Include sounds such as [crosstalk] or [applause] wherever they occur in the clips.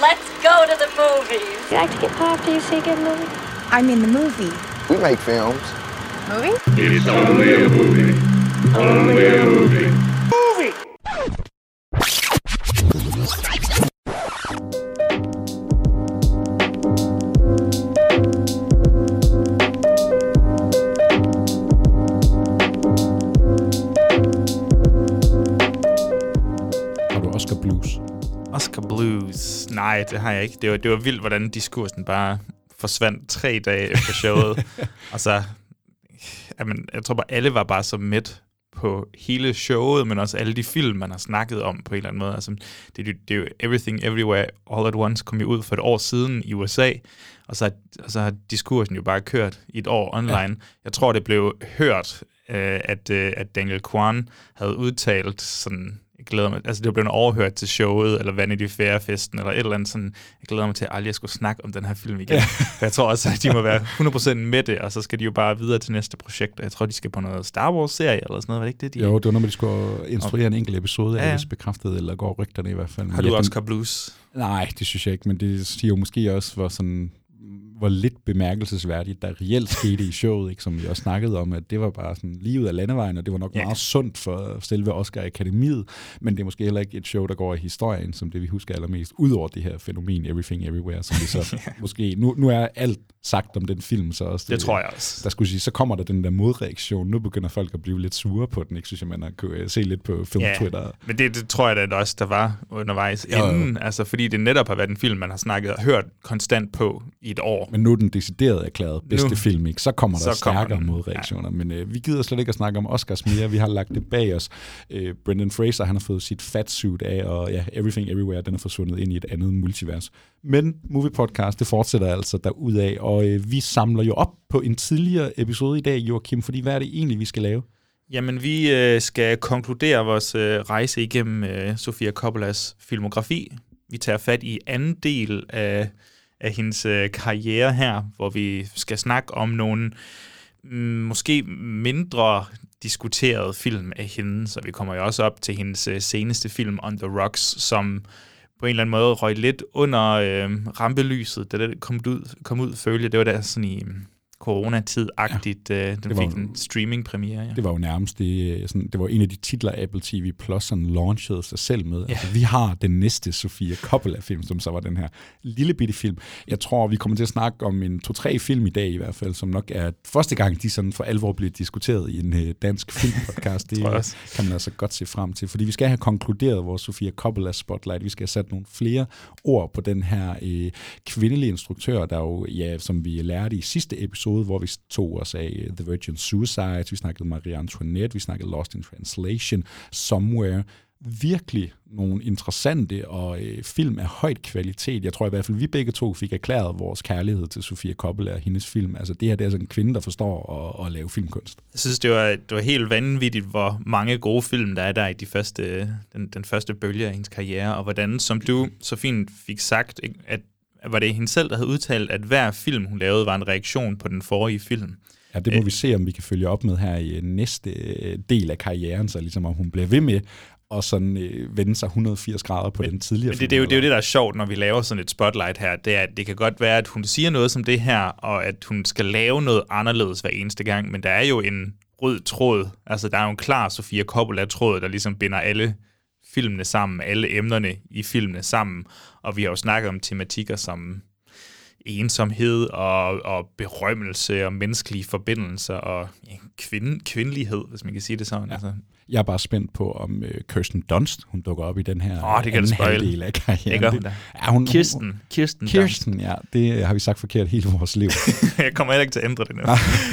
Let's go to the movies. You like to get pop? Do you see a good movie? I mean the movie. We make films. Movie? It's only a movie. Only a movie. Nej, det har jeg ikke. Det var, det var vildt, hvordan diskursen bare forsvandt tre dage efter showet. [laughs] og så, jamen, jeg tror bare, alle var bare så midt på hele showet, men også alle de film, man har snakket om på en eller anden måde. Altså, det, det, det er jo Everything Everywhere All at Once kom jo ud for et år siden i USA, og så, og så har diskursen jo bare kørt i et år online. Ja. Jeg tror, det blev hørt, øh, at, øh, at Daniel Kwan havde udtalt sådan, jeg glæder mig, altså det var blevet overhørt til showet, eller Vanity Fair-festen, eller et eller andet sådan, jeg glæder mig til at aldrig skulle snakke om den her film igen. Ja. Jeg tror også, at de må være 100% med det, og så skal de jo bare videre til næste projekt, og jeg tror, de skal på noget Star Wars-serie, eller sådan noget, var det ikke det? De... Jo, det var noget de skulle instruere en enkelt episode, Ja, ja, ja. bekræftet, eller går rygterne i hvert fald. Har Ja, du den- Oscar Blues? Nej, det synes jeg ikke, men det siger jo måske også, hvor sådan hvor lidt bemærkelsesværdigt, der reelt skete i showet, ikke, som vi også snakkede om, at det var bare sådan lige ud af landevejen, og det var nok Ja. meget sundt for selve Oscar Akademiet, men det er måske heller ikke et show, der går i historien, som det vi husker allermest, udover det her fænomen Everything Everywhere, som vi så [laughs] måske, nu, nu er alt sagt om den film, så også Det tror jeg også. Der skulle sige, så kommer der den der modreaktion, nu begynder folk at blive lidt sure på den, ikke synes jeg, man har kunne øh, se lidt på film Ja, Twitter. men det, det tror jeg da også, der var undervejs Jo, jo. inden, altså fordi det netop har været en film, man har snakket og hørt konstant på i et år. Men nu er den decideret erklæret bedste Nu- film, ikke? så kommer der så kommer stærkere den, modreaktioner. Ja. Men øh, vi gider slet ikke at snakke om Oscars mere. Vi har lagt det bag os. Øh, Brendan Fraser, han har fået sit fat suit af, og ja, Everything Everywhere, den er forsvundet ind i et andet multivers. Men Movie Podcast, det fortsætter altså derudaf, og øh, vi samler jo op på en tidligere episode i dag, Joachim, fordi hvad er det egentlig, vi skal lave? Jamen, vi øh, skal konkludere vores øh, rejse igennem øh, Sofia Coppolas filmografi. Vi tager fat i anden del af, af hendes øh, karriere her, hvor vi skal snakke om nogle mm, måske mindre diskuterede film af hende, så vi kommer jo også op til hendes øh, seneste film, On the Rocks, som på en eller anden måde røg lidt under øh, rampelyset, da det kom ud, kom ud følge. Det var der sådan i coronatid-agtigt, ja, øh, den fik en streaming-premiere. Ja. Det var jo nærmest det, øh, sådan, det var en af de titler, Apple TV Plus sådan launchede sig selv med. Ja. Altså, vi har den næste Sofia Coppola-film, som så var den her lille bitte film. Jeg tror, vi kommer til at snakke om en to-tre film i dag i hvert fald, som nok er første gang, de sådan for alvor bliver diskuteret i en øh, dansk filmpodcast. [laughs] Det jeg også. kan man altså godt se frem til, fordi vi skal have konkluderet vores Sofia Coppola Spotlight. Vi skal have sat nogle flere ord på den her øh, kvindelige instruktør, der jo, ja, som vi lærte i sidste episode, hvor vi tog os af øh, The Virgin Suicides, vi snakkede Marie Antoinette, vi snakkede Lost in Translation, Somewhere. Virkelig nogle interessante og øh, film af højt kvalitet. Jeg tror i hvert fald, vi begge to fik erklæret vores kærlighed til Sofia Coppola og hendes film. Altså det her, det er sådan en kvinde, der forstår at, at lave filmkunst. Jeg synes, det var, det var helt vanvittigt, hvor mange gode film, der er der i de første, den, den første bølge af hendes karriere, og hvordan, som du så fint fik sagt, at var det hende selv, der havde udtalt, at hver film, hun lavede, var en reaktion på den forrige film. Ja, det må Øh. vi se, om vi kan følge op med her i øh, næste øh, del af karrieren, så ligesom om hun bliver ved med og sådan øh, vende sig 180 grader på men, den tidligere Men det, det, er jo, det er jo det, der er sjovt, når vi laver sådan et spotlight her, det er, at det kan godt være, at hun siger noget som det her, og at hun skal lave noget anderledes hver eneste gang, men der er jo en rød tråd, altså der er jo en klar Sofia Coppola-tråd, der ligesom binder alle filmene sammen, alle emnerne i filmene sammen, og vi har jo snakket om tematikker som ensomhed og, og berømmelse og menneskelige forbindelser og ja, kvinde, kvindelighed, hvis man kan sige det sådan. Ja. Altså, Jeg er bare spændt på, om øh, Kirsten Dunst, hun dukker op i den her Åh, det kan anden halvdel af karrieren. Det gør hun da. Ja, hun, Kirsten, Kirsten, Kirsten, ja. Det har vi sagt forkert hele vores liv. [laughs] jeg kommer heller ikke til at ændre det nu.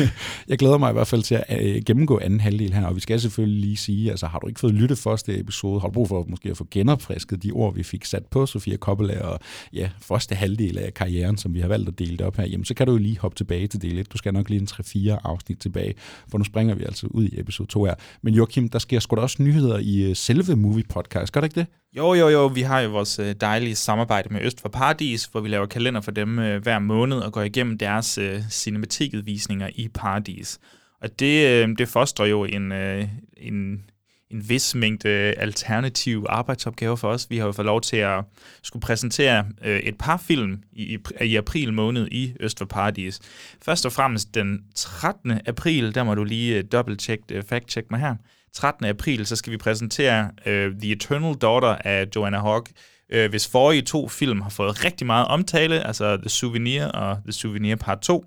[laughs] jeg glæder mig i hvert fald til at øh, gennemgå anden halvdel her, og vi skal selvfølgelig lige sige, altså har du ikke fået lyttet første episode, har du brug for måske at få genopfrisket de ord, vi fik sat på Sofia Coppola, og ja, første halvdel af karrieren, som vi har valgt at dele det op her, jamen så kan du jo lige hoppe tilbage til del 1. Du skal nok lige en 3-4 afsnit tilbage, for nu springer vi altså ud i episode 2 her. Men Joachim, der sker sgu da også nyheder i øh, selve Movie Podcast, gør det ikke det? Jo, jo, jo. Vi har jo vores øh, dejlige samarbejde med Øst for Paradis, hvor vi laver kalender for dem øh, hver måned og går igennem deres cinematikudvisninger i Paradis. Og det, det fostrer jo en, en, en vis mængde alternative arbejdsopgaver for os. Vi har jo fået lov til at skulle præsentere et par film i, i, i april måned i Øst for Paradis. Først og fremmest den 13. april, der må du lige dobbelt-check, fact-check mig her. 13. april, så skal vi præsentere uh, The Eternal Daughter af Joanna Hogg, øh, hvis forrige to film har fået rigtig meget omtale, altså The Souvenir og The Souvenir Part 2,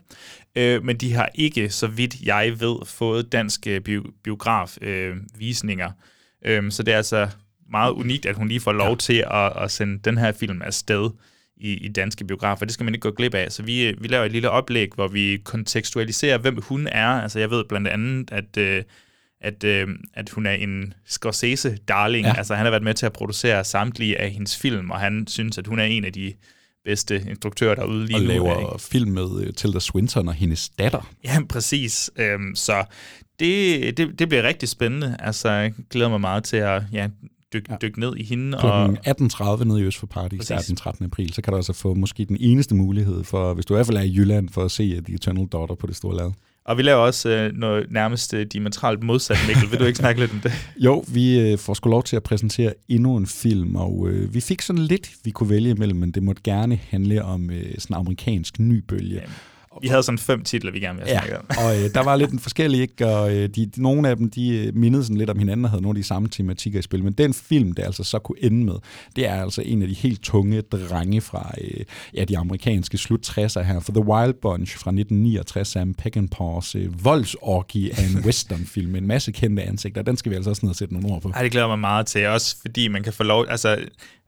øh, men de har ikke, så vidt jeg ved, fået danske bi- biografvisninger. Øh, øh, så det er altså meget unikt, at hun lige får lov ja. til at, at sende den her film afsted i, i danske biografer. Det skal man ikke gå glip af. Så vi, vi laver et lille oplæg, hvor vi kontekstualiserer, hvem hun er. Altså jeg ved blandt andet, at... Øh, at, øh, at hun er en Scorsese-darling. Ja. Altså, han har været med til at producere samtlige af hendes film, og han synes, at hun er en af de bedste instruktører derude lige og nu. Og laver film med uh, Tilda Swinton og hendes datter. Ja, præcis. Øhm, så det, det, det bliver rigtig spændende. Altså, jeg glæder mig meget til at ja, dykke ja. dyk ned i hende. Klokken 18.30 nede i Øst for Party, der den 13. april, så kan du altså få måske den eneste mulighed for, hvis du i hvert fald er i Jylland, for at se The Eternal Daughter på det store lade. Og vi laver også øh, noget nærmest øh, diametralt modsat, Mikkel. Vil du ikke snakke lidt om det? [laughs] Jo, vi øh, får sgu lov til at præsentere endnu en film, og øh, vi fik sådan lidt, vi kunne vælge imellem, men det måtte gerne handle om øh, sådan en amerikansk nybølge. Jamen vi havde sådan fem titler, vi gerne ville snakke ja, om. og øh, der var lidt en forskellige, ikke? og øh, de, nogle af dem, de øh, mindede sådan lidt om hinanden og havde nogle af de samme tematikker i spil. Men den film, det altså så kunne ende med, det er altså en af de helt tunge drenge fra øh, ja, de amerikanske slut 60'er her. For The Wild Bunch fra 1969, Sam Peckinpahs øh, voldsorgie af en westernfilm med en masse kendte ansigter. Den skal vi altså også ned og sætte nogle ord på. Ej, det glæder mig meget til, også fordi man kan få lov... Altså,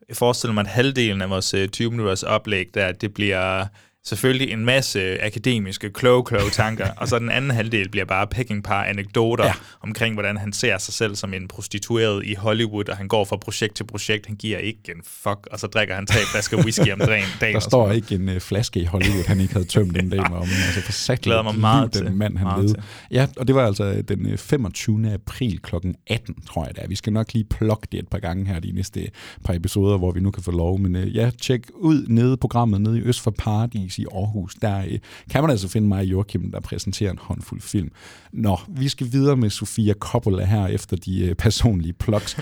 jeg forestiller mig, at halvdelen af vores 20-minutters øh, oplæg, der det bliver selvfølgelig en masse akademiske, kloge, kloge tanker, [laughs] og så den anden halvdel bliver bare picking par anekdoter ja. omkring, hvordan han ser sig selv som en prostitueret i Hollywood, og han går fra projekt til projekt, han giver ikke en fuck, og så drikker han tre flasker whisky om dagen. [laughs] Der står ikke en uh, flaske i Hollywood, han ikke havde tømt den dag med om. Altså for sat Glæder mig meget liv, den mand, han levede. Ja, og det var altså den 25. april kl. 18, tror jeg det er. Vi skal nok lige plukke det et par gange her de næste par episoder, hvor vi nu kan få lov. Men uh, ja, tjek ud nede programmet nede i Øst for Paradis i Aarhus, der øh, kan man altså finde mig og Joachim, der præsenterer en håndfuld film. Nå, vi skal videre med Sofia Coppola her efter de øh, personlige plugs.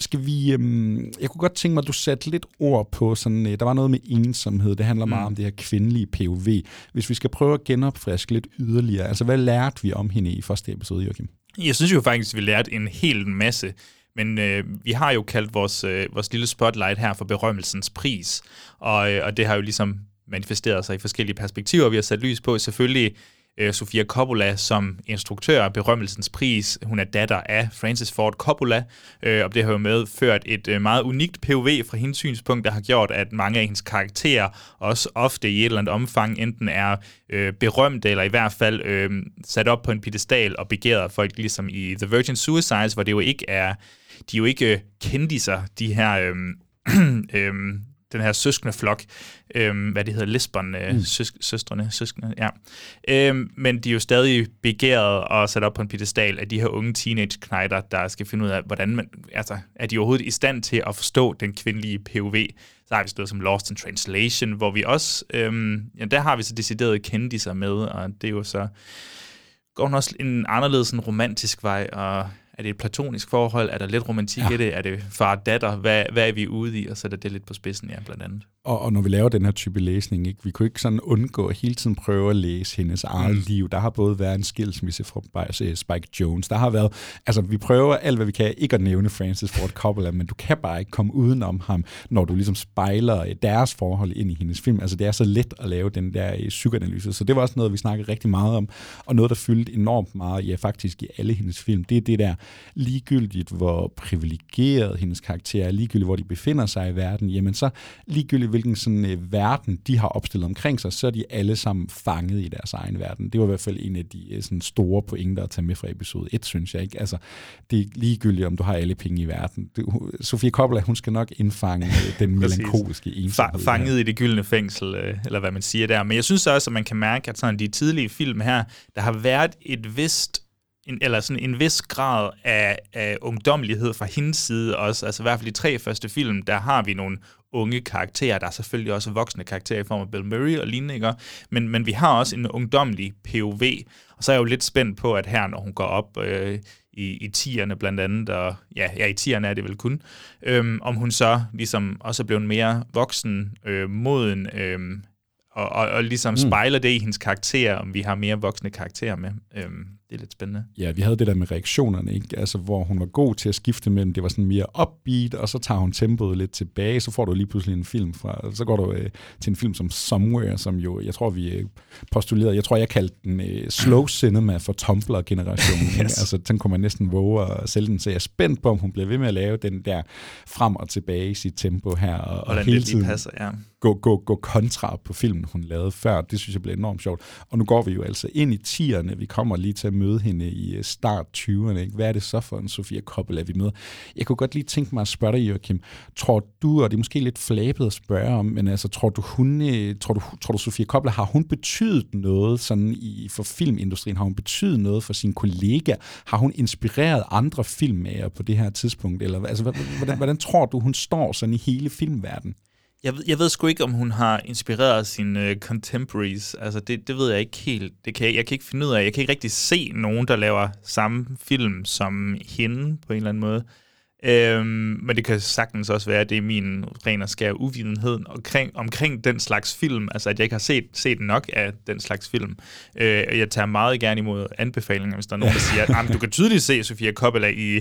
Skal vi, øhm, jeg kunne godt tænke mig, at du satte lidt ord på sådan, øh, der var noget med ensomhed, det handler mm. meget om det her kvindelige POV. Hvis vi skal prøve at genopfriske lidt yderligere, altså hvad lærte vi om hende i første episode, Joachim? Jeg synes jo faktisk, at vi lærte en hel masse. Men øh, vi har jo kaldt vores, øh, vores lille spotlight her for berømmelsens pris, og, øh, og det har jo ligesom manifesteret sig i forskellige perspektiver. Vi har sat lys på selvfølgelig øh, Sofia Coppola som instruktør, berømmelsens pris. Hun er datter af Francis Ford Coppola, øh, og det har jo medført et øh, meget unikt POV fra hendes synspunkt, der har gjort, at mange af hendes karakterer også ofte i et eller andet omfang enten er øh, berømte, eller i hvert fald øh, sat op på en pedestal og begæret folk, ligesom i The Virgin Suicides, hvor det jo ikke er, de jo ikke øh, kendte sig, de her... Øh, [clears throat] øh, den her søskende flok, øhm, hvad det hedder, lesberne, mm. søsk, søstrene, søskende, ja. Øhm, men de er jo stadig begæret og sat op på en pedestal af de her unge teenage-knejder, der skal finde ud af, hvordan man, altså, er de overhovedet i stand til at forstå den kvindelige POV. Så har vi stået som Lost in Translation, hvor vi også, øhm, ja, der har vi så decideret kendiser med, og det er jo så, går også en anderledes en romantisk vej, og er det et platonisk forhold? Er der lidt romantik ja. i det? Er det far-datter? Hvad, hvad er vi ude i? Og sætter det lidt på spidsen, ja, blandt andet. Og, og når vi laver den her type læsning, ikke, vi kunne ikke sådan undgå at hele tiden prøve at læse hendes eget mm. liv. Der har både været en skilsmisse fra Spike Jones. Der har været, altså vi prøver alt, hvad vi kan, ikke at nævne Francis Ford Coppola, men du kan bare ikke komme udenom ham, når du ligesom spejler deres forhold ind i hendes film. Altså det er så let at lave den der øh, psykoanalyse. Så det var også noget, vi snakkede rigtig meget om, og noget, der fyldte enormt meget, ja faktisk i alle hendes film. Det er det der, ligegyldigt hvor privilegeret hendes karakter er, ligegyldigt hvor de befinder sig i verden, jamen så ligegyldigt hvilken sådan, øh, verden de har opstillet omkring sig, så er de alle sammen fanget i deres egen verden. Det var i hvert fald en af de øh, sådan, store pointer at tage med fra episode 1, synes jeg. ikke. Altså, det er ligegyldigt, om du har alle penge i verden. Det, Sofie Coppola, hun skal nok indfange øh, den [laughs] melankoliske ensomhed. Fa- fanget her. i det gyldne fængsel, øh, eller hvad man siger der. Men jeg synes også, at man kan mærke, at sådan de tidlige film her, der har været et vist en, eller sådan en vis grad af, af ungdommelighed fra hendes side også. Altså i hvert fald de tre første film, der har vi nogle unge karakterer. Der er selvfølgelig også voksne karakterer i form af Bill Murray og lignende, ikke? Men, men vi har også en ungdommelig POV. Og så er jeg jo lidt spændt på, at her, når hun går op øh, i, i tierne blandt andet, og ja, ja, i tierne er det vel kun, øhm, om hun så ligesom også er blevet mere voksen, øh, moden, øh, og, og, og ligesom mm. spejler det i hendes karakter, om vi har mere voksne karakterer med. Øhm, det er lidt spændende. Ja, vi havde det der med reaktionerne, ikke? Altså, hvor hun var god til at skifte mellem, det var sådan mere upbeat, og så tager hun tempoet lidt tilbage, så får du lige pludselig en film fra, så går du øh, til en film som Somewhere, som jo, jeg tror, vi øh, postulerede, jeg tror, jeg kaldte den øh, slow cinema for Tumblr-generationen. [laughs] yes. Altså, den kunne man næsten våge at sælge den, så jeg er spændt på, om hun bliver ved med at lave den der frem og tilbage i sit tempo her, og, og hele tiden passer, ja. gå, gå, gå kontra på filmen, hun lavede før. Det synes jeg bliver enormt sjovt. Og nu går vi jo altså ind i tierne, vi kommer lige til at møde hende i øh, start 20'erne. Ikke? Hvad er det så for en Sofia Coppola, vi møder? Jeg kunne godt lige tænke mig at spørge dig, Joachim. Tror du, og det er måske lidt flabet at spørge om, men altså, tror du, hun, øh, tror du, tror du Sofia Coppola, har hun betydet noget sådan i, for filmindustrien? Har hun betydet noget for sine kollegaer? Har hun inspireret andre filmmager på det her tidspunkt? Eller, altså, hvordan, hvordan tror du, hun står sådan i hele filmverdenen? Jeg ved, jeg ved sgu ikke, om hun har inspireret sine uh, contemporaries. Altså, det, det ved jeg ikke helt. Det kan jeg, jeg kan ikke finde ud af. Jeg kan ikke rigtig se nogen, der laver samme film som hende på en eller anden måde. Øhm, men det kan sagtens også være, at det er min ren og skær uvidenhed omkring, omkring den slags film, altså at jeg ikke har set, set nok af den slags film. Øh, jeg tager meget gerne imod anbefalinger, hvis der er nogen, der siger, at du kan tydeligt se Sofia Coppola i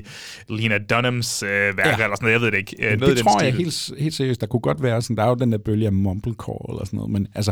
Lena Dunhams øh, værker, ja. eller sådan noget, jeg ved det ikke. Øh, noget det tror jeg helt, helt seriøst, der kunne godt være sådan, der er jo den der bølge af mumblecore eller sådan noget, men altså,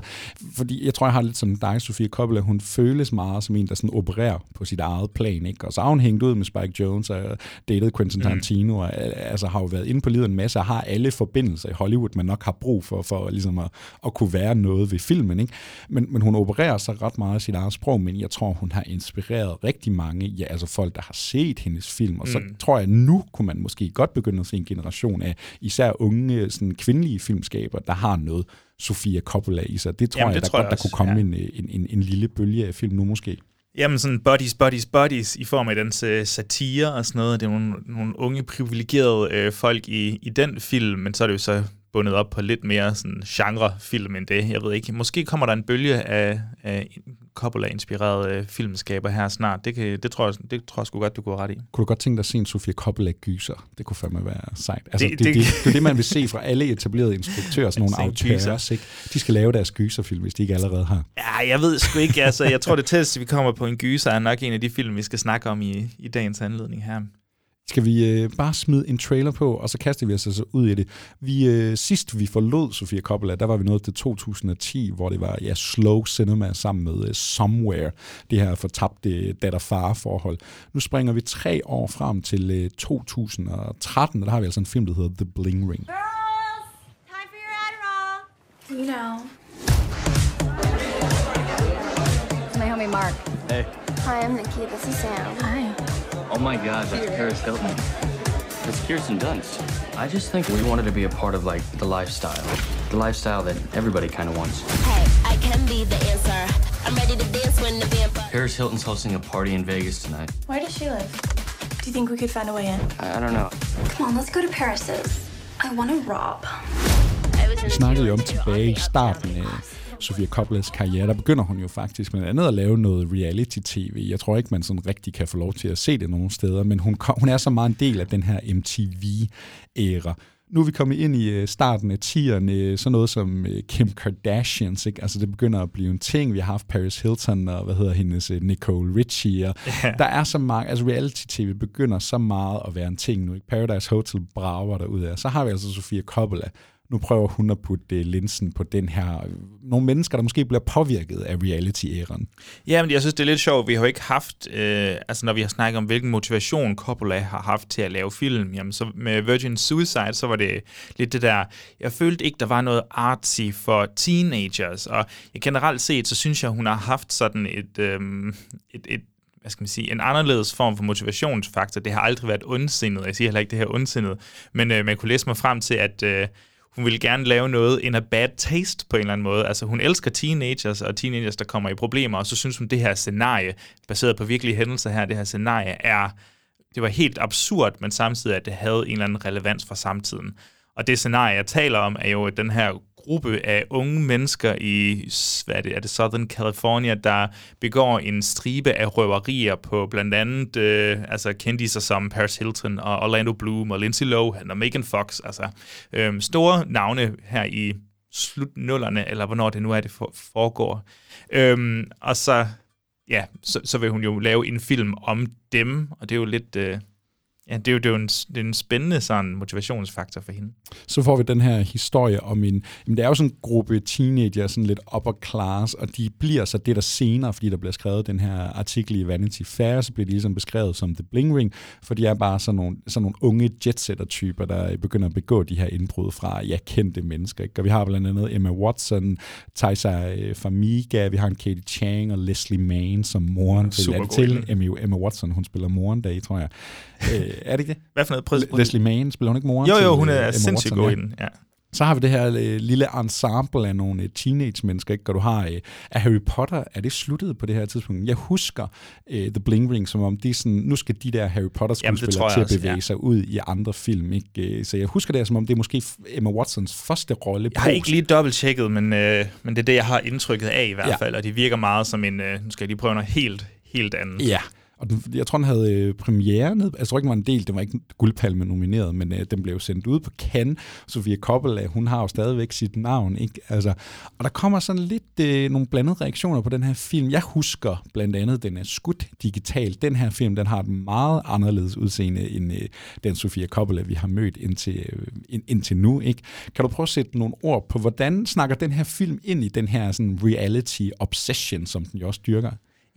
fordi jeg tror, jeg har lidt som dig, Sofia Coppola, hun føles meget som en, der sådan opererer på sit eget plan, ikke? Og så har hun hængt ud med Spike Jones og datet Quentin mm. Tarantino, mm og altså, har jo været inde på livet en masse, og har alle forbindelser i Hollywood, man nok har brug for, for ligesom at, at kunne være noget ved filmen. Ikke? Men, men hun opererer sig ret meget af sit eget sprog, men jeg tror, hun har inspireret rigtig mange, ja, altså folk, der har set hendes film, og så mm. tror jeg, nu kunne man måske godt begynde at se en generation af især unge sådan, kvindelige filmskaber, der har noget Sofia Coppola i sig. Det tror Jamen, jeg, det der tror godt, jeg der kunne komme ja. en, en, en, en lille bølge af film nu måske. Jamen sådan buddies, buddies, buddies i form af den uh, øh, satire og sådan noget. Det er nogle, nogle unge privilegerede uh, folk i, i den film, men så er det jo så bundet op på lidt mere sådan genre-film end det. Jeg ved ikke. Måske kommer der en bølge af, af Coppola-inspirerede øh, filmskaber her snart. Det, kan, det, tror jeg, det tror jeg sgu godt, du kunne ret i. Kunne du godt tænke dig at se en Sofia Coppola-gyser? Det kunne fandme være sejt. Altså, det, det, det, det, det, er det, man vil se fra alle etablerede instruktører, sådan [laughs] nogle autører. Ikke? De skal lave deres gyserfilm, hvis de ikke allerede har. Ja, jeg ved sgu ikke. Altså, jeg tror, det tætteste, vi kommer på en gyser, er nok en af de film, vi skal snakke om i, i dagens anledning her. Skal vi øh, bare smide en trailer på, og så kaster vi os altså ud i det. Vi, øh, sidst vi forlod Sofia Coppola, der var vi nået til 2010, hvor det var ja, slow cinema sammen med uh, Somewhere, det her fortabte datter-far-forhold. Nu springer vi tre år frem til øh, 2013, og der har vi altså en film, der hedder The Bling Ring. Girls, time for your Adderall. You know. My homie Mark. Hey. Hi, I'm Nikki. This is Sam. Hi. Oh my God, that's Paris Hilton. That's Kirsten Dunst. I just think we wanted to be a part of like the lifestyle, the lifestyle that everybody kind of wants. Hey, I can be the answer. I'm ready to dance when the vampire. Paris Hilton's hosting a party in Vegas tonight. Where does she live? Do you think we could find a way in? I, I don't know. Come on, let's go to Paris's. I want to rob. Vi snakkede jo om tilbage i starten af Sofia Coppolas karriere, der begynder hun jo faktisk med andet at lave noget reality-tv. Jeg tror ikke, man sådan rigtig kan få lov til at se det nogen steder, men hun, hun er så meget en del af den her MTV-æra nu er vi kommet ind i øh, starten af 10'erne, sådan noget som øh, Kim Kardashians, ikke? Altså det begynder at blive en ting. Vi har haft Paris Hilton og, hvad hedder hendes, øh, Nicole Richie. Og yeah. Der er så mange, altså reality-tv begynder så meget at være en ting nu, ikke? Paradise Hotel brager derud af. Så har vi altså Sofia Coppola, nu prøver hun at putte øh, linsen på den her. Øh, nogle mennesker, der måske bliver påvirket af reality-æren. Ja, men jeg synes, det er lidt sjovt. Vi har jo ikke haft, øh, altså når vi har snakket om, hvilken motivation Coppola har haft til at lave film, jamen så med Virgin Suicide, så var det lidt det der, jeg følte ikke, der var noget artsy for teenagers, og generelt set, så synes jeg, hun har haft sådan et, øh, et, et hvad skal man sige, en anderledes form for motivationsfaktor. Det har aldrig været ondsindet. Jeg siger heller ikke det her ondsindet, men øh, man kunne læse mig frem til, at øh, hun ville gerne lave noget in a bad taste på en eller anden måde. Altså hun elsker teenagers og teenagers, der kommer i problemer, og så synes hun, det her scenarie, baseret på virkelige hændelser her, det her scenarie er, det var helt absurd, men samtidig, at det havde en eller anden relevans for samtiden. Og det scenarie, jeg taler om, er jo den her gruppe af unge mennesker i hvad er det, er det Southern California, der begår en stribe af røverier på blandt andet øh, altså kendiser som Paris Hilton og Orlando Bloom og Lindsay Lohan og Megan Fox. Altså øh, store navne her i slutnullerne, eller hvornår det nu er, det foregår. Øhm, og så, ja, så, så vil hun jo lave en film om dem, og det er jo lidt... Øh, Ja, det er jo, det er jo en, det er en spændende sådan, motivationsfaktor for hende. Så får vi den her historie om en... Jamen, det er jo sådan en gruppe teenager, sådan lidt upper class, og de bliver så det der senere, fordi der bliver skrevet den her artikel i Vanity Fair, så bliver de ligesom beskrevet som The Bling Ring, for de er bare sådan nogle, sådan nogle unge jetsetter-typer, der begynder at begå de her indbrud fra ja, kendte mennesker. Ikke? Og vi har blandt andet Emma Watson, Taisa øh, Famiga, vi har en Katie Chang og Leslie Mann som moren til, til Emma, Emma Watson, hun spiller moren der, tror jeg. Øh, er det ikke det? Hvad for noget? Prøv, Leslie Mann, spiller hun ikke moren Jo, jo, til, hun øh, er Emma sindssygt Watson, god i den. Ja. Så har vi det her øh, lille ensemble af nogle øh, teenage-mennesker, ikke? Og du har øh, Harry Potter, er det sluttet på det her tidspunkt? Jeg husker øh, The Bling Ring, som om de sådan, nu skal de der Harry Potter-skuespillere til at også, bevæge ja. sig ud i andre film, ikke? Øh, Så jeg husker det som om, det er måske Emma Watsons første rolle. Jeg har post- ikke lige dobbelt-tjekket, men, øh, men det er det, jeg har indtrykket af i hvert Ja. fald, og de virker meget som en, øh, nu skal jeg lige prøve noget helt, helt andet. Ja, og den, jeg tror, den havde øh, premiere ned. Altså, jeg tror ikke, den var en del. Den var ikke guldpalme nomineret, men øh, den blev sendt ud på Cannes. Sofia Coppola, hun har jo stadigvæk sit navn. Ikke? Altså, og der kommer sådan lidt øh, nogle blandede reaktioner på den her film. Jeg husker blandt andet, den er skudt digitalt. Den her film, den har et meget anderledes udseende end øh, den Sofia Coppola, vi har mødt indtil, øh, ind, indtil nu. Ikke? Kan du prøve at sætte nogle ord på, hvordan snakker den her film ind i den her sådan, reality obsession, som den jo også dyrker?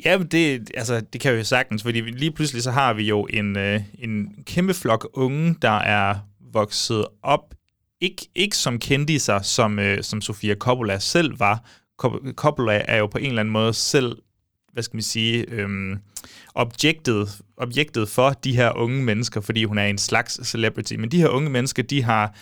Ja, det, altså, det kan vi jo sagtens, fordi lige pludselig så har vi jo en, øh, en kæmpe flok unge, der er vokset op, ikke, ikke som kendiser, som, øh, som Sofia Coppola selv var. Coppola er jo på en eller anden måde selv, hvad skal man sige, øhm, objektet, objektet for de her unge mennesker, fordi hun er en slags celebrity. Men de her unge mennesker, de har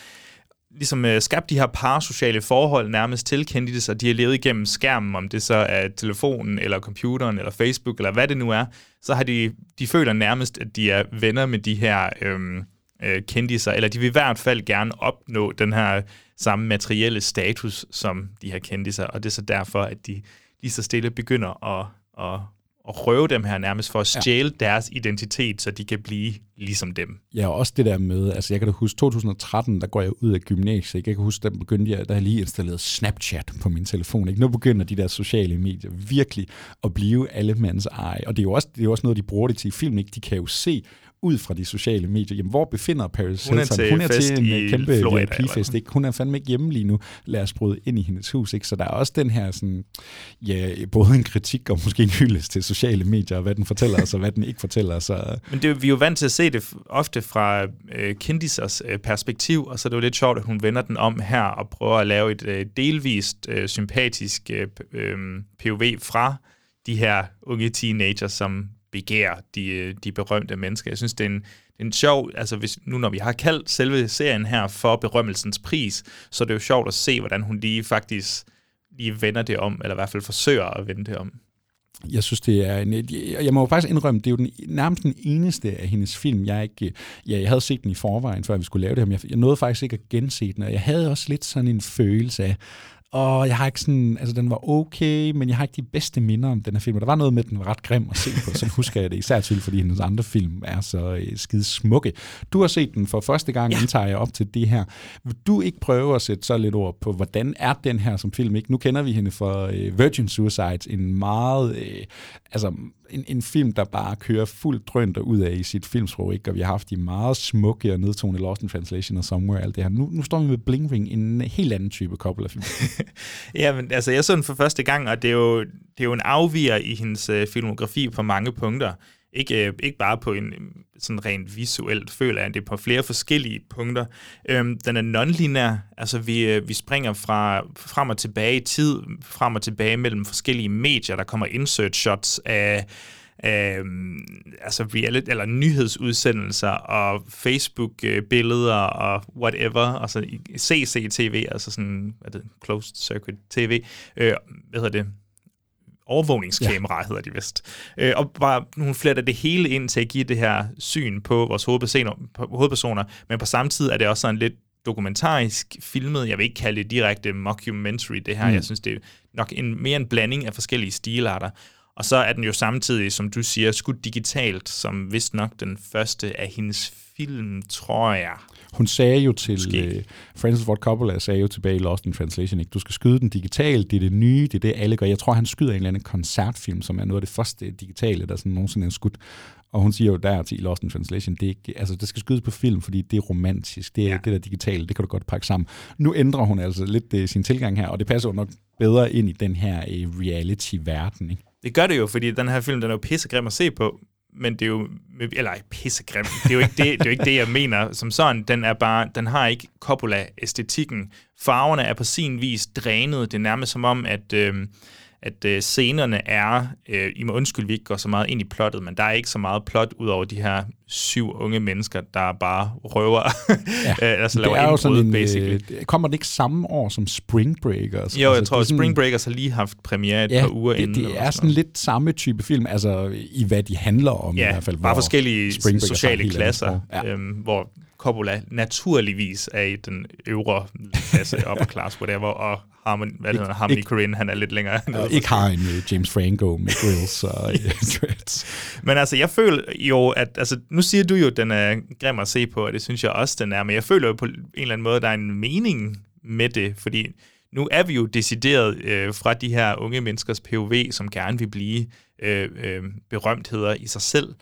ligesom øh, skabt de her parasociale forhold nærmest til kendte og de har levet igennem skærmen, om det så er telefonen, eller computeren, eller Facebook, eller hvad det nu er, så har de, de føler nærmest, at de er venner med de her øhm, øh, kendiser, eller de vil i hvert fald gerne opnå den her samme materielle status som de her kendiser, og det er så derfor, at de lige så stille begynder at, at, at røve dem her nærmest for at stjæle ja. deres identitet, så de kan blive ligesom dem. Ja, og også det der med, altså jeg kan da huske 2013, der går jeg ud af gymnasiet, ikke? jeg kan huske, der begyndte jeg, der jeg lige installeret Snapchat på min telefon, ikke? nu begynder de der sociale medier virkelig at blive alle mands eje, og det er jo også, det er jo også noget, de bruger det til i film, ikke? de kan jo se ud fra de sociale medier, jamen hvor befinder Paris Hun er Hilton? til Hun er til en i øh, kæmpe VIP-fest, ikke? hun er fandme ikke hjemme lige nu, lad os bryde ind i hendes hus, ikke? så der er også den her sådan, ja, både en kritik og måske en hyldest til sociale medier, og hvad den fortæller os, og hvad den ikke fortæller os. Og, Men det, er vi er jo vant til at se det ofte fra øh, kendisers øh, perspektiv, og så er det jo lidt sjovt, at hun vender den om her og prøver at lave et øh, delvist øh, sympatisk øh, øh, POV fra de her unge teenagers, som begær de, øh, de berømte mennesker. Jeg synes, det er en, det er en sjov, altså hvis, nu når vi har kaldt selve serien her for berømmelsens pris, så er det jo sjovt at se, hvordan hun lige faktisk lige vender det om, eller i hvert fald forsøger at vende det om. Jeg synes, det er en, jeg må jo faktisk indrømme, det er jo den, nærmest den eneste af hendes film, jeg ikke, ja, jeg havde set den i forvejen, før vi skulle lave det her, men jeg, jeg nåede faktisk ikke at gense den, og jeg havde også lidt sådan en følelse af, og jeg har ikke sådan, altså den var okay, men jeg har ikke de bedste minder om den her film. Og der var noget med, at den var ret grim at se på, så [laughs] husker jeg det især til, fordi hendes andre film er så øh, skide smukke. Du har set den for første gang, ja. indtager jeg op til det her. Vil du ikke prøve at sætte så lidt ord på, hvordan er den her som film? Ikke? Nu kender vi hende for øh, Virgin Suicides, en meget, øh, altså en, en film, der bare kører fuldt drønt ud af i sit filmsprog, ikke? og vi har haft de meget smukke og nedtonede Lost in Translation og Somewhere, alt det her. Nu, nu står vi med Bling Ring, en helt anden type couple af film. [laughs] Ja, men altså, jeg så den for første gang, og det er jo, det er jo en afviger i hendes øh, filmografi på mange punkter. Ikke, øh, ikke bare på en øh, sådan rent visuelt, føler jeg, det er på flere forskellige punkter. Øhm, den er nonlineær, altså vi, øh, vi springer fra frem og tilbage i tid, frem og tilbage mellem forskellige medier, der kommer insert shots af øh, altså reality, eller nyhedsudsendelser og Facebook-billeder og whatever, altså så CCTV, altså sådan, hvad det, closed circuit TV, øh, hvad hedder det, overvågningskamera, ja. hedder de vist. Øh, og bare nogle flere af det hele ind til at give det her syn på vores hovedpersoner, hovedpersoner, men på samme tid er det også sådan lidt dokumentarisk filmet. Jeg vil ikke kalde det direkte mockumentary, det her. Mm. Jeg synes, det er nok en, mere en blanding af forskellige stilarter. Og så er den jo samtidig, som du siger, skudt digitalt, som vist nok den første af hendes film, tror jeg. Hun sagde jo til, uh, Francis Ford Coppola sagde jo tilbage i Lost in Translation, ikke? du skal skyde den digitalt, det er det nye, det er det alle gør. Jeg tror, han skyder en eller anden koncertfilm, som er noget af det første digitale, der sådan nogensinde er skudt. Og hun siger jo der til Lost in Translation, det, er ikke, altså, det skal skydes på film, fordi det er romantisk, det er ja. det der digitale, det kan du godt pakke sammen. Nu ændrer hun altså lidt uh, sin tilgang her, og det passer jo nok bedre ind i den her uh, reality-verden. Ikke? Det gør det jo, fordi den her film, den er jo pissegrim at se på, men det er jo, eller pissegrim, det er jo ikke det, det, er jo ikke det jeg mener som sådan. Den, er bare, den har ikke Coppola-æstetikken. Farverne er på sin vis drænet. Det er nærmest som om, at... Øh, at øh, scenerne er, øh, I må undskylde, vi ikke går så meget ind i plottet, men der er ikke så meget plot ud over de her syv unge mennesker, der bare røver, [laughs] ja, altså laver det er jo sådan en, basically. Øh, kommer det ikke samme år som Spring Breakers? Jo, altså, jeg tror, at Spring Breakers har lige haft premiere et ja, par uger det, inden. det er sådan lidt samme type film, altså i hvad de handler om ja, i hvert fald. bare forskellige sociale klasser, ja. øhm, hvor Coppola naturligvis er i den øvre klasse, [laughs] upper class, whatever, og Harmony, hvad hedder Harmony ikke, Korine, han er lidt længere nede. [laughs] Ikke har en uh, James Franco med grills og [laughs] dreads. Men altså, jeg føler jo, at altså, nu siger du jo, at den er grim at se på, og det synes jeg også, den er, men jeg føler jo på en eller anden måde, at der er en mening med det, fordi nu er vi jo decideret øh, fra de her unge menneskers POV, som gerne vil blive øh, øh, berømtheder i sig selv, øh,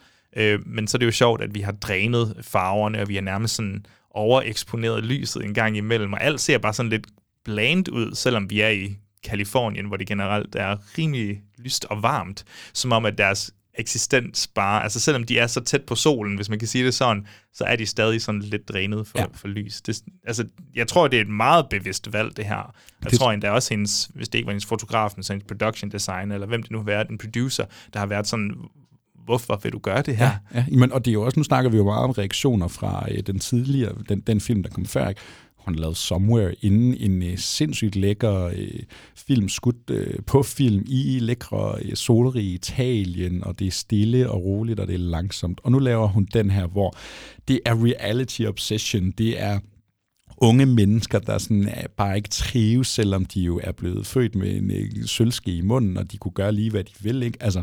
men så er det jo sjovt, at vi har drænet farverne, og vi har nærmest sådan overeksponeret lyset en gang imellem, og alt ser bare sådan lidt bland ud, selvom vi er i Kalifornien, hvor det generelt er rimelig lyst og varmt, som om at deres eksistens bare, altså selvom de er så tæt på solen, hvis man kan sige det sådan, så er de stadig sådan lidt drænet for, ja. for lys. Det, altså, jeg tror, det er et meget bevidst valg, det her. Jeg det... tror endda også hendes, hvis det ikke var hendes fotograf, men så hendes production designer, eller hvem det nu har været, en producer, der har været sådan, hvorfor vil du gøre det her? Ja, ja. Men, og det er jo også, nu snakker vi jo meget om reaktioner fra øh, den tidligere, den, den film, der kom før, ikke? hun lavede Somewhere inden en øh, sindssygt lækker øh, film, skudt øh, på film i lækre øh, solrige Italien, og det er stille og roligt, og det er langsomt. Og nu laver hun den her, hvor det er reality obsession, det er unge mennesker, der sådan er, bare ikke trives, selvom de jo er blevet født med en øh, sølvske i munden, og de kunne gøre lige, hvad de vil. Ikke? Altså,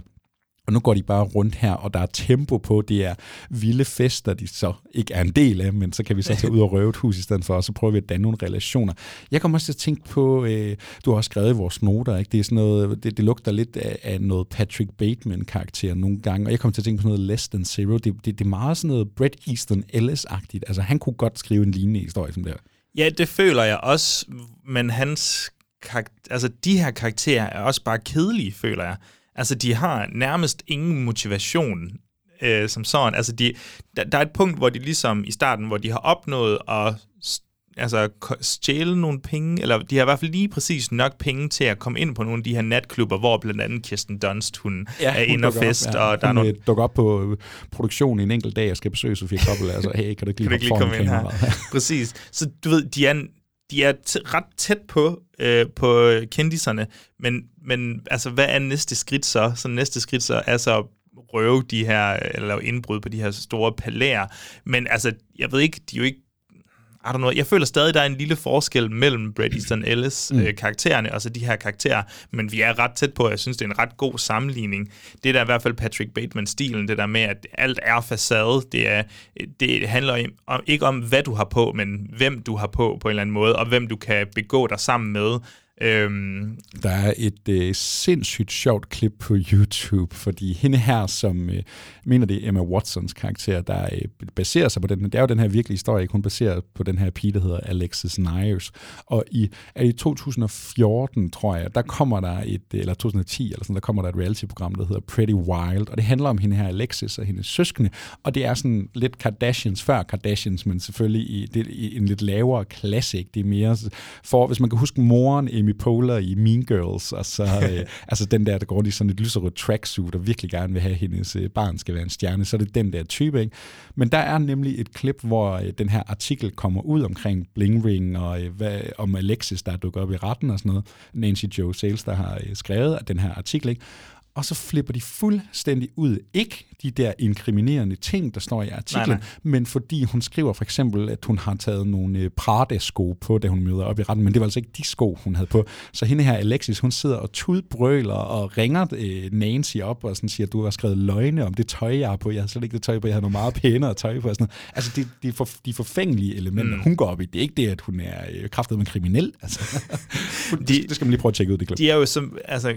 og nu går de bare rundt her, og der er tempo på, det er vilde fester, de så ikke er en del af, men så kan vi så tage ud og røve et hus i stedet for, og så prøver vi at danne nogle relationer. Jeg kommer også til at tænke på, øh, du har også skrevet i vores noter, ikke? det er sådan noget, det, det lugter lidt af, af noget Patrick Bateman-karakter nogle gange, og jeg kommer til at tænke på sådan noget Less Than Zero. Det, det, det er meget sådan noget Bret Easton Ellis-agtigt. Altså han kunne godt skrive en lignende historie som det her. Ja, det føler jeg også, men hans karakter, altså de her karakterer er også bare kedelige, føler jeg. Altså, de har nærmest ingen motivation øh, som sådan. Altså, de, der, der er et punkt, hvor de ligesom i starten, hvor de har opnået at altså, stjæle nogle penge, eller de har i hvert fald lige præcis nok penge til at komme ind på nogle af de her natklubber, hvor blandt andet Kirsten Dunst, hun ja, er inde og fest. Op, ja. og der hun er nogle... dukker op på øh, produktionen i en enkelt dag og skal besøge Sofie Koppel, altså, hey, kan du ikke lige, kan du ikke lige komme ind her? [laughs] præcis. Så du ved, de er, de er t- ret tæt på, øh, på kendiserne, men, men altså, hvad er næste skridt så? Så næste skridt så er så at røve de her, eller lave indbrud på de her store palæer. Men altså, jeg ved ikke, de er jo ikke i don't know, jeg føler stadig, der er en lille forskel mellem Brad Easton Ellis mm. øh, karaktererne, og så de her karakterer, men vi er ret tæt på, jeg synes, det er en ret god sammenligning. Det der er i hvert fald Patrick Bateman-stilen, det der med, at alt er facade, det, er, det handler om, ikke om, hvad du har på, men hvem du har på på en eller anden måde, og hvem du kan begå dig sammen med. Øhm. Der er et øh, sindssygt sjovt klip på YouTube, fordi hende her, som øh, mener det er Emma Watsons karakter, der øh, baserer sig på den, det er jo den her virkelige historie, ikke? hun baserer på den her pige, der hedder Alexis Nyers. Og i, er i 2014, tror jeg, der kommer der et, øh, eller 2010, eller sådan, der kommer der et reality-program, der hedder Pretty Wild, og det handler om hende her Alexis og hendes søskende, og det er sådan lidt Kardashians før Kardashians, men selvfølgelig i, det, i en lidt lavere klasse. Det er mere, for hvis man kan huske moren Amy Poehler i Mean Girls, og så [laughs] øh, altså den der, der går i sådan et lyserødt tracksuit, og virkelig gerne vil have, at hendes øh, barn skal være en stjerne, så er det den der type, ikke? Men der er nemlig et klip, hvor øh, den her artikel kommer ud omkring Bling Ring, og øh, hvad, om Alexis, der dukker op i retten og sådan noget. Nancy Jo Sales, der har øh, skrevet den her artikel, ikke? Og så flipper de fuldstændig ud. Ikke de der inkriminerende ting, der står i artiklen, nej, nej. men fordi hun skriver for eksempel, at hun har taget nogle øh, Prada-sko på, da hun møder op i retten, men det var altså ikke de sko, hun havde på. Så hende her, Alexis, hun sidder og tudbrøler og ringer øh, Nancy op og sådan siger, du har skrevet løgne om det tøj, jeg har på. Jeg havde slet ikke det tøj på, jeg havde noget meget pænere tøj på. Og sådan noget. Altså, de, de, for, de forfængelige elementer, mm. hun går op i, det er ikke det, at hun er øh, kraftet med kriminel. Altså. de, [laughs] [laughs] det skal man lige prøve at tjekke ud, det klip. De er jo som, altså,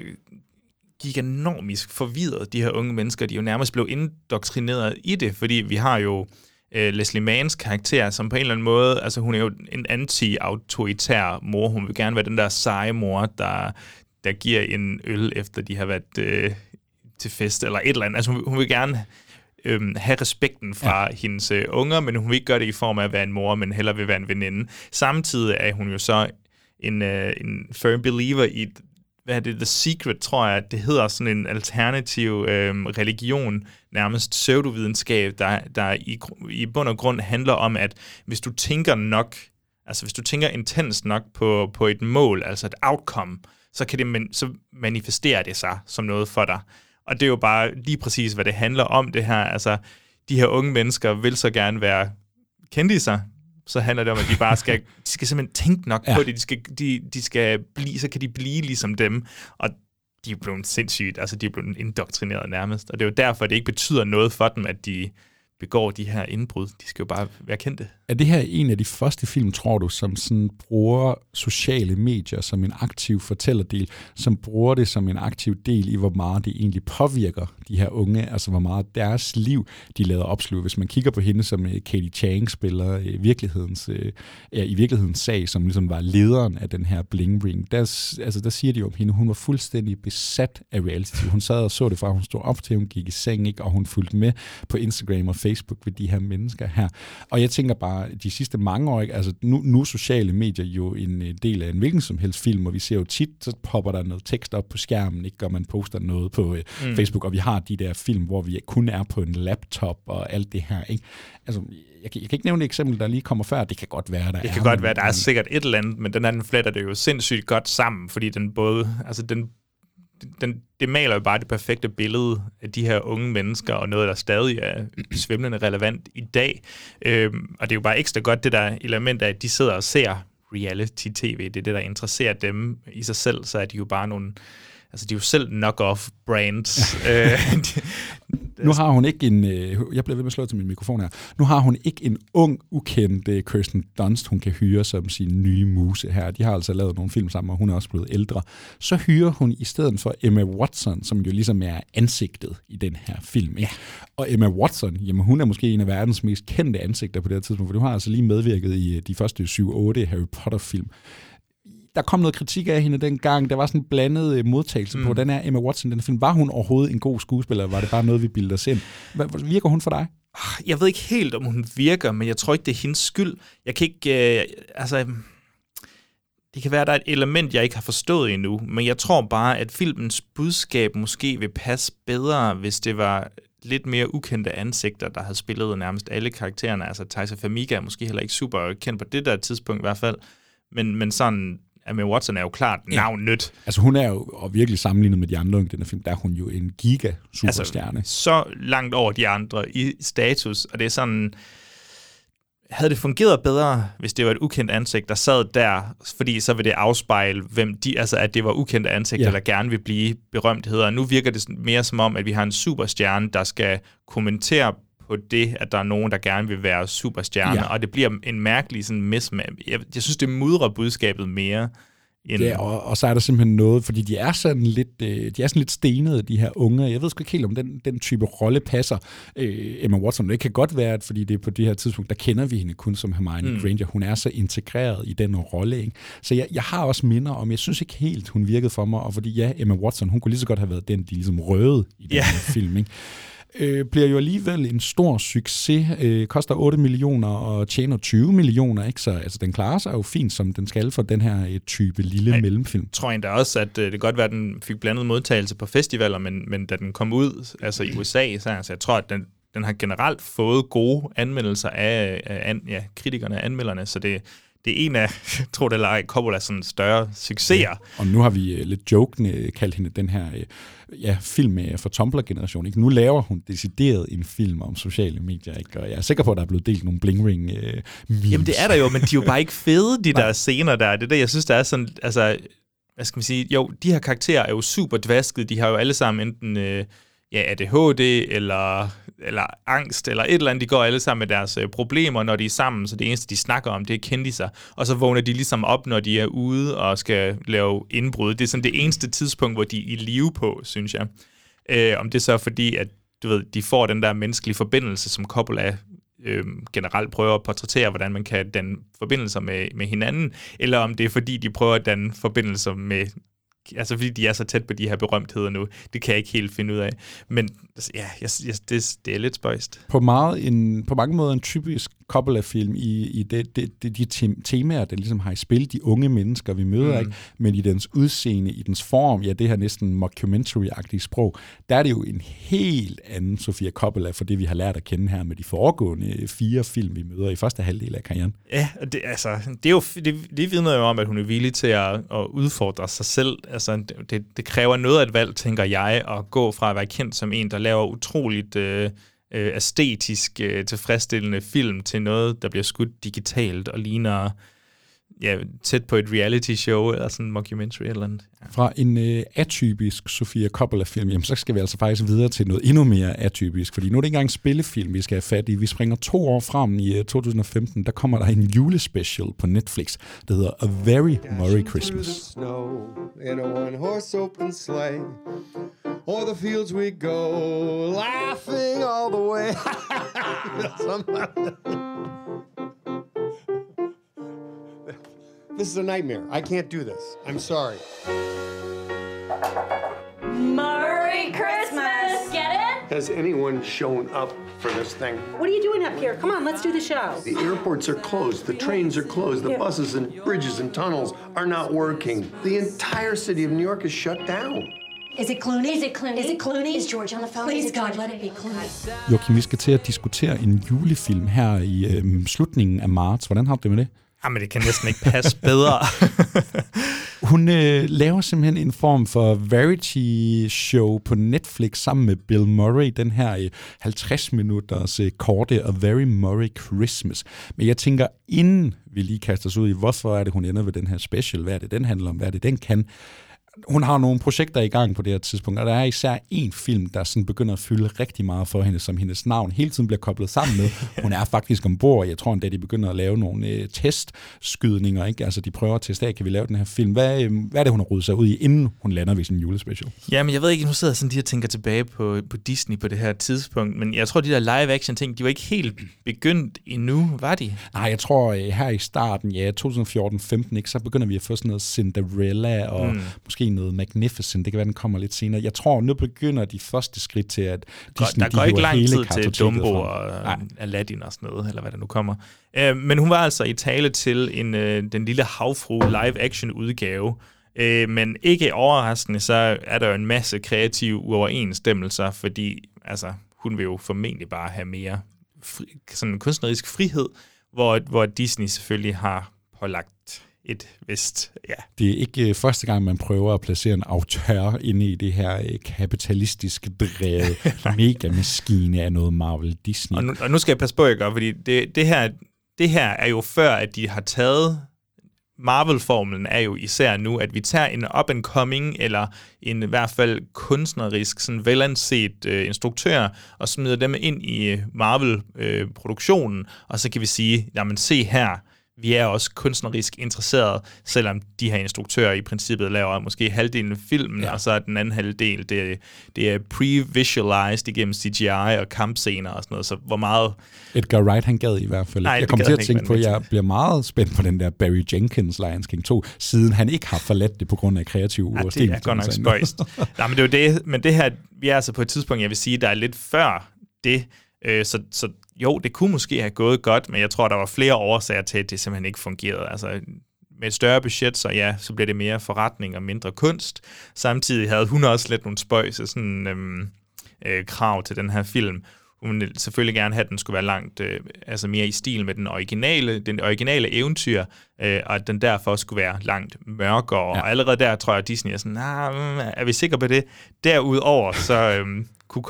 giganomisk forvirret, de her unge mennesker. De jo nærmest blevet indoktrineret i det, fordi vi har jo øh, Leslie Manns karakter, som på en eller anden måde, altså hun er jo en anti-autoritær mor. Hun vil gerne være den der seje mor, der, der giver en øl, efter de har været øh, til fest, eller et eller andet. Altså hun, hun vil gerne øh, have respekten fra ja. hendes øh, unger, men hun vil ikke gøre det i form af at være en mor, men heller vil være en veninde. Samtidig er hun jo så en, øh, en firm believer i hvad er det, The Secret, tror jeg, det hedder sådan en alternativ øh, religion, nærmest pseudovidenskab, der, der i, i bund og grund handler om, at hvis du tænker nok, altså hvis du tænker intens nok på, på et mål, altså et outcome, så, kan det, så manifesterer det sig som noget for dig. Og det er jo bare lige præcis, hvad det handler om, det her. Altså, de her unge mennesker vil så gerne være sig, så handler det om, at de bare skal, [laughs] de skal simpelthen tænke nok ja. på det. De skal, de, de skal blive, så kan de blive ligesom dem. Og de er blevet sindssygt, altså de er blevet indoktrineret nærmest. Og det er jo derfor, at det ikke betyder noget for dem, at de begår de her indbrud. De skal jo bare være kendte. Er det her en af de første film, tror du, som sådan bruger sociale medier som en aktiv fortællerdel, som bruger det som en aktiv del i, hvor meget det egentlig påvirker de her unge, altså hvor meget deres liv, de lader opsluge. Hvis man kigger på hende, som øh, Katie Chang spiller i virkelighedens, øh, ja, i virkelighedens sag, som ligesom var lederen af den her Bling Ring, der, altså, der siger de jo om hende, hun var fuldstændig besat af reality. Hun sad og så det fra, hun stod op til, hun gik i seng, ikke? og hun fulgte med på Instagram og Facebook ved de her mennesker her. Og jeg tænker bare, de sidste mange år, ikke? altså nu, nu er sociale medier jo en del af en hvilken som helst film, og vi ser jo tit, så popper der noget tekst op på skærmen, ikke? og man poster noget på øh, mm. Facebook, og vi har de der film, hvor vi kun er på en laptop og alt det her. Ikke? Altså, jeg kan, jeg kan ikke nævne et eksempel, der lige kommer før. Det kan godt være, der Det kan er, godt være, der er sikkert et eller andet, men den anden fletter det jo sindssygt godt sammen, fordi den både, altså den den, det maler jo bare det perfekte billede af de her unge mennesker, og noget, der stadig er svimlende relevant i dag. Øhm, og det er jo bare ekstra godt, det der element af, at de sidder og ser reality-tv. Det er det, der interesserer dem i sig selv, så er de jo bare nogle altså de er jo selv knock-off brands. [laughs] øh, nu har hun ikke en, øh, jeg bliver ved med at slå til min mikrofon her, nu har hun ikke en ung, ukendt uh, Kirsten Dunst, hun kan hyre som sin nye muse her. De har altså lavet nogle film sammen, og hun er også blevet ældre. Så hyrer hun i stedet for Emma Watson, som jo ligesom er ansigtet i den her film. Ja. Og Emma Watson, jamen hun er måske en af verdens mest kendte ansigter på det her tidspunkt, for du har altså lige medvirket i øh, de første 7-8 Harry Potter-film der kom noget kritik af hende dengang. Der var sådan en blandet øh, modtagelse mm. på, hvordan er Emma Watson den film. Var hun overhovedet en god skuespiller, eller var det bare noget, vi bilder os ind? Hvad, virker hun for dig? Ah, jeg ved ikke helt, om hun virker, men jeg tror ikke, det er hendes skyld. Jeg kan ikke... Øh, altså, det kan være, at der er et element, jeg ikke har forstået endnu, men jeg tror bare, at filmens budskab måske vil passe bedre, hvis det var lidt mere ukendte ansigter, der havde spillet nærmest alle karaktererne. Altså, Tysa Famiga er måske heller ikke super kendt på det der tidspunkt i hvert fald, men, men sådan Emma Watson er jo klart navnet. Ja. Altså hun er jo, og virkelig sammenlignet med de andre i den film, der er hun jo en giga-superstjerne. Altså, så langt over de andre i status, og det er sådan, havde det fungeret bedre, hvis det var et ukendt ansigt, der sad der, fordi så vil det afspejle, hvem de, altså at det var ukendte ansigter, ja. der gerne vil blive berømtheder. Nu virker det mere som om, at vi har en superstjerne, der skal kommentere på det, at der er nogen, der gerne vil være superstjerner, ja. og det bliver en mærkelig sådan mismatch. Jeg, jeg synes, det mudrer budskabet mere. End... Ja, og, og så er der simpelthen noget, fordi de er sådan lidt, øh, de er sådan lidt stenede, de her unge. Jeg ved sgu ikke helt, om den, den type rolle passer øh, Emma Watson. Det kan godt være, at fordi det er på det her tidspunkt, der kender vi hende kun som Hermione mm. Granger. Hun er så integreret i den rolle. Ikke? Så jeg, jeg har også minder om, jeg synes ikke helt, hun virkede for mig, og fordi ja, Emma Watson, hun kunne lige så godt have været den, de ligesom røvede i den yeah. her film. Ikke? Øh, bliver jo alligevel en stor succes. Øh, koster 8 millioner og tjener 20 millioner, ikke? Så altså, den klarer sig jo fint, som den skal for den her øh, type lille Ej, mellemfilm. Jeg tror endda også, at øh, det kan godt være, at den fik blandet modtagelse på festivaler, men, men da den kom ud, altså i USA, så altså, jeg tror, at den, den har generelt fået gode anmeldelser af, af an, ja, kritikerne og anmelderne, så det, det er en af, [laughs] tror det eller ej, Coppolas sådan større succeser. Ja, og nu har vi uh, lidt jokende kaldt hende den her uh, ja, film uh, for Tumblr-generation. Ikke? Nu laver hun decideret en film om sociale medier, ikke? og jeg er sikker på, at der er blevet delt nogle blingring uh, memes. Jamen det er der jo, men de er jo bare ikke fede, de [laughs] der scener der. Det er det, jeg synes, der er sådan, altså, hvad skal man sige, jo, de her karakterer er jo super dvasket, de har jo alle sammen enten... Uh, ja, ADHD eller, eller angst eller et eller andet. De går alle sammen med deres øh, problemer, når de er sammen, så det eneste, de snakker om, det er kendiser. Og så vågner de ligesom op, når de er ude og skal lave indbrud. Det er sådan det eneste tidspunkt, hvor de er i live på, synes jeg. Øh, om det så er fordi, at du ved, de får den der menneskelige forbindelse, som Coppola øh, generelt prøver at portrættere, hvordan man kan danne forbindelser med, med hinanden, eller om det er fordi, de prøver at danne forbindelser med altså fordi de er så tæt på de her berømtheder nu. Det kan jeg ikke helt finde ud af. Men ja, jeg, jeg, det, det er lidt spøjst. På, meget en, på mange måder en typisk Coppola-film i, i det, det, det, de temaer, der ligesom har i spil, de unge mennesker, vi møder, mm. ikke? men i dens udseende, i dens form, ja, det her næsten mockumentary-agtige sprog, der er det jo en helt anden Sofia Coppola for det, vi har lært at kende her med de foregående fire film, vi møder i første halvdel af karrieren. Ja, det, altså, det, er jo, det, det vidner jo om, at hun er villig til at, at udfordre sig selv. Altså, det, det kræver noget af et valg, tænker jeg, at gå fra at være kendt som en, der laver utroligt... Øh, øh, æstetisk øh, tilfredsstillende film til noget, der bliver skudt digitalt og ligner ja, tæt på et reality show eller sådan en mockumentary eller andet. Ja. Fra en øh, atypisk Sofia Coppola-film, jamen så skal vi altså faktisk videre til noget endnu mere atypisk, fordi nu er det ikke engang en spillefilm, vi skal have fat i. Vi springer to år frem i uh, 2015, der kommer der en julespecial på Netflix, der hedder A Very Merry Christmas. in a one-horse open sleigh O'er the fields we go, laughing all the way. [laughs] This is a nightmare. I can't do this. I'm sorry. Merry Christmas! Get it? Has anyone shown up for this thing? What are you doing up here? Come on, let's do the show. The airports are closed, the trains are closed, the buses and bridges and tunnels are not working. The entire city of New York is shut down. Is it Clooney? Is it Clooney? Is it Clooney? Is George on the phone? Please, God, let it be Clooney. Joachim, vi skal til at diskutere en julefilm her i øhm, slutningen af marts. Hvordan har du det med det? Ah, Jamen, det kan næsten ikke passe bedre. [laughs] Hun øh, laver simpelthen en form for variety-show på Netflix sammen med Bill Murray, den her øh, 50 minutters øh, korte A Very Murray Christmas. Men jeg tænker, inden vi lige kaster os ud i, hvorfor er det, hun ender ved den her special, hvad er det, den handler om, hvad er det, den kan, hun har nogle projekter i gang på det her tidspunkt, og der er især en film, der sådan begynder at fylde rigtig meget for hende, som hendes navn hele tiden bliver koblet sammen med. [laughs] Hun er faktisk ombord. Jeg tror endda, de begynder at lave nogle øh, testskydninger. Ikke? Altså, de prøver at teste af, kan vi lave den her film? Hvad, øh, hvad er det, hun har ryddet sig ud i, inden hun lander ved sin julespecial? Jamen, jeg ved ikke, nu sidder jeg sådan lige og tænker tilbage på, på Disney på det her tidspunkt, men jeg tror, de der live-action ting, de var ikke helt begyndt endnu, var de? Nej, jeg tror øh, her i starten, ja, 2014-15, ikke, så begynder vi at få sådan noget Cinderella og mm. måske noget Magnificent. Det kan være, den kommer lidt senere. Jeg tror, nu begynder de første skridt til, at Disney, Der går de ikke lang tid til Dumbo og Nej. Aladdin og sådan noget, eller hvad der nu kommer. Uh, men hun var altså i tale til en, uh, den lille havfru live-action udgave. Uh, men ikke overraskende, så er der jo en masse kreative uoverensstemmelser, fordi altså, hun vil jo formentlig bare have mere fri, sådan kunstnerisk frihed, hvor, hvor Disney selvfølgelig har pålagt et vist, ja. Det er ikke øh, første gang, man prøver at placere en autør inde i det her øh, kapitalistisk drevet [laughs] megamaskine af noget Marvel Disney. Og nu, og nu skal jeg passe på, jeg gør, fordi det, det, her, det her er jo før, at de har taget Marvel-formlen er jo især nu, at vi tager en up-and-coming, eller en i hvert fald kunstnerisk, sådan velanset øh, instruktør, og smider dem ind i Marvel-produktionen, og så kan vi sige, jamen se her, vi er også kunstnerisk interesseret, selvom de her instruktører i princippet laver måske halvdelen af filmen, ja. og så er den anden halvdel, det, det er pre-visualized igennem CGI og kampscener og sådan noget, så hvor meget... Edgar Wright, han gad i hvert fald. Nej, jeg kommer til at tænke på, at jeg bliver meget spændt på den der Barry Jenkins Lions King 2, siden han ikke har forladt det på grund af kreativ Ja, det er godt nok spøjst. [laughs] Nej, men det er jo det, men det her, vi er altså på et tidspunkt, jeg vil sige, der er lidt før det, øh, så, så jo, det kunne måske have gået godt, men jeg tror, der var flere årsager til, at det simpelthen ikke fungerede. Altså, med et større budget, så ja, så bliver det mere forretning og mindre kunst. Samtidig havde hun også lidt nogle spøjse sådan, øhm, øh, krav til den her film. Hun ville selvfølgelig gerne have, at den skulle være langt, øh, altså mere i stil med den originale, den originale eventyr, øh, og at den derfor skulle være langt mørkere. Ja. Og allerede der tror jeg, at Disney er sådan, nah, mm, er vi sikre på det? Derudover, så øhm, kunne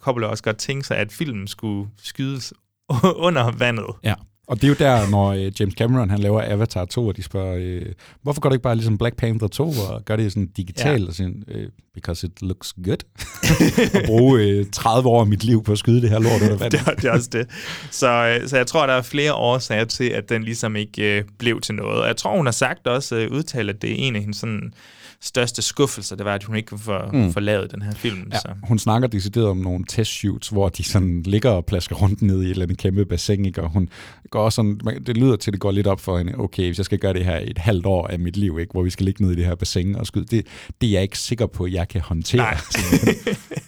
Coppola, også godt tænke sig, at filmen skulle skydes [laughs] under vandet. Ja, og det er jo der, når øh, James Cameron han laver Avatar 2, og de spørger, øh, hvorfor går det ikke bare ligesom Black Panther 2, og gør det sådan digitalt, ja. og sådan, øh, because it looks good. [laughs] og bruge øh, 30 år af mit liv på at skyde det her lort under [laughs] vandet. det, er- det er også det. Så, øh, så jeg tror, der er flere årsager til, at den ligesom ikke øh, blev til noget. Og jeg tror, hun har sagt også, øh, udtalt, at det er en af hendes sådan, største skuffelser, det var, at hun ikke få, Mm. få lavet den her film. Ja, Så. hun snakker decideret om nogle testshoots, hvor de sådan ligger og plasker rundt ned i et eller andet kæmpe bassin, ikke? og hun går sådan, det lyder til, at det går lidt op for hende, okay, hvis jeg skal gøre det her et halvt år af mit liv, ikke? hvor vi skal ligge ned i det her bassin og skyde, det, det er jeg ikke sikker på, at jeg kan håndtere. Nej. [laughs]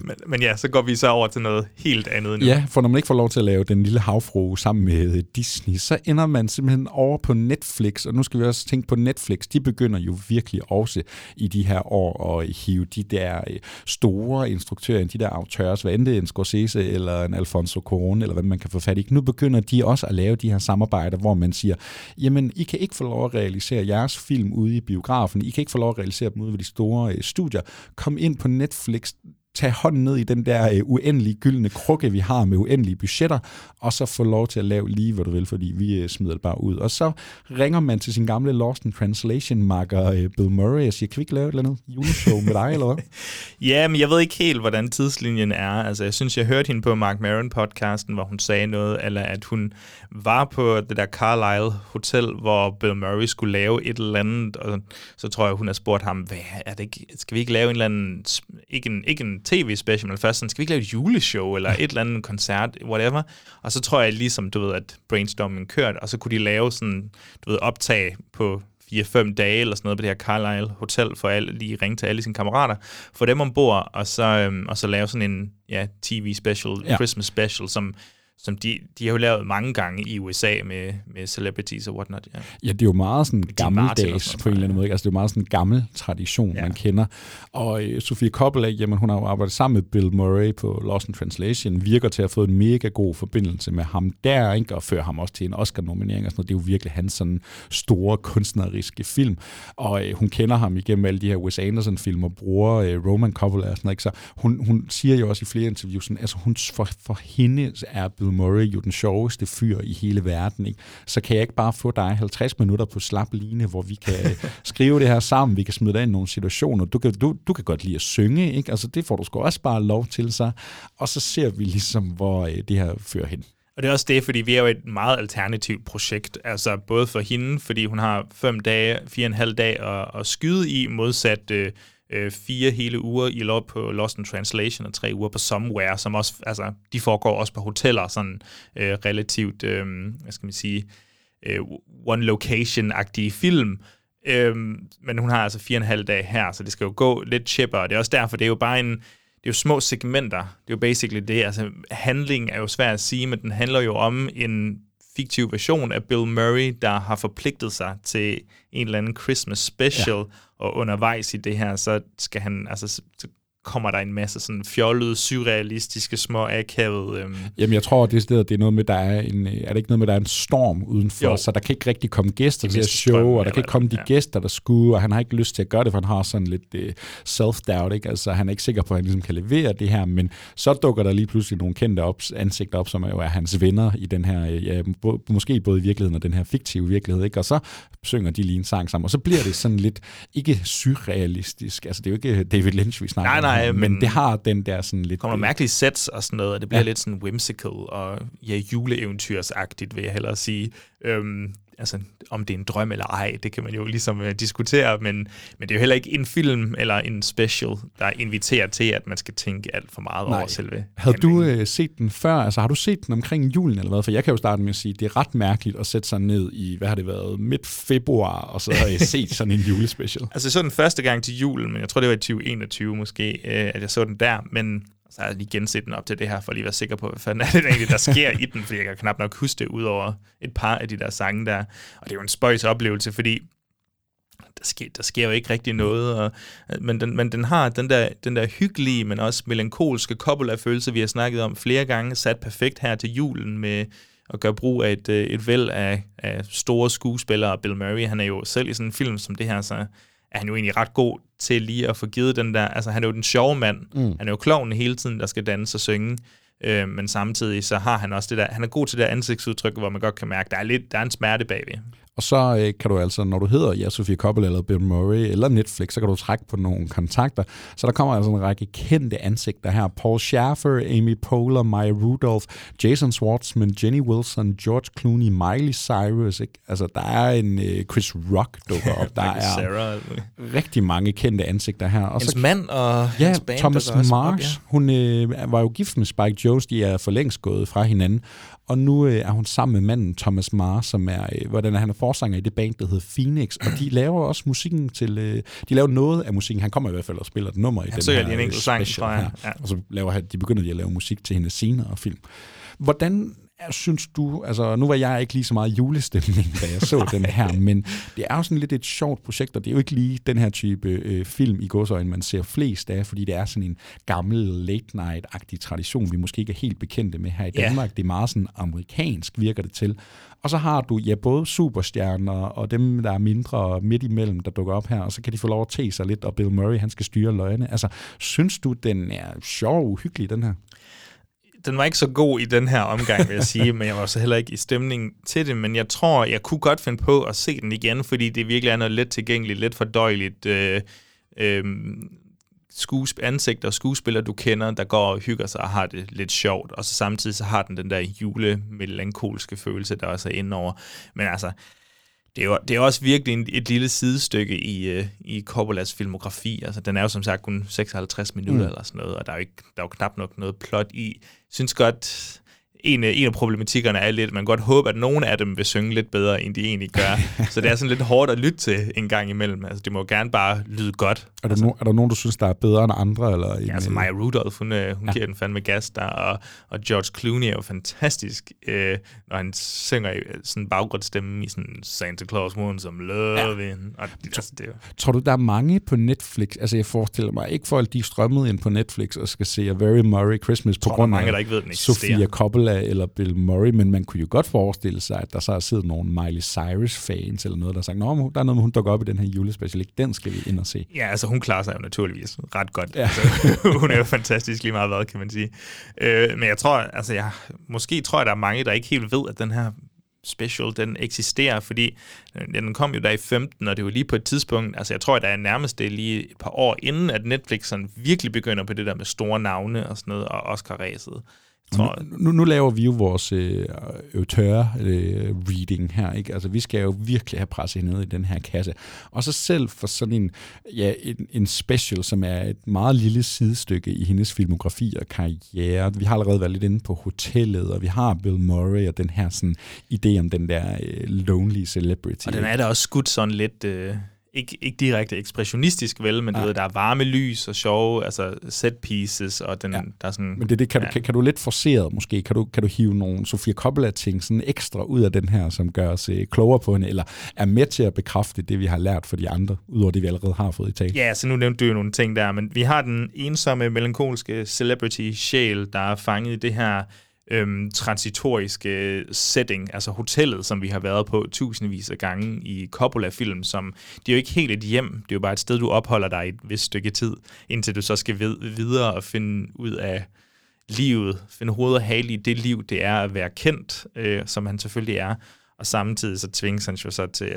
men, men ja, så går vi så over til noget helt andet nu. Ja, for når man ikke får lov til at lave Den Lille Havfru sammen med Disney, så ender man simpelthen over på Netflix, og nu skal vi også tænke på Netflix, de begynder jo virkelig også i de her år at hive de der øh, store instruktører, de der autører, hvad end det er en Scorsese eller en Alfonso Cuarón, eller hvad man kan få fat i. Nu begynder de også at lave de her samarbejder, hvor man siger, jamen, I kan ikke få lov at realisere jeres film ude i biografen, I kan ikke få lov at realisere dem ude ved de store øh, studier. Kom ind på Netflix, tage hånden ned i den der øh, uendelige gyldne krukke, vi har med uendelige budgetter, og så få lov til at lave lige, hvad du vil, fordi vi øh, smider det bare ud. Og så ringer man til sin gamle Lost in Translation marker øh, Bill Murray og siger, kan vi ikke lave et eller andet juleshow med dig, eller hvad? [laughs] Ja, men jeg ved ikke helt, hvordan tidslinjen er. Altså, jeg synes, jeg hørte hende på Mark Maron-podcasten, hvor hun sagde noget, eller at hun var på det der Carlisle Hotel, hvor Bill Murray skulle lave et eller andet, og så tror jeg, hun har spurgt ham, hvad er det ikke, skal vi ikke lave en eller anden, ikke en, ikke en tv-special, men først sådan, skal vi ikke lave et juleshow, eller et eller andet koncert, whatever. Og så tror jeg ligesom, du ved, at brainstorming kørte, og så kunne de lave sådan, du ved, optag på 4-5 dage eller sådan noget på det her Carlisle Hotel, for alle, lige ringe til alle sine kammerater, få dem ombord, og så, øhm, og så lave sådan en ja, TV-special, ja. Christmas special, som, som de, de har jo lavet mange gange i USA med, med celebrities og whatnot. Ja. Ja, det er jo meget sådan gammeldags sådan på en eller anden måde. ikke? Altså, det er jo meget sådan en gammel tradition, ja. man kender. Og øh, Sofie Coppola, jamen, hun har jo arbejdet sammen med Bill Murray på Lost in Translation, virker til at have fået en mega god forbindelse med ham der, ikke? og fører ham også til en Oscar-nominering og sådan noget. Det er jo virkelig hans sådan store kunstneriske film. Og øh, hun kender ham igennem alle de her Wes Anderson-film og bruger øh, Roman Coppola og sådan noget. Ikke? Så hun, hun siger jo også i flere interviews, sådan, altså hun, for, for hende er Bill Murray jo den sjoveste fyr i hele verden. Ikke? Så kan jeg ikke bare få dig 50 minutter på slap line, hvor vi kan [laughs] skrive det her sammen, vi kan smide dig ind i nogle situationer. Du kan, du, du kan godt lide at synge, ikke? Altså, det får du sgu også bare lov til sig. Og så ser vi ligesom, hvor øh, det her fører hen. Og det er også det, fordi vi er jo et meget alternativt projekt, altså både for hende, fordi hun har fem dage, fire og en halv dag at, at skyde i, modsat øh, øh, fire hele uger i lov på Lost in Translation og tre uger på Somewhere, som også, altså, de foregår også på hoteller, sådan øh, relativt, øh, hvad skal man sige, øh, one location-agtige film. Øhm, men hun har altså fire og en halv dag her, så det skal jo gå lidt chipper, og det er også derfor, det er jo bare en, det er jo små segmenter. Det er jo basically det. Altså, handling er jo svært at sige, men den handler jo om en fiktiv version af Bill Murray, der har forpligtet sig til en eller anden Christmas special, ja og undervejs i det her, så skal han, altså, så kommer der en masse sådan fjollede, surrealistiske, små akavede... Øhm. Jamen, jeg tror, det, det er noget med, der er en, er det ikke noget med, der er en storm udenfor, Jo. så der kan ikke rigtig komme gæster til at show, og der kan ikke komme de hvad, gæster, der skulle, og han har ikke lyst til at gøre det, for han har sådan lidt uh, self-doubt, ikke? Altså, han er ikke sikker på, at han ligesom kan levere det her, men så dukker der lige pludselig nogle kendte op, ansigter op, som er jo er hans venner i den her, øh, ja, bo, måske både i virkeligheden og den her fiktive virkelighed, ikke? Og så synger de lige en sang sammen, og så bliver det sådan lidt, ikke surrealistisk, altså det er jo ikke David Lynch, vi snakker Nej, nej, Nej, men, men det har den der sådan lidt... kommer nogle mærkelige sets og sådan noget, og det bliver ja. lidt sådan whimsical og ja, juleeventyrsagtigt, vil jeg hellere sige. Øhm, altså, om det er en drøm eller ej, det kan man jo ligesom uh, diskutere, men, men det er jo heller ikke en film eller en special, der inviterer til, at man skal tænke alt for meget Nej. over selve Havde du øh, set den før? Altså har du set den omkring julen eller hvad? For jeg kan jo starte med at sige, det er ret mærkeligt at sætte sig ned i, hvad har det været, midt februar, og så har jeg [laughs] set sådan en julespecial. Altså, så den første gang til julen, men jeg tror, det var i 2021 måske, øh, at jeg så den der, men så har jeg lige genset den op til det her, for lige at være sikker på, hvad fanden er det egentlig, der sker i den, fordi jeg kan knap nok huske det, ud over et par af de der sange der. Og det er jo en spøjs oplevelse, fordi der sker, der sker jo ikke rigtig noget, og, men, den, men den har den der, den der hyggelige, men også melankolske kobbel af følelser, vi har snakket om flere gange, sat perfekt her til julen med at gøre brug af et, øh, et væld af, af store skuespillere. Bill Murray, han er jo selv i sådan en film som det her, så er han jo egentlig ret god til lige at få givet den der, altså han er jo den sjove mand, Mm. han er jo klovnen hele tiden, der skal danse og synge, øh, men samtidig så har han også det der, han er god til det der ansigtsudtryk, hvor man godt kan mærke, der er lidt, der er en smerte bagved. Og så øh, kan du altså, når du hedder ja, Sofia Coppola eller Bill Murray eller Netflix, så kan du trække på nogle kontakter. Så der kommer altså en række kendte ansigter her. Paul Schaffer, Amy Poehler, Maya Rudolph, Jason Schwartzman, Jenny Wilson, George Clooney, Miley Cyrus. Ikke? Altså, der er en øh, Chris Rock dukker [laughs] op. Der er muligt. rigtig mange kendte ansigter her. Og Hendes mand og ja, hans band Thomas op, Marks. Hun øh, var jo gift med Spike Jones. De er for længst gået fra hinanden. Og nu øh, er hun sammen med manden Thomas Mars, som er, øh, hvordan er han er forsanger i det band, der hedder Phoenix. Og de laver også musikken til... Øh, de laver noget af musikken. Han kommer i hvert fald og spiller et nummer i Han den her en øh, enkelt sang, special tror jeg. her. Ja. Og så laver han, de begynder de at lave musik til hendes senere film. Hvordan synes du, altså nu var jeg ikke lige så meget julestemning, da jeg så [laughs] den her, men det er jo sådan lidt et sjovt projekt, og det er jo ikke lige den her type øh, film i godsøjne, man ser flest af, fordi det er sådan en gammel late night-agtig tradition, vi måske ikke er helt bekendte med her i Ja. Danmark. Det er meget sådan amerikansk, virker det til. Og så har du ja, både superstjerner og dem, der er mindre midt imellem, der dukker op her, og så kan de få lov at tage sig lidt, og Bill Murray, han skal styre løgne. Altså, synes du, den er sjov og uhyggelig, den her? Den var ikke så god i den her omgang, vil jeg sige, [laughs] men jeg var så heller ikke i stemning til det, men jeg tror, jeg kunne godt finde på at se den igen, fordi det virkelig er noget let tilgængeligt, let fordøjeligt øh, øh, skuesp- ansigt og skuespillere, du kender, der går og hygger sig og har det lidt sjovt, og så samtidig så har den den der julemelankolske følelse, der også er inde over. Men altså, det er jo, det er også virkelig en, et lille sidestykke i, øh, i Coppolas filmografi. Altså, den er jo som sagt kun 56 minutter Mm. mm. eller sådan noget, og der er jo, ikke, der er jo knap nok noget plot i. Jeg synes godt, en, af- en af problematikkerne er lidt, at man godt håbe, at nogle af dem vil synge lidt bedre, end de egentlig gør. [laughs] så det er sådan lidt hårdt at lytte til en gang imellem. Altså, det må gerne bare lyde godt. Er der, no, er der nogen, du synes, der er bedre end andre? Eller Ja, altså øh, Maya Rudolph, hun, øh, hun Ja. giver den fandme gas der, og, og George Clooney er jo fantastisk, øh, når han synger i øh, sådan en baggrundsstemme i sådan Santa Claus Moon som Love ja. Og altså, det, er jo- Tror du, der er mange på Netflix? Altså, jeg forestiller mig ikke folk, de er strømmet ind på Netflix og skal se A Very Murray Christmas på tror, grund mange, af der ikke ved, den eksisterer. Sofia Coppola eller Bill Murray, men man kunne jo godt forestille sig, at der så har siddet nogle Miley Cyrus-fans eller noget, der har sagt, Nå, der er noget, hun dukker op i den her julespecial, ikke? den skal vi ind og se. Ja, altså hun klarer sig jo naturligvis ret godt. Ja. Ja. Altså, [laughs] hun er jo fantastisk lige meget hvad, kan man sige. Øh, men jeg tror, altså jeg, måske tror jeg, der er mange, der ikke helt ved, at den her special, den eksisterer, fordi øh, den kom jo der i 15, og det var lige på et tidspunkt, altså jeg tror, der er nærmest det lige et par år inden, at Netflix sådan virkelig begynder på det der med store navne og sådan noget, og Oscar-ræset. Tror, Nu, nu laver vi jo vores øh, tørre øh, reading her, ikke? Altså, vi skal jo virkelig have presset ned i den her kasse. Og så selv for sådan en, ja, en, en special, som er et meget lille sidestykke i hendes filmografi og karriere. Vi har allerede været lidt inde på hotellet, og vi har Bill Murray og den her sådan idé om den der øh, lonely celebrity. Og den er da også skudt sådan lidt, øh, ikke, ikke direkte ekspressionistisk vel, men du Nej. ved, der er varme lys og sjove, altså set pieces, og den, ja. der er sådan... Men det, er det kan, ja. du, kan, kan du lidt forseret måske, kan du, kan du hive nogle Sofia Coppola-ting sådan ekstra ud af den her, som gør os øh, klogere på hende, eller er med til at bekræfte det, vi har lært for de andre, udover det, vi allerede har fået i tale? Ja, så nu nævnte du jo nogle ting der, men vi har den ensomme, melankolske celebrity-sjæl, der er fanget i det her øhm, transitoriske setting, altså hotellet, som vi har været på tusindvis af gange i Coppola-film, som det er jo ikke helt et hjem, det er jo bare et sted, du opholder dig et vist stykke tid, indtil du så skal ved, videre og finde ud af livet, finde hoved og hale i det liv, det er at være kendt, øh, som han selvfølgelig er. og samtidig så tvinges han jo så til,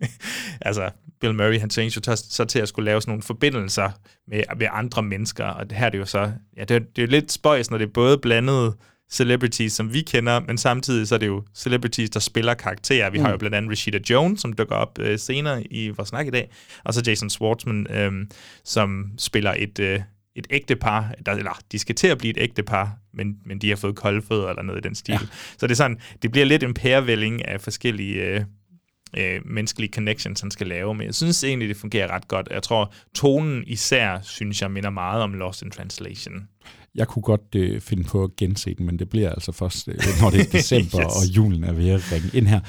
[laughs] altså Bill Murray, han tvinges jo så til at skulle lave sådan nogle forbindelser med, med andre mennesker, og det her er det jo så, ja, det er, det er jo lidt spøjs, når det er både blandet celebrities, som vi kender, men samtidig så er det jo celebrities, der spiller karakterer. Vi mm. har jo blandt andet Rashida Jones, som dukker op øh, senere i vores snak i dag, og så Jason Schwartzman, øh, som spiller et, øh, et ægte par, der, eller de skal til at blive et ægte par, men, men de har fået kolde fødder eller noget i den stil. Ja. Så det er sådan, det bliver lidt en pærevælling af forskellige øh, øh, menneskelige connections, han skal lave, men jeg synes egentlig, det fungerer ret godt. Jeg tror, tonen især, synes jeg, minder meget om Lost in Translation. Jeg kunne godt øh, finde på at gense den, men det bliver altså først, øh, når det er december, [laughs] yes. og julen er ved at ringe ind her.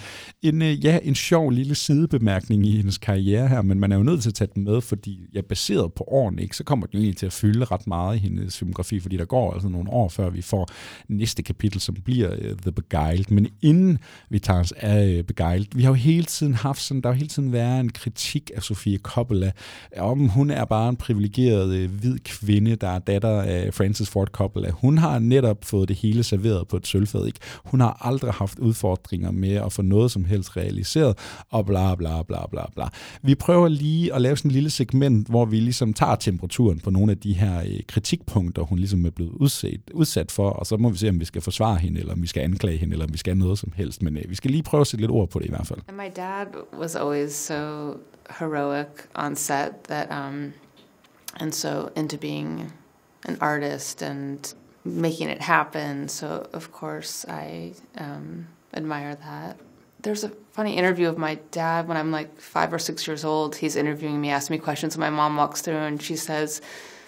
En, øh, ja, en sjov lille sidebemærkning i hendes karriere her, men man er jo nødt til at tage den med, fordi ja, baseret på årene, ikke, så kommer den egentlig til at fylde ret meget i hendes filmografi, fordi der går altså nogle år, før vi får næste kapitel, som bliver uh, The Beguiled. Men inden vi tager os af uh, Beguiled, vi har jo hele tiden haft sådan, der har jo hele tiden været en kritik af Sofia Coppola, om hun er bare en privilegeret uh, hvid kvinde, der er datter af Francis Ford Coppola. Hun har netop fået det hele serveret på et sølvfad. Ikke? Hun har aldrig haft udfordringer med at få noget som helst realiseret, og bla bla bla bla bla. Vi prøver lige at lave sådan en lille segment, hvor vi ligesom tager temperaturen på nogle af de her øh, kritikpunkter, hun ligesom er blevet udsat, udsat for, og så må vi se, om vi skal forsvare hende, eller om vi skal anklage hende, eller om vi skal noget som helst. Men øh, vi skal lige prøve at sætte lidt ord på det i hvert fald. And my dad was always so heroic on set that um, and so into being an artist and making it happen. So, of course, I um, admire that. There's a funny interview of my dad when I'm like five or six years old. He's interviewing me, asking me questions, and my mom walks through and she says,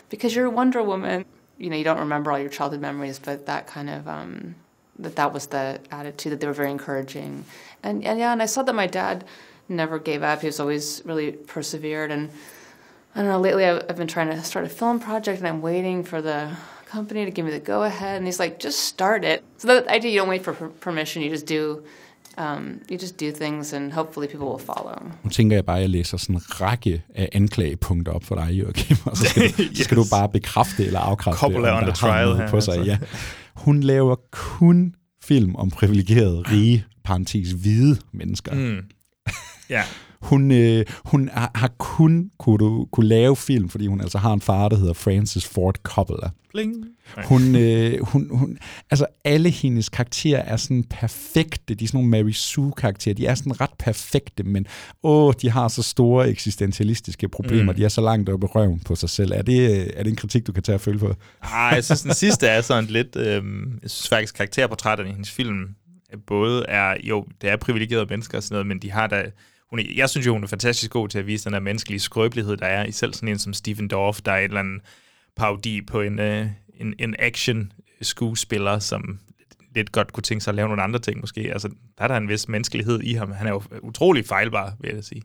Because you're a Wonder Woman. You know, you don't remember all your childhood memories, but that kind of. Um, that that was the attitude that they were very encouraging and, and yeah and i saw that my dad never gave up he was always really persevered and I don't know, lately I've, I've been trying to start a film project and I'm waiting for the company to give me the go ahead. And he's like, just start it. So the idea you don't wait for permission, you just do um, you just do things and hopefully people will follow. Nu tænker jeg bare, at jeg læser sådan en række af anklagepunkter op for dig, Joachim, og så skal, du, yes. [laughs] så skal du bare bekræfte eller afkræfte, Couple om der trial her, på sig. Altså. Ja. Hun laver kun film om privilegerede, rige, parentes, hvide mennesker. Mm. Ja. Hun, øh, hun har, har kun kunne, kunne lave film, fordi hun altså har en far, der hedder Francis Ford Coppola. Bling. Hun, øh, hun, hun, altså alle hendes karakterer er sådan perfekte. De er sådan nogle Mary Sue-karakterer. De er sådan ret perfekte, men åh, de har så store eksistentialistiske problemer. Mm. De er så langt oppe i røven på sig selv. Er det, er det en kritik, du kan tage at følge på? Nej, jeg synes, den [laughs] sidste er sådan lidt... Øh, jeg synes faktisk, karakterportrætterne i hendes film både er... Jo, det er privilegerede mennesker og sådan noget, men de har da hun er, jeg synes jo, hun er fantastisk god til at vise den der menneskelige skrøbelighed, der er i selv sådan en som Stephen Dorff, der er et eller andet parodi på en, uh, en, en action skuespiller, som lidt godt kunne tænke sig at lave nogle andre ting måske. Altså, der er der en vis menneskelighed i ham. Han er jo utrolig fejlbar, vil jeg sige.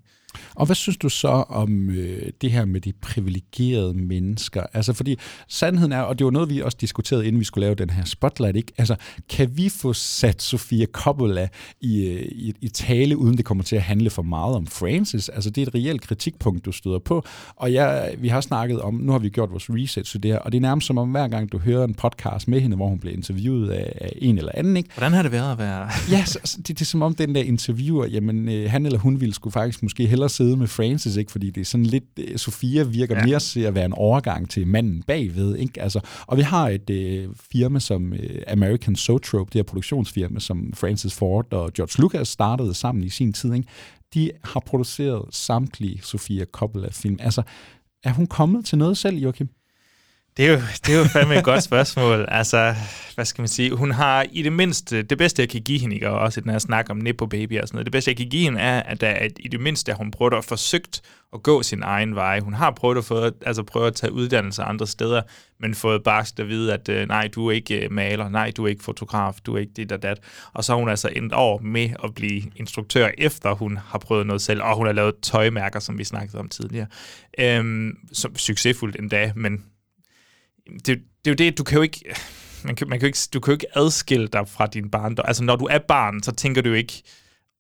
Og hvad synes du så om øh, det her med de privilegerede mennesker? Altså fordi sandheden er, og det var noget, vi også diskuterede, inden vi skulle lave den her spotlight, ikke? Altså, kan vi få sat Sofia Coppola i, øh, i, i tale, uden det kommer til at handle for meget om Francis? Altså, det er et reelt kritikpunkt, du støder på. Og jeg, vi har snakket om, nu har vi gjort vores research til det her, og det er nærmest som om, hver gang du hører en podcast med hende, hvor hun bliver interviewet af, af en eller anden, ikke? Hvordan har det været at være... ja, så, det, det er som om den der interviewer, jamen, øh, han eller hun ville skulle faktisk måske hellere sidde med Francis, ikke? fordi det er sådan lidt, øh, Sofia virker ja. mere til at være en overgang til manden bagved. Ikke? Altså, og vi har et øh, firma som øh, American Sotrope, det her produktionsfirma, som Francis Ford og George Lucas startede sammen i sin tid. Ikke? De har produceret samtlige Sofia Coppola-film. Altså, er hun kommet til noget selv, Joachim? Det er, jo, [laughs] det er jo fandme et godt spørgsmål. Altså, hvad skal man sige? Hun har i det mindste, det bedste jeg kan give hende, og også den her snak om Nippo Baby og sådan noget, det bedste jeg kan give hende er, at, der, at i det mindste hun prøvet at forsøgt at gå sin egen vej. Hun har prøvet at, få, altså prøvet at tage uddannelse andre steder, men fået barst at vide, at øh, nej, du er ikke øh, maler, nej, du er ikke fotograf, du er ikke dit og dat. Og så har hun altså endt over med at blive instruktør, efter hun har prøvet noget selv, og hun har lavet tøjmærker, som vi snakkede om tidligere. Øhm, som succesfuldt endda, men det, det er jo det, du kan jo ikke... Man kan, man kan jo ikke, du kan jo ikke adskille dig fra din barn. Altså, når du er barn, så tænker du jo ikke,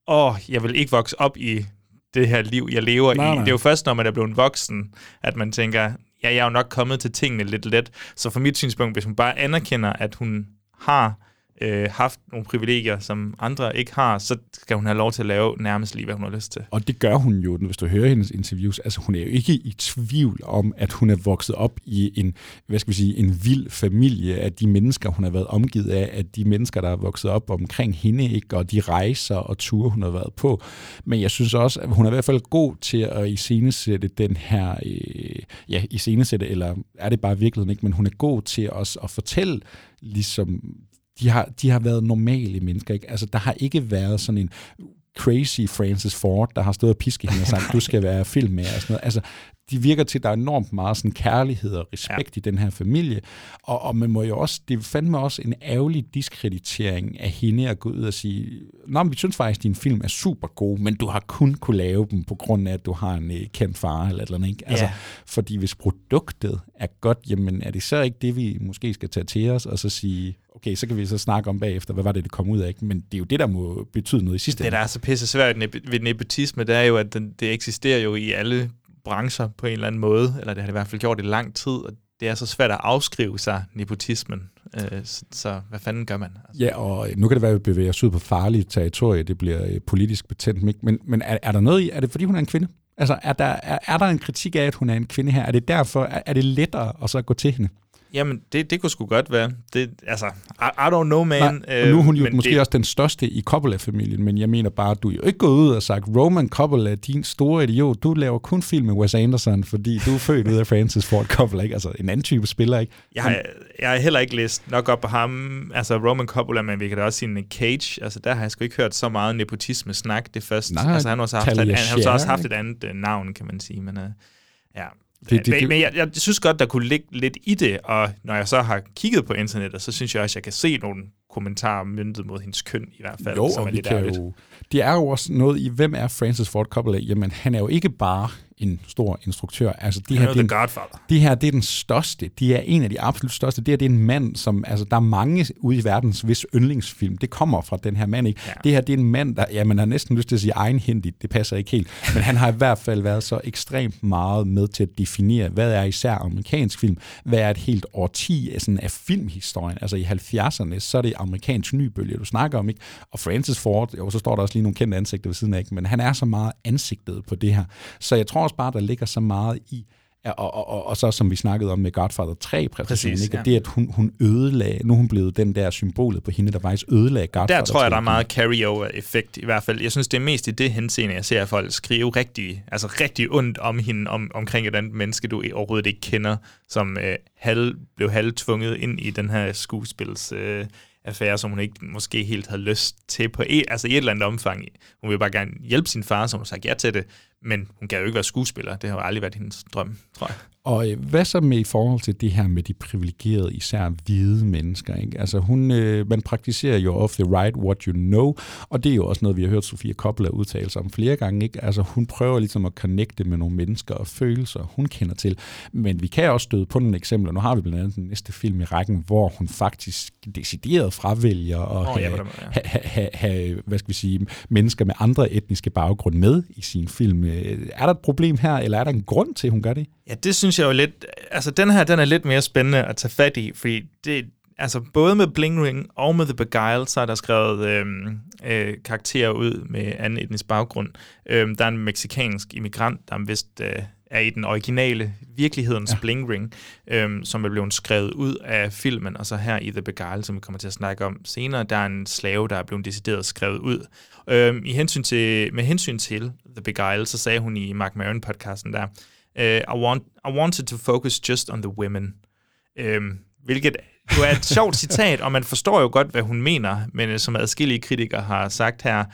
åh, oh, jeg vil ikke vokse op i det her liv, jeg lever nej, i. Nej. Det er jo først, når man er blevet voksen, at man tænker, ja, jeg er jo nok kommet til tingene lidt let. Så fra mit synspunkt, hvis hun bare anerkender, at hun har øh, haft nogle privilegier, som andre ikke har, så skal hun have lov til at lave nærmest lige, hvad hun har lyst til. Og det gør hun jo, hvis du hører hendes interviews. Altså, hun er jo ikke i tvivl om, at hun er vokset op i en, hvad skal vi sige, en vild familie af de mennesker, hun har været omgivet af, at de mennesker, der er vokset op omkring hende, ikke, og de rejser og ture, hun har været på. Men jeg synes også, at hun er i hvert fald god til at iscenesætte den her, øh, ja, iscenesætte, eller er det bare virkeligheden ikke, men hun er god til også at fortælle ligesom de har, de har været normale mennesker. Ikke? Altså, der har ikke været sådan en crazy Francis Ford, der har stået og pisket hende og sagt, du skal være film med og sådan noget. Altså, de virker til, at der er enormt meget sådan kærlighed og respekt ja. i den her familie. Og, og man må jo også, det fandme også en ærgerlig diskreditering af hende at gå ud og sige, Nå, men vi synes faktisk, at din film er super god, men du har kun kunne lave dem på grund af, at du har en uh, kendt far eller et eller andet. Ikke? Altså, ja. Fordi hvis produktet er godt, jamen er det så ikke det, vi måske skal tage til os og så sige, okay, så kan vi så snakke om bagefter, hvad var det, det kom ud af, ikke? men det er jo det, der må betyde noget i sidste ende. Det, der er så pisse svært ved nepotisme, det er jo, at den, det eksisterer jo i alle brancher på en eller anden måde, eller det har det i hvert fald gjort i lang tid, og det er så svært at afskrive sig nepotismen. Øh, så hvad fanden gør man? Altså. Ja, og nu kan det være, at vi bevæger os ud på farlige territorier, det bliver øh, politisk betændt, men, men er, er der noget i, er det fordi hun er en kvinde? Altså, er der, er, er der en kritik af, at hun er en kvinde her? Er det derfor, er, er det lettere at så gå til hende? Jamen, det, det kunne sgu godt være. Det, altså, I, I don't know, man. Nej, og nu er hun jo måske det... også den største i Coppola-familien, men jeg mener bare, at du er jo ikke gået ud og sagt, Roman Coppola, din store idiot, du laver kun film med Wes Anderson, fordi du er født ud af Francis Ford Coppola, ikke? Altså en anden type spiller, ikke? Jeg har, jeg har heller ikke læst nok op på ham, altså Roman Coppola, men vi kan da også sige Cage, altså der har jeg sgu ikke hørt så meget nepotisme-snak det første. Nej, altså han har også haft, et, han har også haft et andet uh, navn, kan man sige, men uh, ja, det, det, det, men jeg, jeg synes godt, der kunne ligge lidt i det, og når jeg så har kigget på internettet, så synes jeg også, at jeg kan se nogle kommentarer myndet mod hendes køn i hvert fald. Jo, som og er vi lidt kan ærligt. jo, det er jo også noget i, hvem er Francis Ford Coppola? Jamen, han er jo ikke bare en stor instruktør. Altså, de her, er det er en- Godfather. Det her, det er den største. De er en af de absolut største. Det her, det er en mand, som, altså, der er mange ude i verdens hvis yndlingsfilm. Det kommer fra den her mand, ikke? Ja. Det her, det er en mand, der, ja, man har næsten lyst til at sige egenhændigt. Det passer ikke helt. Men han har i hvert fald været så ekstremt meget med til at definere, hvad er især amerikansk film? Hvad er et helt årti af, sådan, af filmhistorien? Altså i 70'erne, så er det amerikansk nybølge, du snakker om, ikke? Og Francis Ford, jo, så står der også lige nogle kendte ansigter ved siden af, ikke? Men han er så meget ansigtet på det her. Så jeg tror også bare, der ligger så meget i, og, og, og, og så som vi snakkede om med Godfather 3 præstationen, Præcis, ikke? ja. Det at hun, hun ødelagde, nu er hun blevet den der symbolet på hende, der faktisk ødelagde Godfather Der tror jeg, der er 3. meget carryover-effekt i hvert fald. Jeg synes, det er mest i det henseende, jeg ser folk skrive rigtig, altså rigtig ondt om hende, om, omkring et andet menneske, du overhovedet ikke kender, som øh, halv, blev halvtvunget ind i den her skuespils øh, affære, som hun ikke måske helt havde lyst til på et, altså i et eller andet omfang. Hun vil bare gerne hjælpe sin far, som hun sagt ja til det, men hun kan jo ikke være skuespiller. Det har jo aldrig været hendes drøm, tror jeg. Og øh, hvad så med i forhold til det her med de privilegerede, især hvide mennesker? Ikke? Altså hun, øh, man praktiserer jo of the right what you know, og det er jo også noget, vi har hørt Sofia Coppola udtale sig om flere gange. Ikke? Altså hun prøver ligesom at connecte med nogle mennesker og følelser, hun kender til. Men vi kan også støde på nogle eksempler. Nu har vi blandt andet den næste film i rækken, hvor hun faktisk decideret fravælger at ja, have, ja. ha, ha, ha, have, hvad skal vi sige, mennesker med andre etniske baggrund med i sin film. Øh, Er der et problem her, eller er der en grund til, at hun gør det? Ja, det synes jeg jo lidt... Altså, den her, den er lidt mere spændende at tage fat i, fordi det... Altså, både med Bling Ring og med The Beguiled, så er der skrevet øh, øh, karakterer ud med anden etnisk baggrund. Øh, der er en meksikansk immigrant, der er vist øh, er i den originale virkelighedens ja. Bling Ring, øhm, som er blevet skrevet ud af filmen, og så her i The Beguiled, som vi kommer til at snakke om senere, der er en slave, der er blevet decideret skrevet ud. Øhm, i hensyn til, med hensyn til The Beguiled, så sagde hun i Mark Maron-podcasten der, uh, I, want, I wanted to focus just on the women. Øhm, hvilket jo er et sjovt citat, og man forstår jo godt, hvad hun mener, men øh, som adskillige kritikere har sagt her,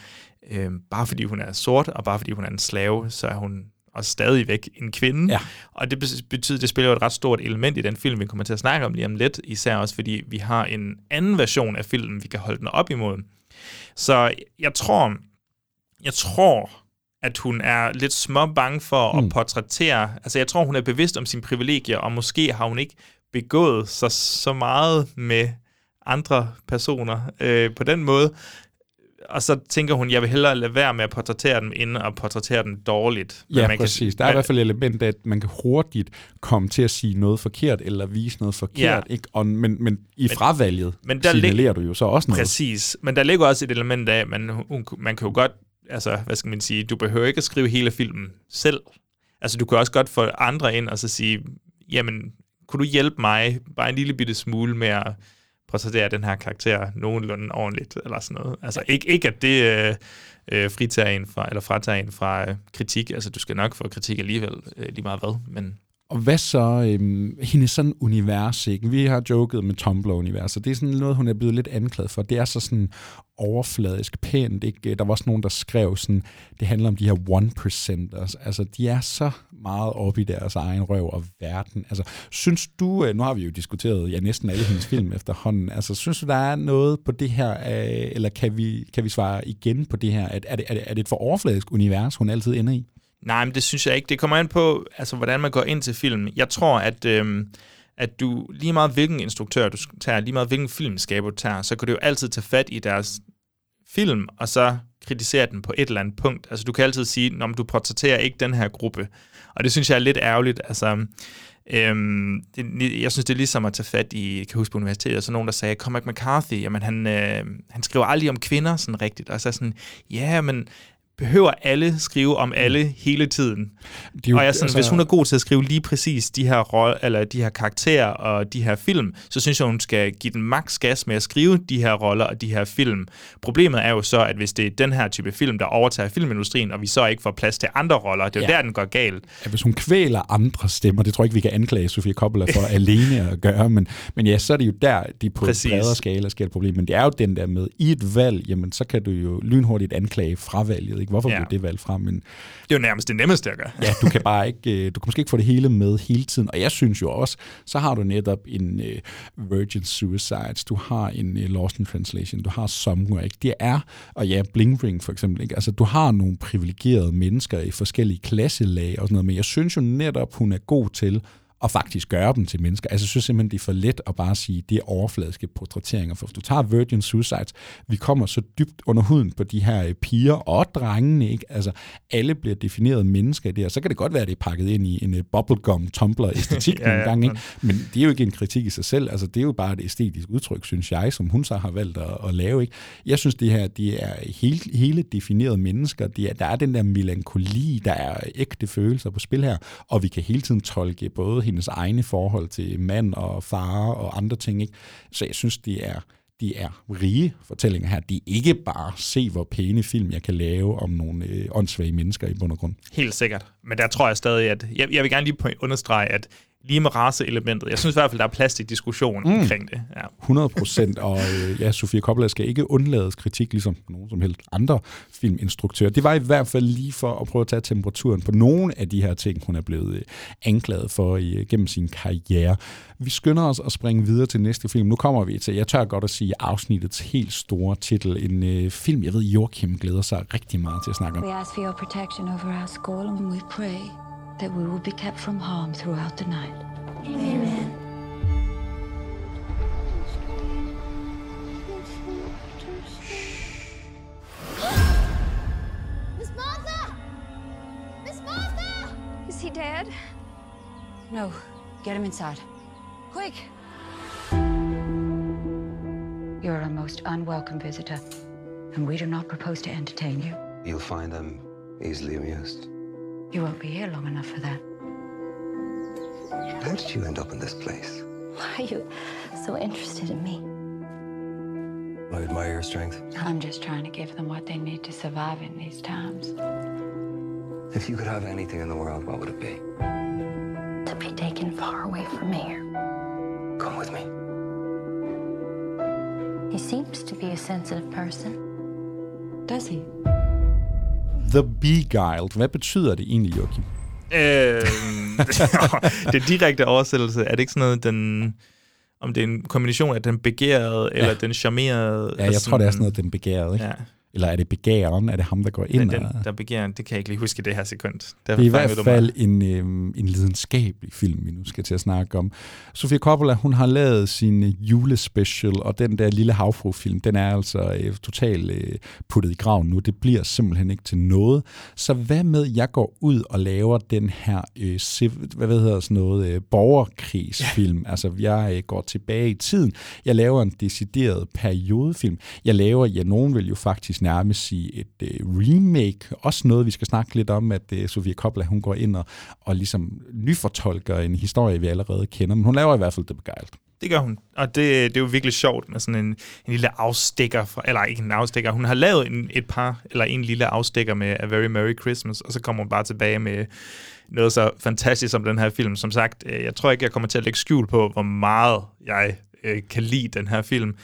øh, bare fordi hun er sort, og bare fordi hun er en slave, så er hun også stadigvæk en kvinde. Ja. Og det be- betyder, det spiller jo et ret stort element i den film, vi kommer til at snakke om lige om lidt, især også fordi vi har en anden version af filmen, vi kan holde den op imod. Så jeg tror, jeg tror, at hun er lidt små bange for at Mm. portrættere. Altså, jeg tror, hun er bevidst om sine privilegier, og måske har hun ikke begået sig så meget med andre personer øh, på den måde. Og så tænker hun, jeg vil hellere lade være med at portrættere dem, end at portrættere dem dårligt. Ja, man præcis. Kan, der er i hvert fald et element af, at man kan hurtigt komme til at sige noget forkert, eller vise noget forkert, Ja. ikke? Og, men, men i Men- fravalget men der lig- signalerer du jo så også noget. Præcis. Men der ligger også et element af, at man, hun, man kan jo godt, altså, hvad skal man sige, du behøver ikke at skrive hele filmen selv. Altså, du kan også godt få andre ind og så sige, jamen, kunne du hjælpe mig bare en lille bitte smule med at portrættere den her karakter nogenlunde ordentligt, eller sådan noget. Altså, ikke, ikke at det øh, øh, fritager en fra, eller fratager en fra øh, kritik. Altså, du skal nok få kritik alligevel, øh, lige meget hvad, men og hvad så, øhm, hendes sådan univers, ikke? Vi har joket med Tumblr-universet. Det er sådan noget, hun er blevet lidt anklaget for. Det er så sådan overfladisk pænt, ikke? Der var også nogen, der skrev sådan, det handler om de her one-percenters. Altså, de er så meget oppe i deres egen røv og verden. Altså, synes du, øh, nu har vi jo diskuteret ja, næsten alle hendes film efterhånden, altså, synes du, der er noget på det her, øh, eller kan vi, kan vi svare igen på det her? Er, er, det, er, det, er det et for overfladisk univers, hun altid ender i? Nej, men det synes jeg ikke. Det kommer an på, altså, hvordan man går ind til filmen. Jeg tror, at, øhm, at du lige meget hvilken instruktør du tager, lige meget hvilken filmskaber du tager, så kan du jo altid tage fat i deres film, og så kritisere den på et eller andet punkt. Altså, du kan altid sige, at du portrætterer ikke den her gruppe. Og det synes jeg er lidt ærgerligt. Altså, Øhm, det, jeg synes, det er ligesom at tage fat i, jeg kan huske på universitetet, så nogen, der sagde, Cormac McCarthy, jamen han, øh, han skriver aldrig om kvinder sådan rigtigt. Og så sådan, ja, men behøver alle skrive om alle hele tiden. Jo- og jeg er sådan, altså- hvis hun er god til at skrive lige præcis de her, roll, eller de her karakterer og de her film, så synes jeg, hun skal give den maks gas med at skrive de her roller og de her film. Problemet er jo så, at hvis det er den her type film, der overtager filmindustrien, og vi så ikke får plads til andre roller, det er jo Ja. der, den går galt. at hvis hun kvæler andre stemmer, det tror jeg ikke, vi kan anklage Sofia Coppola for [laughs] alene at gøre, men, men ja, så er det jo der, de på Præcis. bredere skala sker et problem. Men det er jo den der med, i et valg, jamen så kan du jo lynhurtigt anklage fravalget. Ikke? Hvorfor Ja. blev det valg frem? Men Det er jo nærmest det nemmeste at gøre. ja, du kan bare ikke, øh, du kan måske ikke få det hele med hele tiden. Og jeg synes jo også, så har du netop en uh, Virgin Suicides, du har en uh, Lost in Translation, du har Somewhere, ikke? Det er, og ja, Bling Ring for eksempel, ikke? Altså, du har nogle privilegerede mennesker i forskellige klasselag og sådan noget, men jeg synes jo netop, hun er god til at faktisk gøre dem til mennesker. Altså, jeg synes simpelthen, det er for let at bare sige, det er overfladiske portrætteringer. For hvis du tager Virgin Suicides, vi kommer så dybt under huden på de her øh, piger og drengene, ikke? Altså, alle bliver defineret mennesker i det her. Så kan det godt være, at det er pakket ind i en uh, bubblegum tumbler æstetik [laughs] Ja, nogle ja, gange, ikke? men- Men det er jo ikke en kritik i sig selv. Altså, det er jo bare et æstetisk udtryk, synes jeg, som hun så har valgt at, at lave. Ikke? Jeg synes, det her det er hele, hele definerede mennesker. Det er, der er den der melankoli, der er ægte følelser på spil her, og vi kan hele tiden tolke både hendes egne forhold til mand og far og andre ting. Ikke? Så jeg synes, det er de er rige fortællinger her. De er ikke bare se, hvor pæne film jeg kan lave om nogle øh, åndssvage mennesker i bund og grund. Helt sikkert. Men der tror jeg stadig, at... Jeg, jeg vil gerne lige understrege, at lige med raceelementet, jeg synes i hvert fald, der er plads til diskussion mm. omkring det. Ja. 100 procent, og øh, ja, Sofia Coppola skal ikke undlades kritik, ligesom nogen som helst andre filminstruktører. Det var i hvert fald lige for at prøve at tage temperaturen på nogle af de her ting, hun er blevet øh, anklaget for i, øh, gennem sin karriere. Vi skynder os at springe videre til næste film. Nu kommer vi til, jeg tør godt at sige, afsnittets helt store titel. En øh, film, jeg ved, Joachim glæder sig rigtig meget til at snakke om. We ask for your protection over our school and we pray that we will be kept from harm throughout the night. Amen. Miss Martha! Miss Martha! Is he dead? No. Get him inside. Quick! You're a most unwelcome visitor, and we do not propose to entertain you. You'll find them easily amused. You won't be here long enough for that. How did you end up in this place? Why are you so interested in me? I admire your strength. I'm just trying to give them what they need to survive in these times. If you could have anything in the world, what would it be? To be taken far away from here. Come with me. He seems to be a sensitive person. Does he? The Beguiled. Hvad betyder det egentlig, Joachim? Øh, [laughs] det direkte oversættelse, er det ikke sådan noget, den, om det er en kombination af den begærede, ja. eller den charmerede? Ja, jeg tror, det er sådan noget, den begærede. Ikke? Ja. Eller er det begæren? Er det ham, der går ind? Den, og... den, der begærer, det kan jeg ikke lige huske i det her sekund. Det er i hvert fald en, øh, en lidenskabelig film, vi nu skal til at snakke om. Sofia Coppola, hun har lavet sin julespecial, og den der lille havfru-film, den er altså øh, totalt øh, puttet i graven nu. Det bliver simpelthen ikke til noget. Så hvad med, jeg går ud og laver den her, øh, civ- hvad hedder sådan noget, øh, borgerkrigsfilm. Ja. Altså, jeg øh, går tilbage i tiden. Jeg laver en decideret periodefilm. Jeg laver, ja, nogen vil jo faktisk nærmest sige et øh, remake. Også noget, vi skal snakke lidt om, at øh, Sofia Coppola, hun går ind og, og ligesom nyfortolker en historie, vi allerede kender. Men hun laver i hvert fald det begejlt. Det gør hun, og det, øh, det er jo virkelig sjovt med sådan en, en lille afstikker, fra, eller ikke en afstikker, hun har lavet en, et par, eller en lille afstikker med A Very Merry Christmas, og så kommer hun bare tilbage med noget så fantastisk som den her film. Som sagt, øh, jeg tror ikke, jeg kommer til at lægge skjul på, hvor meget jeg øh, kan lide den her film.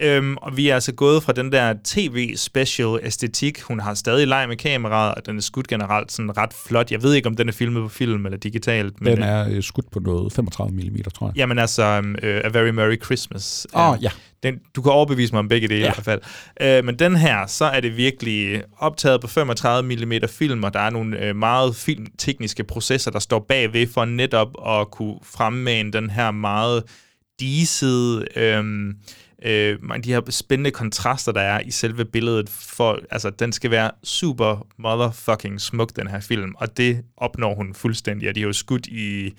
Øhm, og vi er altså gået fra den der tv-special-æstetik. Hun har stadig leg med kameraet, og den er skudt generelt sådan ret flot. Jeg ved ikke, om den er filmet på film eller digitalt. Men, den er øh, skudt på noget 35 mm, tror jeg. Jamen altså, um, uh, A Very Merry Christmas. Åh, oh, ja. Den, du kan overbevise mig om begge dele ja. i hvert fald. Uh, men den her, så er det virkelig optaget på 35 mm film, og der er nogle uh, meget filmtekniske processer, der står bagved for netop at kunne fremmane den her meget disede... Uh, øh, de her spændende kontraster, der er i selve billedet. For, altså, den skal være super motherfucking smuk, den her film, og det opnår hun fuldstændig. Og de har jo skudt i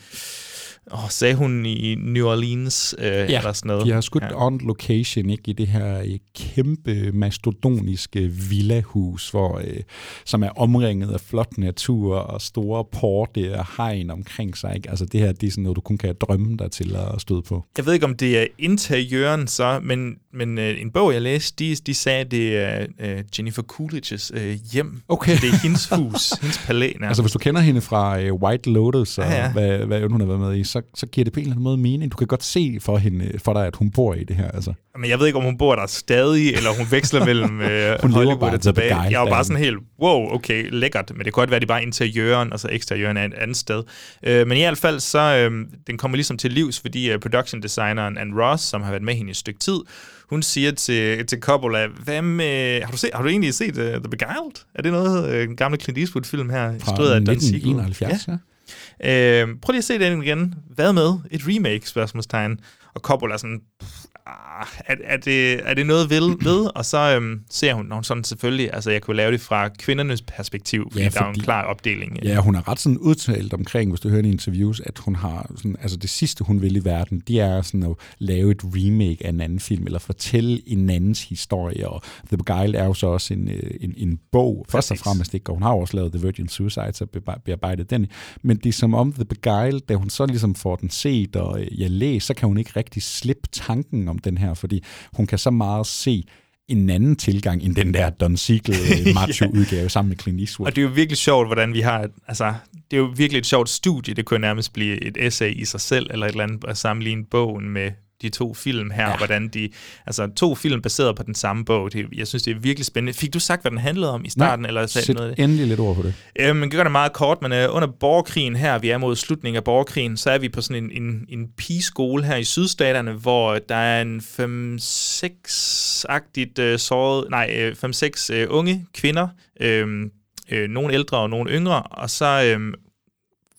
oh, sagde hun i New Orleans øh, ja, eller sådan noget. de har skudt ja. on location ikke, i det her øh, kæmpe mastodoniske villahus, hvor, øh, som er omringet af flot natur og store porte og hegn omkring sig. Ikke? Altså det her, det er sådan noget, du kun kan drømme dig til at støde på. Jeg ved ikke, om det er interiøren så, men, men øh, en bog, jeg læste, de, de sagde, at det er øh, Jennifer Coolidge's øh, hjem. Okay. det er hendes hus, [laughs] hendes palæ. Altså hvis du kender hende fra øh, White Lotus, og ja, ja. Hvad, hvad hun har været med i, så, så giver det på en eller anden måde mening. Du kan godt se for, hende, for dig, at hun bor i det her. Altså. Men jeg ved ikke, om hun bor der stadig, eller hun veksler mellem [laughs] øh, hun Hollywood og tilbage. Guy, jeg var bare sådan helt, wow, okay, lækkert. Men det kan godt være, at det bare interiøren, og så eksteriøren er et andet sted. Øh, men i hvert fald, så øh, den kommer ligesom til livs, fordi uh, production designeren Anne Ross, som har været med hende i et stykke tid, hun siger til, til Coppola, hvad med, har, du set, har du egentlig set uh, The Beguiled? Er det noget, uh, en gammel Clint Eastwood-film her? Fra 1971, ja. ja. Øh, prøv lige at se den igen. Hvad med? Et remake, spørgsmålstegn. Og Coppola er sådan, ah, er, er, det, er det noget ved, ved? Og så øhm, ser hun, når hun sådan selvfølgelig, altså jeg kunne lave det fra kvindernes perspektiv, fordi, ja, fordi der er en klar opdeling. Ja, hun har ret sådan udtalt omkring, hvis du hører i interviews, at hun har sådan, altså det sidste, hun vil i verden, det er sådan at lave et remake af en anden film, eller fortælle en andens historie, og The Beguiled er jo så også en, øh, en, en bog, Præcis. først og fremmest ikke, og hun har også lavet The Virgin Suicide, så bearbejdet den, men det er som om The Beguiled, da hun så ligesom får den set og øh, jeg læser, så kan hun ikke rigtig slippe tanken om den her, fordi hun kan så meget se en anden tilgang end den der Don Siegel [laughs] macho-udgave ja. sammen med Clint Eastwood. Og det er jo virkelig sjovt, hvordan vi har... Altså, det er jo virkelig et sjovt studie. Det kunne nærmest blive et essay i sig selv, eller et eller andet at sammenligne bogen med de to film her, ja. hvordan de, altså to film baseret på den samme bog. Det, jeg synes, det er virkelig spændende. Fik du sagt, hvad den handlede om i starten? Nej, eller sæt noget? endelig lidt ord på det. Øh, man gør det meget kort, men uh, under borgerkrigen her, vi er mod slutningen af borgerkrigen, så er vi på sådan en, en, en pigeskole her i sydstaterne, hvor der er en 5-6-agtigt uh, såret, nej, 5-6 uh, unge kvinder, uh, uh, nogle ældre og nogle yngre, og så uh,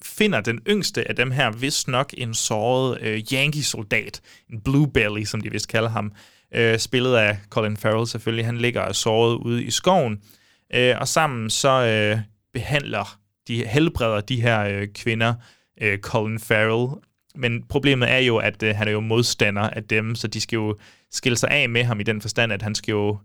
finder den yngste af dem her vist nok en såret øh, Yankee-soldat, en Blue Belly, som de vist kalder ham, øh, spillet af Colin Farrell selvfølgelig. Han ligger såret ude i skoven, øh, og sammen så øh, behandler de helbreder de her øh, kvinder øh, Colin Farrell. Men problemet er jo, at øh, han er jo modstander af dem, så de skal jo skille sig af med ham i den forstand, at han skal jo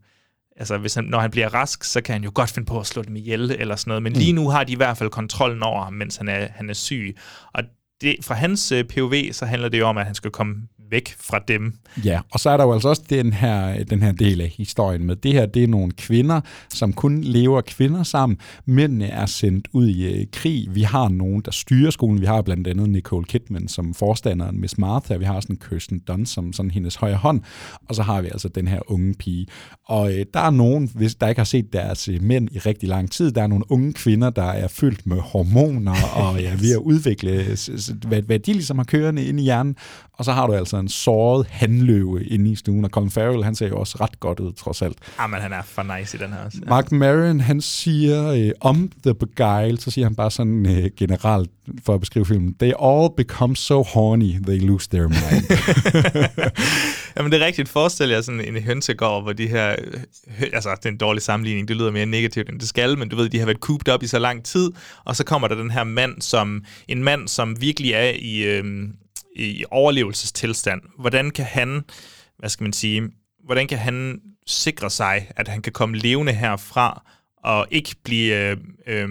altså hvis han, når han bliver rask, så kan han jo godt finde på at slå dem ihjel eller sådan noget. Men mm. lige nu har de i hvert fald kontrollen over ham, mens han er, han er syg. Og det, fra hans øh, POV, så handler det jo om, at han skal komme væk fra dem. Ja, og så er der jo altså også den her, den her del af historien med, det her det er nogle kvinder, som kun lever kvinder sammen. Mændene er sendt ud i uh, krig. Vi har nogen, der styrer skolen. Vi har blandt andet Nicole Kidman som forstanderen, Miss Martha. Vi har sådan Kirsten Dunst som sådan hendes højre hånd. Og så har vi altså den her unge pige. Og uh, der er nogen, hvis der ikke har set deres uh, mænd i rigtig lang tid, der er nogle unge kvinder, der er fyldt med hormoner og [laughs] ja, ved at udvikle altså, hvad, hvad de ligesom har kørende inde i hjernen, og så har du altså en såret handløve inde i stuen, og Colin Farrell, han ser jo også ret godt ud, trods alt. Ah, men han er for nice i den her også. Ja. Mark Maron, han siger øh, om The Beguiled, så siger han bare sådan øh, generelt, for at beskrive filmen, They all become so horny, they lose their mind. [laughs] Jamen det er rigtigt. Forestil jer sådan en hønsegård, hvor de her... hø- Altså, det er en dårlig sammenligning. Det lyder mere negativt, end det skal, men du ved, de har været cooped op i så lang tid, og så kommer der den her mand, som... En mand, som virkelig er i, øh, i overlevelsestilstand. Hvordan kan han... Hvad skal man sige? Hvordan kan han sikre sig, at han kan komme levende herfra, og ikke blive... Øh, øh,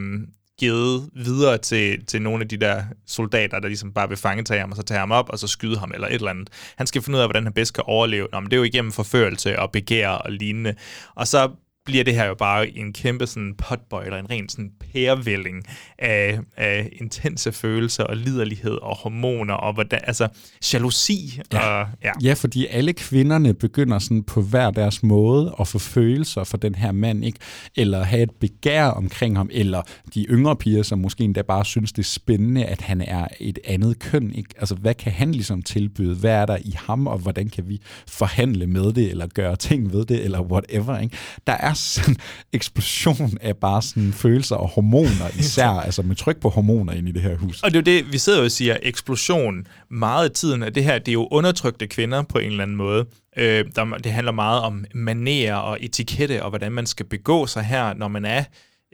givet videre til, til nogle af de der soldater, der ligesom bare vil fangetage ham, og så tage ham op, og så skyde ham, eller et eller andet. Han skal finde ud af, hvordan han bedst kan overleve. Nå, men det er jo igennem forførelse og begær og lignende. Og så bliver det her jo bare en kæmpe sådan potboiler, en ren sådan pærevælling af, af intense følelser og liderlighed og hormoner og hvordan, altså jalousi. Ja. Og, ja. ja, fordi alle kvinderne begynder sådan på hver deres måde at få følelser for den her mand, ikke? Eller have et begær omkring ham, eller de yngre piger, som måske endda bare synes, det er spændende, at han er et andet køn, ikke? Altså, hvad kan han ligesom tilbyde? Hvad er der i ham, og hvordan kan vi forhandle med det, eller gøre ting ved det, eller whatever, ikke? Der er [laughs] sådan en eksplosion af bare sådan følelser og hormoner især, [laughs] altså med tryk på hormoner ind i det her hus. Og det er jo det, vi sidder jo og siger, eksplosion. Meget af tiden af det her, det er jo undertrykte kvinder på en eller anden måde. Øh, der, det handler meget om manerer og etikette, og hvordan man skal begå sig her, når man er...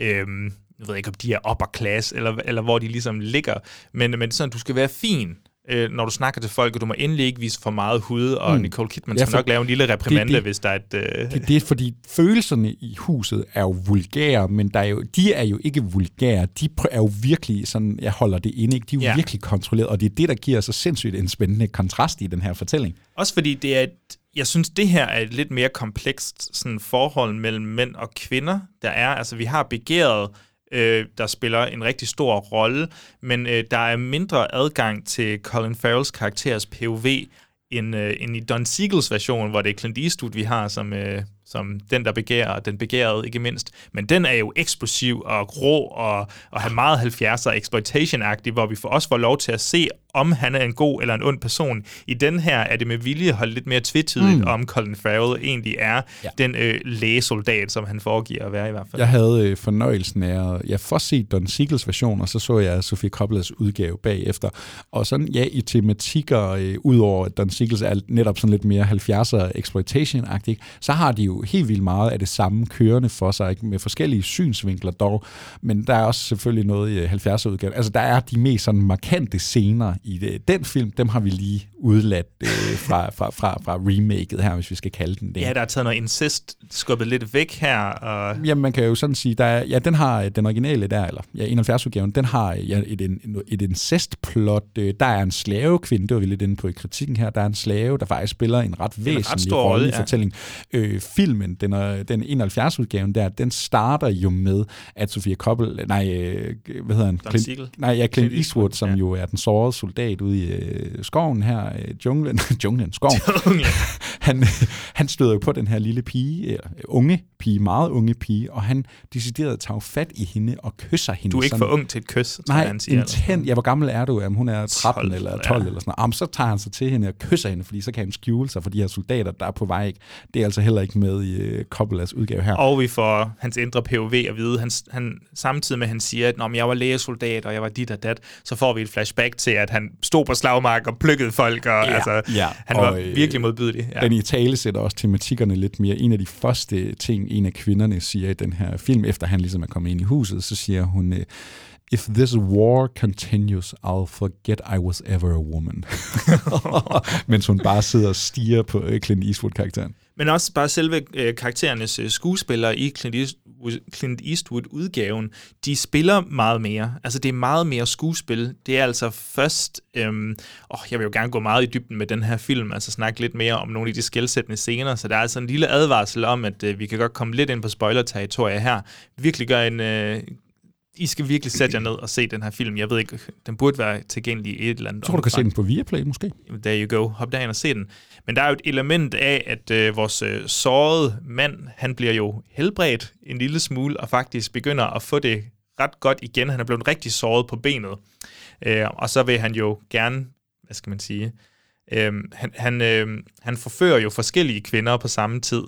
Øh, jeg ved ikke, om de er upper class, eller, eller hvor de ligesom ligger, men, men sådan, du skal være fin, øh, når du snakker til folk, og du må endelig ikke vise for meget hud, og Mm. Nicole Kidman Ja, skal nok lave en lille reprimande, det- det- hvis der er et... Øh, Det, det er fordi følelserne i huset er jo vulgære, men der er jo, de er jo ikke vulgære. De er jo virkelig sådan, jeg holder det inde, ikke? de er jo ja. virkelig kontrolleret, og det er det, der giver så sindssygt en spændende kontrast i den her fortælling. Også fordi det er et, jeg synes, det her er et lidt mere komplekst sådan, forhold mellem mænd og kvinder, der er. Altså, vi har begæret, øh, der spiller en rigtig stor rolle, men øh, der er mindre adgang til Colin Farrells karakteres POV, end, øh, end i Don Siegels version, hvor det er Clint Eastwood, vi har som, øh, som den, der begærer, og den begærede ikke mindst. Men den er jo eksplosiv og rå og, og har meget 70'er exploitation-agtig, hvor vi for også får lov til at se, om han er en god eller en ond person. I den her er det med vilje holdt lidt mere tvetydigt, Mm. om Colin Farrell egentlig er Ja. den øh, lægesoldat, som han foregiver at være i hvert fald. Jeg havde øh, fornøjelsen af at jeg først set Don Siegels version, og så så jeg Sofie Coppolas udgave bagefter. Og sådan, ja, i tematikker, øh, udover at Don Siegels er netop sådan lidt mere 70'er exploitation-agtig, så har de jo helt vildt meget af det samme kørende for sig, ikke? med forskellige synsvinkler dog. Men der er også selvfølgelig noget i øh, 70'er-udgaven. Altså, der er de mest sådan markante scener i det. Den film, dem har vi lige udladt øh, fra, fra, fra, fra remaket her, hvis vi skal kalde den det. Ja, der er taget noget incest skubbet lidt væk her. Og... Jamen, man kan jo sådan sige, der er, ja, den har øh, den originale der, eller ja, 71-udgaven, den har ja, et, et, et incestplot. Øh, Der er en slavekvinde, det var vi lidt inde på i kritikken her, der er en slave, der faktisk spiller en ret væsentlig rolle, i ja. fortællingen. Øh, filmen, den, den 71-udgaven der, den starter jo med, at Sofia Koppel, nej, øh, hvad hedder han? Siegel. nej, ja, Clint Clint Eastwood, som ja. jo er den sårede soldat ude i øh, skoven her, øh, junglen, [laughs] junglen, skoven. [laughs] han, han støder jo på den her lille pige, øh, unge pige, meget unge pige, og han decideret tager jo fat i hende og kysser hende. Du er ikke sådan- for ung til et kys, Nej, jeg, han siger. intent. Ja, hvor gammel er du? Jamen, hun er 13 12, eller ja. 12 eller sådan noget. Jamen, så tager han sig til hende og kysser hende, fordi så kan han skjule sig for de her soldater, der er på vej. Ikke? Det er altså heller ikke med i uh, Coppolas udgave her. Og vi får hans indre POV at vide. Han, han, samtidig med, at han siger, at Nå, men jeg var lægesoldat, og jeg var dit og dat, så får vi et flashback til, at han stod på slagmark og plukkede folk, og Ja, altså, ja, han var og, øh, virkelig modbydelig. Ja. Den i tale sætter også tematikkerne lidt mere. En af de første ting, en af kvinderne siger i den her film, efter han ligesom er kommet ind i huset, så siger hun, øh, If this war continues, I'll forget I was ever a woman. [laughs] Mens hun bare sidder og stiger på øh, Clint Eastwood-karakteren. Men også bare selve øh, karakterernes øh, skuespillere i Clint Eastwood, Clint Eastwood-udgaven, de spiller meget mere. Altså, det er meget mere skuespil. Det er altså først... Øhm, åh, jeg vil jo gerne gå meget i dybden med den her film, altså snakke lidt mere om nogle af de skældsættende scener, så der er altså en lille advarsel om, at øh, vi kan godt komme lidt ind på spoiler-territoriet her. Virkelig gør en... Øh, i skal virkelig sætte jer ned og se den her film. Jeg ved ikke, den burde være tilgængelig i et eller andet Jeg tror, du kan se den på Viaplay måske. There you go. Hop derind og se den. Men der er jo et element af, at øh, vores øh, sårede mand, han bliver jo helbredt en lille smule, og faktisk begynder at få det ret godt igen. Han er blevet rigtig såret på benet. Øh, og så vil han jo gerne, hvad skal man sige, øh, han, han, øh, han forfører jo forskellige kvinder på samme tid.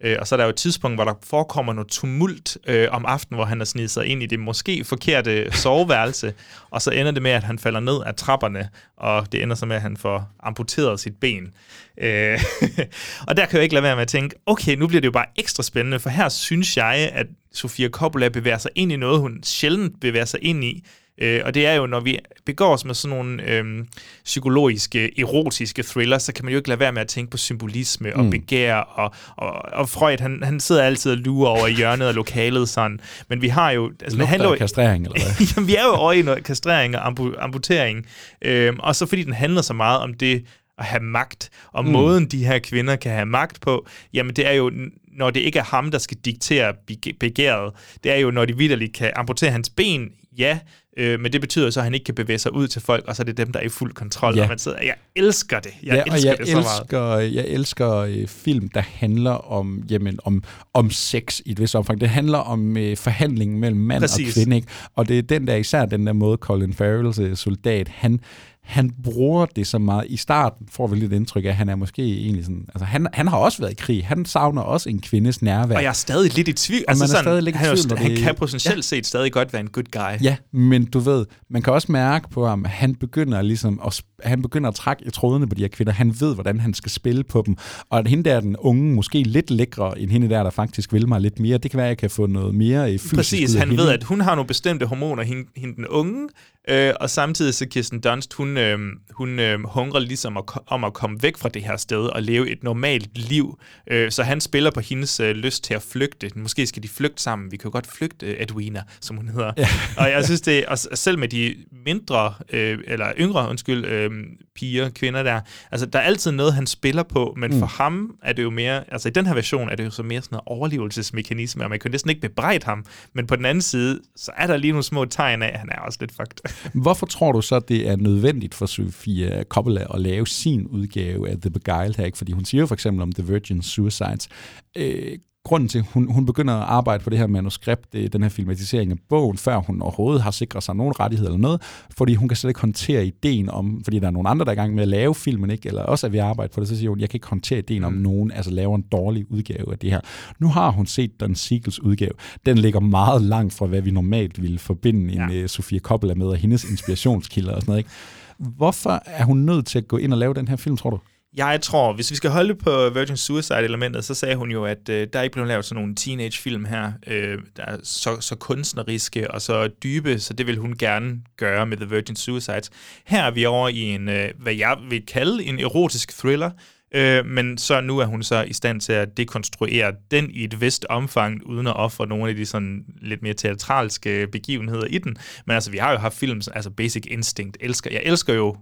Øh, og så er der jo et tidspunkt, hvor der forekommer noget tumult øh, om aftenen, hvor han har snedet sig ind i det måske forkerte [laughs] soveværelse, og så ender det med, at han falder ned af trapperne, og det ender så med, at han får amputeret sit ben. Øh, [laughs] og der kan jeg ikke lade være med at tænke, okay, nu bliver det jo bare ekstra spændende, for her synes jeg, at Sofia Coppola bevæger sig ind i noget, hun sjældent bevæger sig ind i, Øh, og det er jo, når vi begår os med sådan nogle øh, psykologiske, erotiske thrillers, så kan man jo ikke lade være med at tænke på symbolisme og mm. begær, og, og, og Freud, han, han sidder altid og lurer over hjørnet af lokalet sådan. Men vi har jo... Altså, det handler jo, kastrering, eller hvad? [laughs] jamen, vi er jo over i noget kastrering og ampu, amputering. Øh, og så fordi den handler så meget om det at have magt, og mm. måden de her kvinder kan have magt på, jamen det er jo når det ikke er ham, der skal diktere begæret, det er jo, når de vidderligt kan amputere hans ben, ja, Øh, men det betyder så, at han ikke kan bevæge sig ud til folk, og så er det dem, der er i fuld kontrol. Ja. Og man sidder, jeg elsker det. Jeg ja, elsker og jeg det så elsker, meget. Jeg elsker øh, film, der handler om, jamen, om, om sex i et vist omfang. Det handler om øh, forhandlingen mellem mand Præcis. og kvinde. Ikke? Og det er den der, især den der måde, Colin Farrells øh, soldat, han han bruger det så meget. I starten får vi lidt indtryk af, at han er måske egentlig sådan... Altså, han, han har også været i krig. Han savner også en kvindes nærvær. Og jeg er stadig lidt i tvivl. Altså, man er sådan, stadig lidt i tvivl, han, han det, kan potentielt ja. set stadig godt være en good guy. Ja, men du ved, man kan også mærke på ham, at han begynder ligesom at, han begynder at trække i trådene på de her kvinder. Han ved, hvordan han skal spille på dem. Og at hende der, den unge, måske lidt lækre end hende der, der faktisk vil mig lidt mere. Det kan være, at jeg kan få noget mere i fysisk Præcis, han hende. ved, at hun har nogle bestemte hormoner, hende, hende den unge, øh, og samtidig så Kirsten Dunst, hun, øh, hun øh, hungrer ligesom at, om at komme væk fra det her sted og leve et normalt liv. Øh, så han spiller på hendes øh, lyst til at flygte. Måske skal de flygte sammen. Vi kan jo godt flygte, Edwina, som hun hedder. Ja. [laughs] og jeg synes det, og selv med de mindre, øh, eller yngre, undskyld, øh, piger, kvinder der, altså der er altid noget, han spiller på, men mm. for ham er det jo mere, altså i den her version er det jo så mere sådan noget overlevelsesmekanisme, og man kan næsten ikke bebrejde ham, men på den anden side, så er der lige nogle små tegn af, at han er også lidt fucked. Hvorfor tror du så, det er nødvendigt for Sofia Coppola at lave sin udgave af The Beguiled her? Ikke? Fordi hun siger for eksempel om The Virgin Suicides. Øh, grunden til, hun, hun begynder at arbejde på det her manuskript, det, den her filmatisering af bogen, før hun overhovedet har sikret sig nogen rettighed eller noget, fordi hun kan slet ikke håndtere ideen om, fordi der er nogle andre, der er i gang med at lave filmen, ikke? eller også at vi arbejder på det, så siger hun, jeg kan ikke håndtere ideen om, mm. nogen altså laver en dårlig udgave af det her. Nu har hun set den Siegels udgave. Den ligger meget langt fra, hvad vi normalt ville forbinde ja. en uh, Sofia Coppola med, og hendes inspirationskilder og sådan noget. Ikke? Hvorfor er hun nødt til at gå ind og lave den her film, tror du? Jeg tror, hvis vi skal holde på Virgin Suicide-elementet, så sagde hun jo, at øh, der er ikke blevet lavet sådan nogle teenage-film her, øh, der er så, så kunstneriske og så dybe, så det vil hun gerne gøre med The Virgin Suicides. Her er vi over i en, øh, hvad jeg vil kalde en erotisk thriller, øh, men så nu er hun så i stand til at dekonstruere den i et vist omfang, uden at ofre nogle af de sådan lidt mere teatralske begivenheder i den. Men altså, vi har jo haft film, altså Basic Instinct, elsker, jeg elsker jo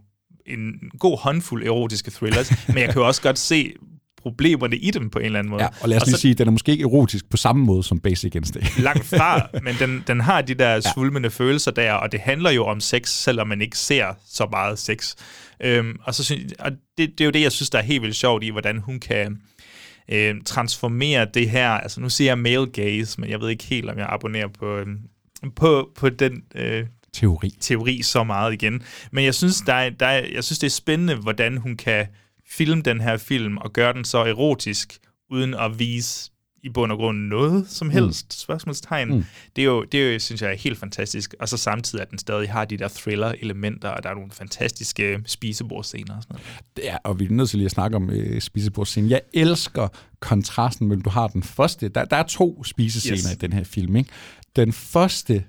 en god håndfuld erotiske thrillers, men jeg kan jo også godt se problemerne i dem på en eller anden måde. Ja, og lad os og lige så, sige, den er måske ikke erotisk på samme måde som Basic Instinct. [laughs] langt fra, [laughs] men den, den har de der svulmende ja. følelser der, og det handler jo om sex, selvom man ikke ser så meget sex. Øhm, og så synes, og det, det er jo det, jeg synes, der er helt vildt sjovt i, hvordan hun kan øh, transformere det her, altså nu siger jeg male gaze, men jeg ved ikke helt, om jeg abonnerer på, øh, på, på den øh, teori. teori så meget igen. Men jeg synes, der er, der er, jeg synes, det er spændende, hvordan hun kan filme den her film og gøre den så erotisk, uden at vise i bund og grund noget som mm. helst, mm. spørgsmålstegn. Mm. Det, er jo, det er jo, synes jeg, er helt fantastisk. Og så samtidig, at den stadig har de der thriller-elementer, og der er nogle fantastiske spisebordsscener og sådan noget. Ja, og vi er nødt til lige at snakke om øh, spisebordsscenen. Jeg elsker kontrasten mellem, du har den første, der, der er to spisescener yes. i den her film, ikke? Den første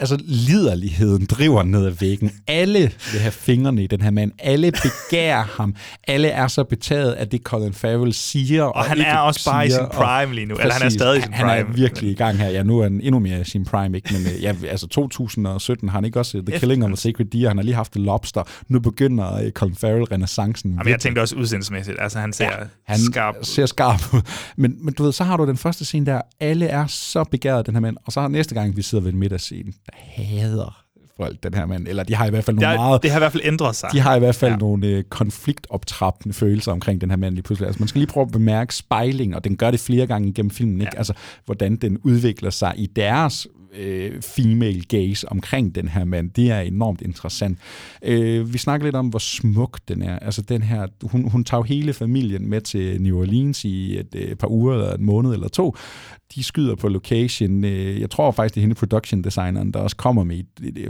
altså liderligheden driver ned ad væggen. Alle vil have fingrene i den her mand. Alle begærer ham. Alle er så betaget af det, Colin Farrell siger. Og, og han er også bare i sin prime lige nu. Præcis, eller han er stadig i sin prime. Han er virkelig i gang her. Ja, nu er han endnu mere i sin prime. Ikke? Men øh, ja, altså 2017 har han ikke også The Killing of a Sacred Deer. Han har lige haft The Lobster. Nu begynder uh, Colin Farrell renaissancen. Jamen, jeg tænkte også udseendsmæssigt. Altså han ser ja, han skarp ser skarp ud. Men, men du ved, så har du den første scene der. Alle er så begæret den her mand. Og så har næste gang, vi sidder ved en middagsscene, der hader folk, den her mand. Eller de har i hvert fald nogle det har, meget... Det har i hvert fald ændret sig. De har i hvert fald ja. nogle øh, konfliktoptrappende følelser omkring den her mand lige pludselig. Altså, man skal lige prøve at bemærke spejling, og den gør det flere gange igennem filmen, ikke? Ja. Altså, hvordan den udvikler sig i deres øh, female gaze omkring den her mand. Det er enormt interessant. Øh, vi snakker lidt om, hvor smuk den er. Altså den her, hun, hun tager hele familien med til New Orleans i et, et par uger, eller en måned eller to. De skyder på location. Øh, jeg tror faktisk, det er hende production designeren, der også kommer med,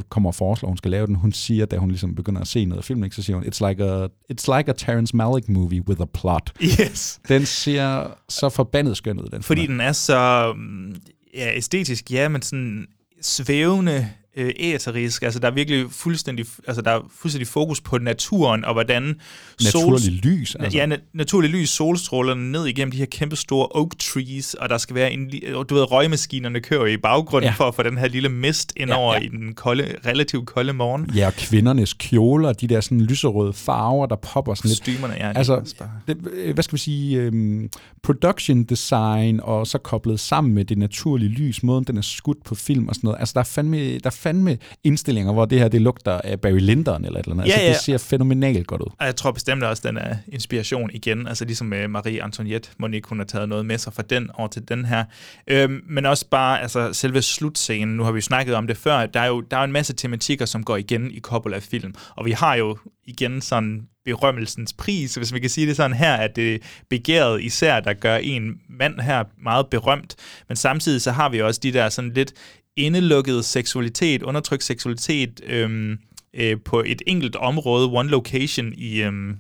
kommer og foreslår, hun skal lave den. Hun siger, da hun ligesom begynder at se noget film, så siger hun, it's like a, it's like a Terrence Malick movie with a plot. Yes. Den ser så forbandet skøn ud, den Fordi den er så mm, ja, æstetisk, ja, men sådan svævende øh, æterisk. Altså, der er virkelig fuldstændig, altså, der er fuldstændig fokus på naturen, og hvordan... Naturlig lys, altså. Ja, na- naturlig lys, solstrålerne ned igennem de her kæmpe store oak trees, og der skal være en... Du ved, røgmaskinerne kører i baggrunden ja. for at få den her lille mist ind over ja, ja. i den kolde, relativt kolde morgen. Ja, og kvindernes kjoler, de der sådan lyserøde farver, der popper sådan lidt. Stymerne, ja. Altså, det, hvad skal vi sige... Um, production design, og så koblet sammen med det naturlige lys, måden den er skudt på film og sådan noget. Altså, der er fandme, der er fandme indstillinger, hvor det her, det lugter af Barry Lyndon eller et eller andet. Ja, altså, ja. det ser fænomenalt godt ud. Og jeg tror bestemt også, den er inspiration igen. Altså ligesom med Marie Antoinette, Monique, hun har taget noget med sig fra den over til den her. Øhm, men også bare altså, selve slutscenen. Nu har vi jo snakket om det før. Der er jo der er en masse tematikker, som går igen i Coppola-film. Og vi har jo igen sådan berømmelsens pris, hvis man kan sige det sådan her, at det begæret især, der gør en mand her meget berømt, men samtidig så har vi også de der sådan lidt indelukket seksualitet, undertrykt seksualitet øhm, øh, på et enkelt område, one location i, øhm,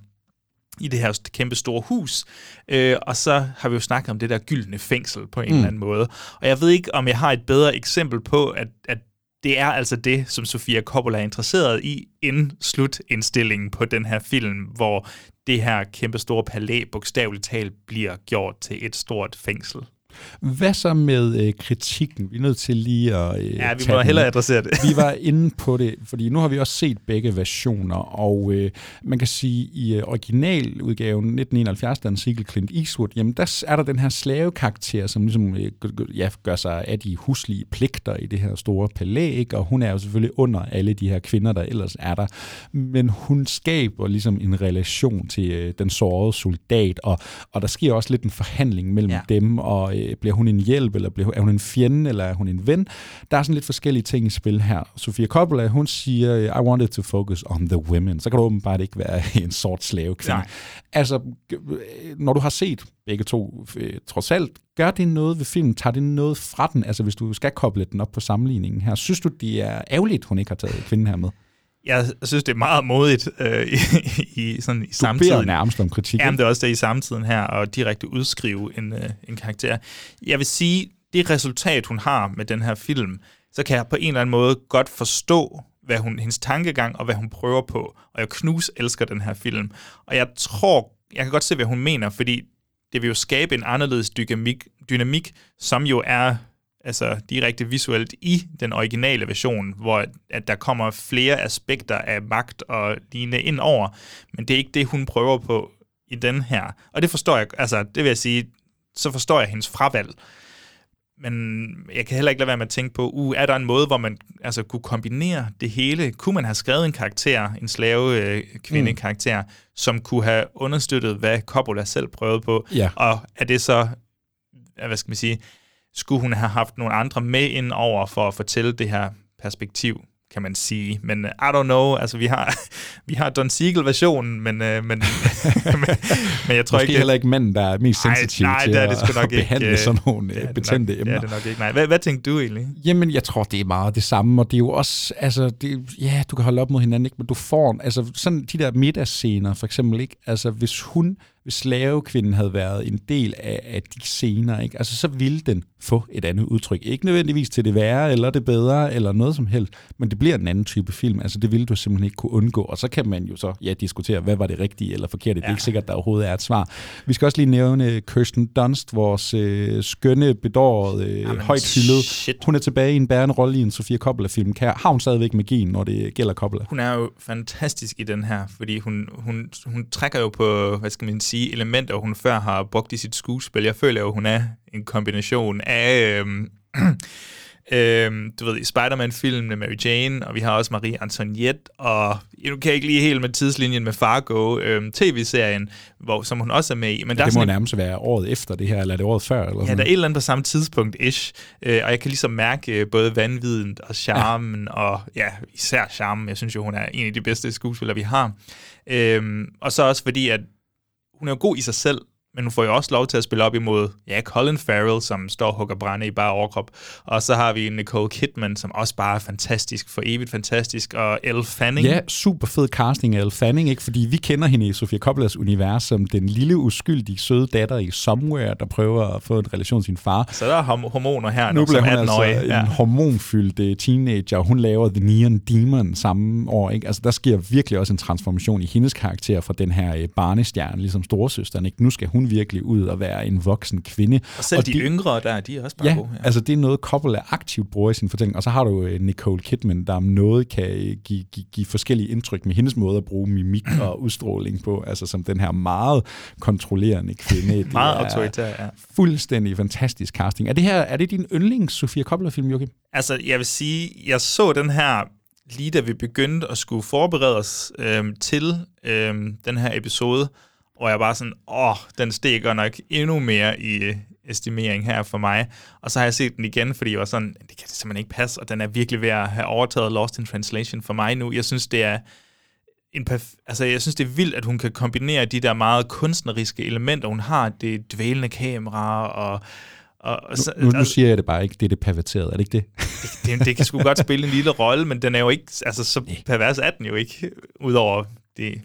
i det her kæmpe store hus. Øh, og så har vi jo snakket om det der gyldne fængsel på en mm. eller anden måde. Og jeg ved ikke, om jeg har et bedre eksempel på, at, at det er altså det, som Sofia Coppola er interesseret i, end slutindstillingen på den her film, hvor det her kæmpe store palæ bogstaveligt talt bliver gjort til et stort fængsel. Hvad så med øh, kritikken? Vi er nødt til lige at øh, Ja, vi må hellere adressere det. vi var inde på det, fordi nu har vi også set begge versioner, og øh, man kan sige, i øh, originaludgaven 1971, der er en Clint Eastwood, jamen der er der den her slavekarakter, som ligesom øh, ja, gør sig af de huslige pligter i det her store palæ, og hun er jo selvfølgelig under alle de her kvinder, der ellers er der, men hun skaber ligesom en relation til øh, den sårede soldat, og, og der sker også lidt en forhandling mellem ja. dem, og øh, bliver hun en hjælp, eller bliver, er hun en fjende, eller er hun en ven? Der er sådan lidt forskellige ting i spil her. Sofia Coppola, hun siger, I wanted to focus on the women. Så kan du åbenbart ikke være [laughs] en sort slave kvinde. Altså, når du har set begge to, øh, trods alt, gør det noget ved filmen? Tager det noget fra den? Altså, hvis du skal koble den op på sammenligningen her. Synes du, det er ærgerligt, hun ikke har taget kvinden her med? Jeg synes, det er meget modigt øh, i, i, sådan, i samtiden. Du nærmest om kritik. Jamen, det er også det i samtiden her, og direkte udskrive en, øh, en karakter. Jeg vil sige, det resultat, hun har med den her film, så kan jeg på en eller anden måde godt forstå, hvad hun, hendes tankegang og hvad hun prøver på. Og jeg knus elsker den her film. Og jeg tror, jeg kan godt se, hvad hun mener, fordi det vil jo skabe en anderledes dynamik, dynamik som jo er altså direkte visuelt i den originale version, hvor at der kommer flere aspekter af magt og lignende ind over, men det er ikke det, hun prøver på i den her. Og det forstår jeg, altså det vil jeg sige, så forstår jeg hendes fravalg. Men jeg kan heller ikke lade være med at tænke på, uh, er der en måde, hvor man altså, kunne kombinere det hele? Kunne man have skrevet en karakter, en slave øh, kvinde-karakter, mm. som kunne have understøttet, hvad Coppola selv prøvede på? Ja. Og er det så, hvad skal man sige, skulle hun have haft nogle andre med ind over for at fortælle det her perspektiv, kan man sige. Men uh, I don't know, altså vi har, [laughs] vi har Don Siegel-versionen, men, uh, men, [laughs] men, men jeg tror Måske ikke... heller ikke manden, der er mest sensitiv nej, til det er det sgu nok at [laughs] behandle ikke, sådan nogle det øh, det betændte nok, emner. Det er det nok ikke, nej. Hvad, hvad tænkte du egentlig? Jamen, jeg tror, det er meget det samme, og det er jo også, altså, det, ja, du kan holde op mod hinanden, ikke? men du får, altså, sådan de der middagsscener, for eksempel, ikke? Altså, hvis hun, hvis slavekvinden havde været en del af, af de scener, ikke? Altså, så ville den få et andet udtryk. Ikke nødvendigvis til det værre, eller det bedre, eller noget som helst, men det bliver en anden type film. Altså, det ville du simpelthen ikke kunne undgå, og så kan man jo så, ja, diskutere, hvad var det rigtige eller forkerte. Ja. Det er ikke sikkert, der overhovedet er et svar. Vi skal også lige nævne Kirsten Dunst, vores øh, skønne, bedårede, øh, Jamen, højt hyldet. shit. Hun er tilbage i en bærende rolle i en Sofia Coppola-film. Har hun stadigvæk magien, når det gælder Coppola? Hun er jo fantastisk i den her, fordi hun, hun, hun trækker jo på, hvad skal man sige, elementer, hun før har brugt i sit skuespil. Jeg føler jo, hun er en kombination af, øhm, [clears throat] Øhm, du ved, i Spider-Man-filmen med Mary Jane, og vi har også Marie Antoinette, og nu kan jeg ikke lige helt med tidslinjen med Fargo, øhm, tv-serien, hvor, som hun også er med i. Men Men der det må sådan, nærmest være året efter det her, eller er det året før? Eller Ja, sådan der er et eller andet på samme tidspunkt, ish. Øh, og jeg kan ligesom mærke øh, både vanviden og charmen, ja. og ja, især charmen. Jeg synes jo, hun er en af de bedste skuespillere, vi har. Øhm, og så også fordi, at hun er jo god i sig selv, men hun får jo også lov til at spille op imod, ja, Colin Farrell, som står og hugger brænde i bare overkrop. Og så har vi Nicole Kidman, som også bare er fantastisk, for evigt fantastisk, og Elle Fanning. Ja, super fed casting af Elle Fanning, ikke? fordi vi kender hende i Sofia Coppolas univers som den lille, uskyldige, søde datter i Somewhere, der prøver at få en relation til sin far. Så der er horm- hormoner her Nu nu, bliver som hun 18-årig. altså en hormonfyldt øh, teenager, og hun laver The Neon Demon samme år. Ikke? Altså, der sker virkelig også en transformation i hendes karakter fra den her øh, barnestjerne, ligesom storesøsteren. Ikke? Nu skal hun virkelig ud og være en voksen kvinde. Og selv og de, de yngre der, de er også bare ja, gode. Ja, altså det er noget, Coppola aktivt bruger i sin fortælling. Og så har du øh, Nicole Kidman, der om noget kan øh, give, give, give forskellige indtryk med hendes måde at bruge mimik [clears throat] og udstråling på. Altså som den her meget kontrollerende kvinde. [laughs] Det Meget autoritær, ja. Fuldstændig fantastisk casting. Er det her er det din yndlings Sofia Coppola-film, Joachim? Altså, jeg vil sige, jeg så den her lige da vi begyndte at skulle forberede os øhm, til øhm, den her episode, og jeg var sådan, åh, den stikker nok endnu mere i øh, estimering her for mig. Og så har jeg set den igen, fordi jeg var sådan, det kan det simpelthen ikke passe, og den er virkelig ved at have overtaget Lost in Translation for mig nu. Jeg synes, det er en perf- altså, jeg synes, det er vildt, at hun kan kombinere de der meget kunstneriske elementer, hun har, det dvælende kamera og og, og så, nu, nu, nu siger jeg det bare ikke, det er det perverterede, er det ikke det? det, [laughs] det, det kan sgu godt spille en lille rolle, men den er jo ikke, altså så pervers er den jo ikke, udover det,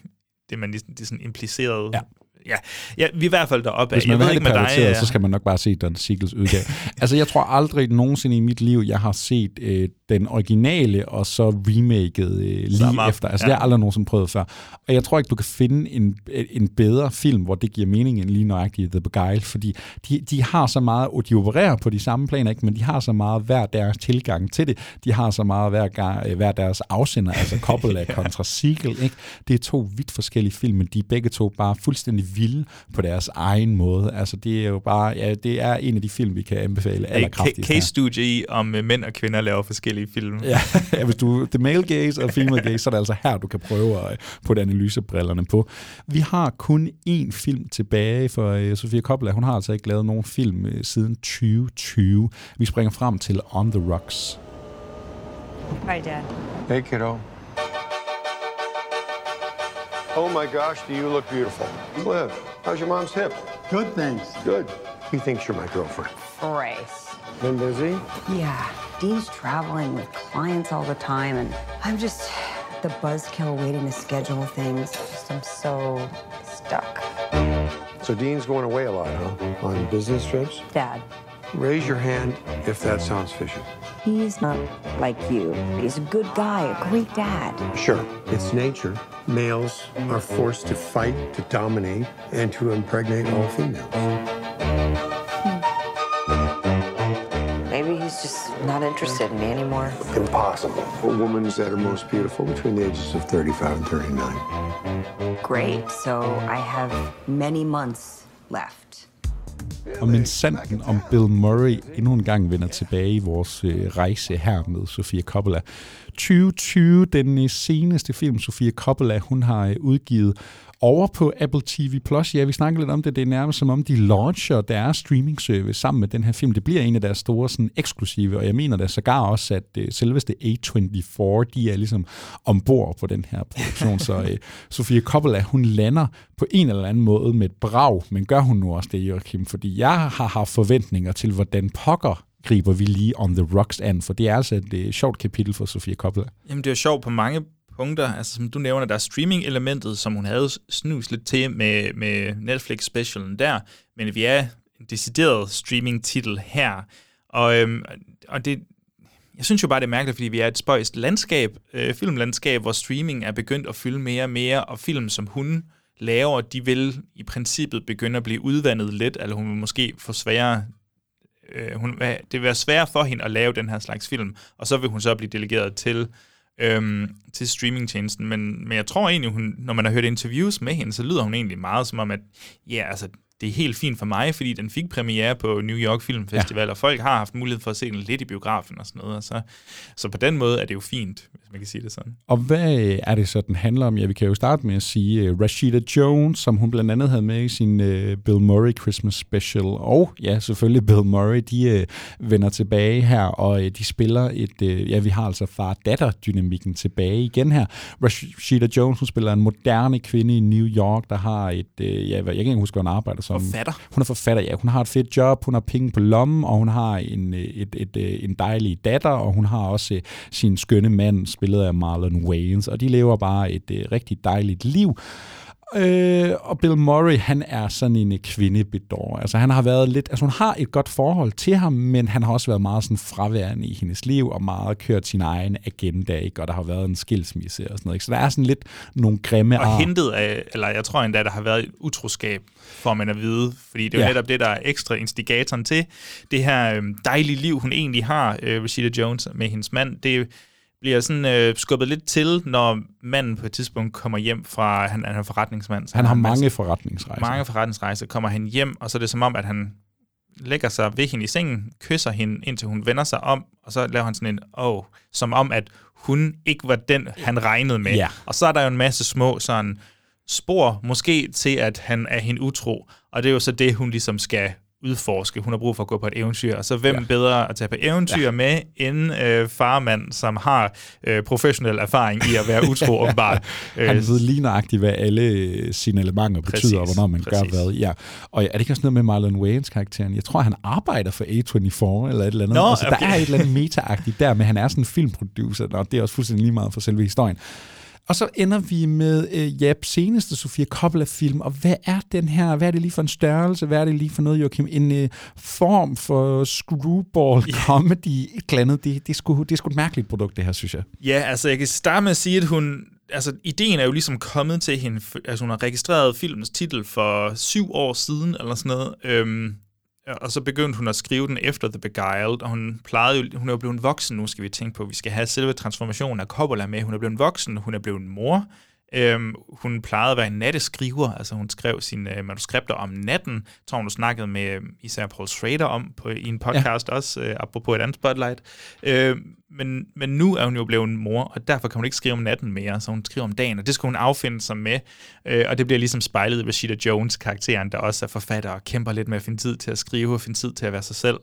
det man ligesom, det sådan implicerede Ja. Ja, ja, vi er i hvert fald deroppe. Hvis man jeg ved ikke med dig, perverteret, så skal man nok bare se Don Siegels udgave. [laughs] altså, jeg tror aldrig nogensinde i mit liv, jeg har set øh, den originale, og så remaket øh, lige Samme. efter. Altså, Ja. det har jeg aldrig nogensinde prøvet før. Og jeg tror ikke, du kan finde en, en bedre film, hvor det giver mening end lige nøjagtigt The Beguile, fordi de, de har så meget, og de opererer på de samme planer, ikke? men de har så meget hver deres tilgang til det. De har så meget hver, gang, øh, hver deres afsender, altså Coppola [laughs] kontra Siegel. Ikke? Det er to vidt forskellige film, men de er begge to bare fuldstændig vilde på deres egen måde. Altså, det er jo bare, ja, det er en af de film, vi kan anbefale Det er allerkraftigst. case studie i, om øh, mænd og kvinder laver forskellige film. [laughs] Ja, ja, hvis du det male gaze og female gaze, så er det altså her, du kan prøve at putte analysebrillerne på. Vi har kun én film tilbage for uh, Sofia Coppola. Hun har altså ikke lavet nogen film siden 2020. Vi springer frem til On the Rocks. Hi, Dad. Hey, kiddo. Oh my gosh, do you look beautiful. Cliff, how's your mom's hip? Good, thanks. Good. He thinks you're my girlfriend. Grace. Been busy? Yeah. Dean's traveling with clients all the time, and I'm just the buzzkill waiting to schedule things. Just, I'm so stuck. So Dean's going away a lot, huh? On business trips? Dad, Raise your hand if that sounds fishy. he's not like you. He's a good guy, a great dad. Sure, it's nature. Males are forced to fight, to dominate, and to impregnate all females. Hmm. Maybe he's just not interested in me anymore. Impossible. A woman's at her most beautiful between the ages of 35 and 39. Great. So I have many months left. Og mens sanden om Bill Murray endnu en gang vender tilbage i vores øh, rejse her med Sofia Coppola. 2020, den øh, seneste film, Sofia Coppola, hun har øh, udgivet over på Apple TV+. Plus. Ja, vi snakker lidt om det. Det er nærmest som om, de launcher deres streaming service sammen med den her film. Det bliver en af deres store sådan, eksklusive, og jeg mener da sågar også, at øh, selveste A24, de er ligesom ombord på den her produktion. Så øh, [laughs] Sofia Coppola, hun lander på en eller anden måde med et brag, men gør hun nu også det, Joachim? Fordi jeg har haft forventninger til, hvordan pokker griber vi lige on the rocks an, for det er altså et øh, sjovt kapitel for Sofia Coppola. Jamen, det er jo sjovt på mange punkter. Altså, som du nævner, der er streaming-elementet, som hun havde snus lidt til med, med Netflix-specialen der, men vi er en decideret streaming-titel her. Og, øhm, og det, jeg synes jo bare, det er mærkeligt, fordi vi er et spøjst landskab, øh, filmlandskab, hvor streaming er begyndt at fylde mere og mere, og film, som hun laver, de vil i princippet begynde at blive udvandet lidt, eller hun vil måske få sværere øh, hun, det vil være sværere for hende at lave den her slags film, og så vil hun så blive delegeret til, øhm, til streamingtjenesten. Men, men jeg tror egentlig, hun, når man har hørt interviews med hende, så lyder hun egentlig meget som om, at ja, altså, det er helt fint for mig, fordi den fik premiere på New York Film Festival, ja. og folk har haft mulighed for at se den lidt i biografen og sådan noget. Og så, så på den måde er det jo fint, hvis man kan sige det sådan. Og hvad er det så, den handler om? Ja, vi kan jo starte med at sige uh, Rashida Jones, som hun blandt andet havde med i sin uh, Bill Murray Christmas Special, og ja, selvfølgelig Bill Murray, de uh, vender tilbage her, og uh, de spiller et, uh, ja, vi har altså far-datter-dynamikken tilbage igen her. Rashida Jones, hun spiller en moderne kvinde i New York, der har et, uh, ja, jeg kan ikke huske, hvad hun arbejder som. Forfatter. Hun er forfatter, ja. Hun har et fedt job, hun har penge på lommen, og hun har en, et, et, et, en dejlig datter, og hun har også sin skønne mand, spillet af Marlon Wayans, og de lever bare et rigtig dejligt liv. Øh, og Bill Murray, han er sådan en kvindebedår. Altså han har været lidt, altså hun har et godt forhold til ham, men han har også været meget sådan fraværende i hendes liv, og meget kørt sin egen agenda, ikke? og der har været en skilsmisse og sådan noget. Ikke? Så der er sådan lidt nogle grimme Og hentet af, eller jeg tror endda, der har været et utroskab, for man at vide, fordi det er jo ja. netop det, der er ekstra instigatoren til det her øh, dejlige liv, hun egentlig har, øh, Rashida Jones, med hendes mand. Det bliver sådan øh, skubbet lidt til, når manden på et tidspunkt kommer hjem fra, han, han er forretningsmand. Han, han har mange forretningsrejser. Mange forretningsrejser. Kommer han hjem, og så er det som om, at han lægger sig ved hende i sengen, kysser hende, indtil hun vender sig om, og så laver han sådan en, åh, oh, som om, at hun ikke var den, han regnede med. Ja. Og så er der jo en masse små sådan spor, måske til, at han er hende utro, og det er jo så det, hun ligesom skal udforske. Hun har brug for at gå på et eventyr. Og så hvem ja. bedre at tage på eventyr ja. med end øh, farmand, som har øh, professionel erfaring i at være [laughs] utro åbenbart. Han ved lige nøjagtigt, hvad alle signalementer betyder, og hvornår man præcis. gør hvad. Ja. Og er det ikke også noget med Marlon Wayans karakteren? Jeg tror, han arbejder for A24 eller et eller andet. Nå, altså, okay. Der er et eller andet meta-agtigt der, men han er sådan en filmproducer, og det er også fuldstændig lige meget for selve historien. Og så ender vi med øh, ja, seneste Sofia Coppola-film, og hvad er den her, hvad er det lige for en størrelse, hvad er det lige for noget, Joachim? En øh, form for screwball comedy, et eller andet, det, det, er sgu, det er sgu et mærkeligt produkt, det her, synes jeg. Ja, altså jeg kan starte med at sige, at hun, altså ideen er jo ligesom kommet til hende, altså hun har registreret filmens titel for syv år siden, eller sådan noget, øhm, og så begyndte hun at skrive den efter The Beguiled, og hun plejede hun er jo blevet voksen nu, skal vi tænke på, vi skal have selve transformationen af Coppola med. Hun er blevet voksen, hun er blevet mor, Øhm, hun plejede at være en natteskriver, altså hun skrev sine øh, manuskripter om natten, tror hun snakkede med øh, især Paul Schrader om på, i en podcast ja. også, øh, apropos et andet spotlight. Øh, men, men nu er hun jo blevet mor, og derfor kan hun ikke skrive om natten mere, så hun skriver om dagen, og det skal hun affinde sig med. Øh, og det bliver ligesom spejlet i Rashida Jones, karakteren, der også er forfatter og kæmper lidt med at finde tid til at skrive og finde tid til at være sig selv.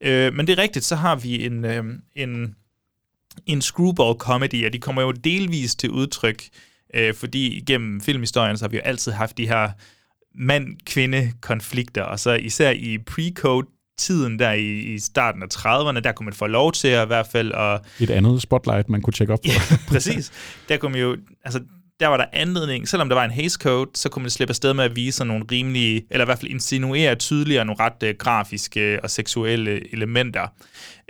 Øh, men det er rigtigt, så har vi en, øh, en, en screwball comedy, og de kommer jo delvis til udtryk Øh, fordi gennem filmhistorien, så har vi jo altid haft de her mand-kvinde-konflikter, og så især i pre-code tiden der i, i starten af 30'erne, der kunne man få lov til at i hvert fald at... Et andet spotlight, man kunne tjekke op på. ja, [laughs] præcis. Der kunne man jo... Altså, der var der anledning, selvom der var en haze code, så kunne man slippe afsted med at vise nogle rimelige, eller i hvert fald insinuere tydeligere nogle ret uh, grafiske og seksuelle elementer.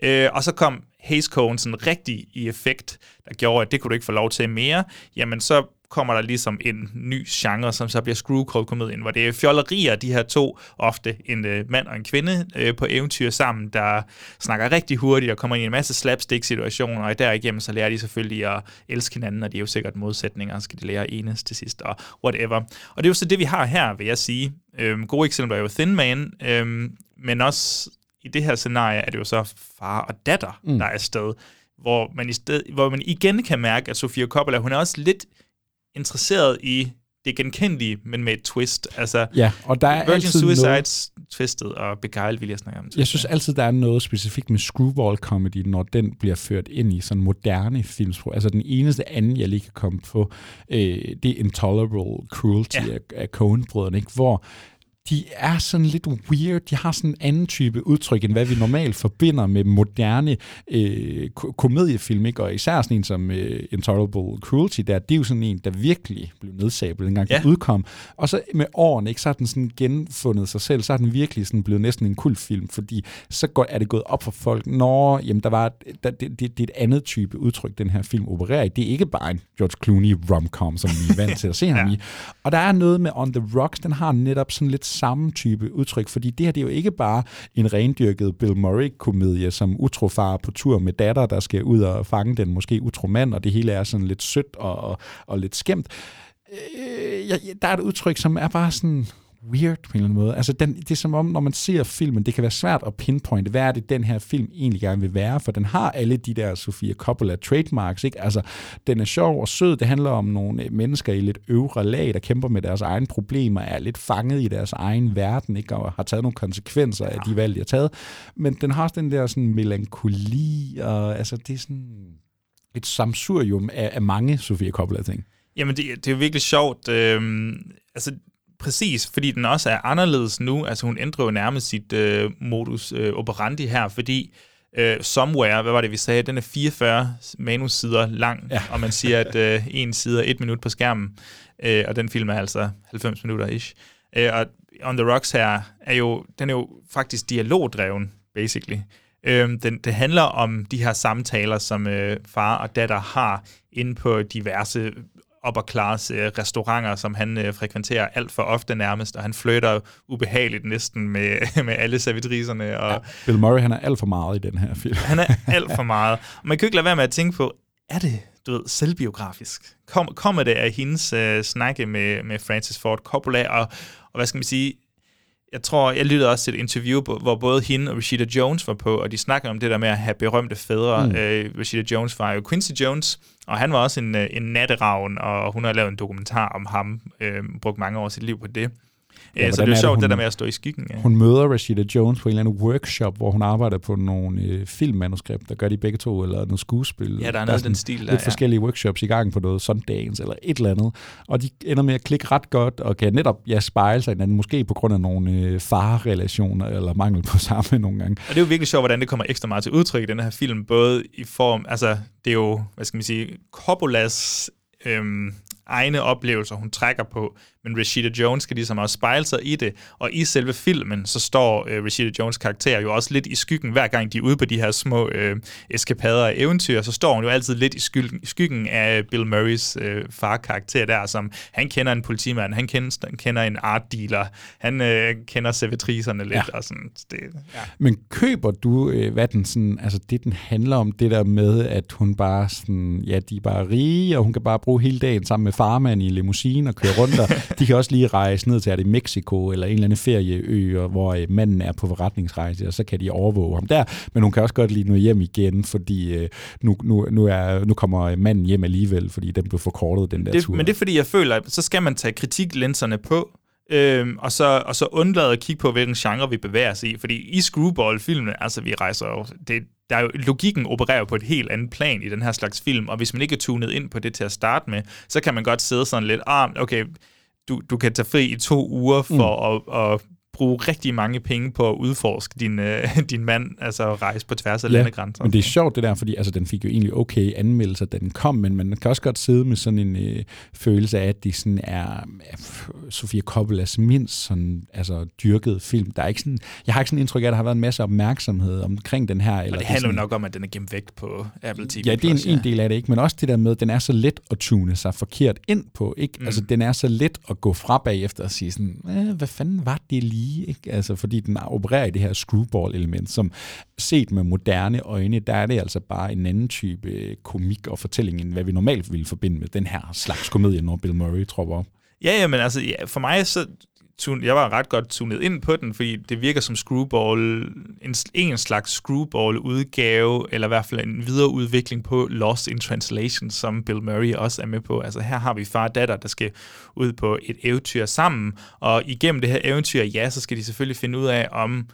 Uh, og så kom haze code sådan rigtig i effekt, der gjorde, at det kunne du ikke få lov til mere. Jamen så kommer der ligesom en ny genre, som så bliver screwcore-komedien, hvor det er fjollerier, de her to, ofte en øh, mand og en kvinde, øh, på eventyr sammen, der snakker rigtig hurtigt og kommer ind i en masse slapstick-situationer, og derigennem så lærer de selvfølgelig at elske hinanden, og de er jo sikkert modsætninger, skal de lære enes til sidst, og whatever. Og det er jo så det, vi har her, vil jeg sige. Øhm, gode eksempler er jo Thin Man, øhm, men også i det her scenarie er det jo så far og datter, mm. der er afsted, hvor man, i sted, hvor man igen kan mærke, at Sofia Coppola, hun er også lidt interesseret i det genkendelige, men med et twist. Altså, ja, og der er Virgin altid Suicides noget... twistet, og Beguiled vil jeg snakke om. Jeg synes altid, der er noget specifikt med screwball comedy, når den bliver ført ind i sådan moderne filmsprog. Altså den eneste anden, jeg lige kan komme på, øh, det er Intolerable Cruelty ja. af, af Coen-brødrene, ikke? hvor de er sådan lidt weird. De har sådan en anden type udtryk, end hvad vi normalt forbinder med moderne øh, komediefilm. Ikke? Og især sådan en som øh, Intolerable Cruelty, der, det er jo sådan en, der virkelig blev nedsablet, dengang ja. den udkom. Og så med årene, ikke, så har den sådan genfundet sig selv, så har den virkelig sådan blevet næsten en kultfilm, fordi så går, er det gået op for folk, når jamen, der var, der, det, det, det er et andet type udtryk, den her film opererer i. Det er ikke bare en George Clooney rom-com, som vi er vant til at se ham [laughs] ja. i. Og der er noget med On the Rocks, den har netop sådan lidt samme type udtryk, fordi det her det er jo ikke bare en rendyrket Bill Murray-komedie, som utrofar på tur med datter, der skal ud og fange den måske utro mand, og det hele er sådan lidt sødt og, og, og lidt skæmt. Øh, ja, der er et udtryk, som er bare sådan, weird på en eller anden måde. Altså, den, det er som om, når man ser filmen, det kan være svært at pinpointe, hvad er det, den her film egentlig gerne vil være, for den har alle de der Sofia Coppola trademarks, ikke? Altså, den er sjov og sød, det handler om nogle øh, mennesker i lidt øvre lag, der kæmper med deres egne problemer, er lidt fanget i deres egen verden, ikke? Og har taget nogle konsekvenser af de valg, de har taget. Men den har også den der sådan melankoli, og altså, det er sådan et samsurium af, af mange Sofia Coppola-ting. Jamen, det, det er virkelig sjovt. Øhm, altså, præcis, fordi den også er anderledes nu. Altså, hun ændrer jo nærmest sit øh, modus øh, operandi her, fordi øh, Somewhere, hvad var det, vi sagde, den er 44 manussider lang, ja. og man siger, at øh, en side er et minut på skærmen, øh, og den film er altså 90 minutter ish. Øh, og On the Rocks her er jo, den er jo faktisk dialogdreven, basically. Øh, den, det handler om de her samtaler, som øh, far og datter har inde på diverse upper class øh, restauranter, som han øh, frekventerer alt for ofte nærmest, og han flytter ubehageligt næsten med, [laughs] med alle servitriserne. Og, ja, Bill Murray, han er alt for meget i den her film. han er [laughs] alt for meget. Og man kan ikke lade være med at tænke på, er det du ved, selvbiografisk? Kom, kommer det af hendes øh, snakke med, med Francis Ford Coppola, og, og hvad skal man sige, jeg tror, jeg lyttede også til et interview, hvor både hende og Rashida Jones var på, og de snakker om det der med at have berømte fædre. Mm. Øh, Rashida Jones var jo Quincy Jones, og han var også en, øh, en natteravn, og hun har lavet en dokumentar om ham, øh, brugt mange år af sit liv på det. Ja, så det er sjovt, det, der med at stå i skyggen. Ja. Hun møder Rashida Jones på en eller anden workshop, hvor hun arbejder på nogle øh, filmmanuskript, der gør de begge to, eller noget skuespil. Ja, der er noget af den stil der, Lidt ja. forskellige workshops i gang på noget Sundance, eller et eller andet. Og de ender med at klikke ret godt, og kan netop ja, spejle sig hinanden, måske på grund af nogle øh, farrelationer, eller mangel på samme nogle gange. Og det er jo virkelig sjovt, hvordan det kommer ekstra meget til udtryk i den her film, både i form, altså det er jo, hvad skal man sige, Coppolas øhm, egne oplevelser, hun trækker på, men Rashida Jones skal ligesom også spejle sig i det, og i selve filmen, så står øh, Rashida Jones karakter jo også lidt i skyggen, hver gang de er ude på de her små øh, eskapader og eventyr, så står hun jo altid lidt i skyggen, skyggen af Bill Murrays øh, far-karakter der, som han kender en politimand, han kender, kender en art dealer, han øh, kender servitriserne lidt, ja. og sådan. Det, ja. Men køber du, øh, hvad den sådan, altså det den handler om, det der med, at hun bare sådan, ja, de er bare rige, og hun kan bare bruge hele dagen sammen med farmand i limousine og køre rundt, og [laughs] de kan også lige rejse ned til, at det Mexico eller en eller anden ferieø, hvor øh, manden er på forretningsrejse, og så kan de overvåge ham der. Men hun kan også godt lige nu hjem igen, fordi øh, nu, nu, nu, er, nu kommer manden hjem alligevel, fordi den blev forkortet, den der det, tur. Men det er fordi, jeg føler, at så skal man tage kritiklinserne på, Øhm, og, så, og så undlade at kigge på, hvilken genre vi bevæger os i. Fordi i Screwball-filmen, altså vi rejser jo, det, der er jo, logikken opererer på et helt andet plan i den her slags film, og hvis man ikke er tunet ind på det til at starte med, så kan man godt sidde sådan lidt, ah, okay, du, du kan tage fri i to uger for mm. at, at bruge rigtig mange penge på at udforske din, øh, [laughs] din mand, altså rejse på tværs af ja, landegrænser. men det er sjovt det der, fordi altså, den fik jo egentlig okay anmeldelser, da den kom, men man kan også godt sidde med sådan en øh, følelse af, at de sådan er øh, Sofia Coppolas mindst sådan, altså, dyrket film. Der er ikke sådan, jeg har ikke sådan indtryk af, at der har været en masse opmærksomhed omkring den her. Eller og det handler jo nok om, at den er gemt væk på Apple TV+. Ja, det er en, ja. en del af det, ikke? men også det der med, at den er så let at tune sig forkert ind på. Ikke? Mm. Altså, den er så let at gå fra bagefter og sige sådan, hvad fanden var det lige? Ikke? Altså, fordi den opererer i det her screwball-element, som set med moderne øjne, der er det altså bare en anden type øh, komik og fortælling, end hvad vi normalt ville forbinde med den her slags komedie, når Bill Murray tropper op. Ja, ja, men altså, ja, for mig så jeg var ret godt tunet ind på den, fordi det virker som screwball, en, en slags screwball-udgave, eller i hvert fald en videreudvikling på Lost in Translation, som Bill Murray også er med på. Altså her har vi far og datter, der skal ud på et eventyr sammen, og igennem det her eventyr, ja, så skal de selvfølgelig finde ud af, om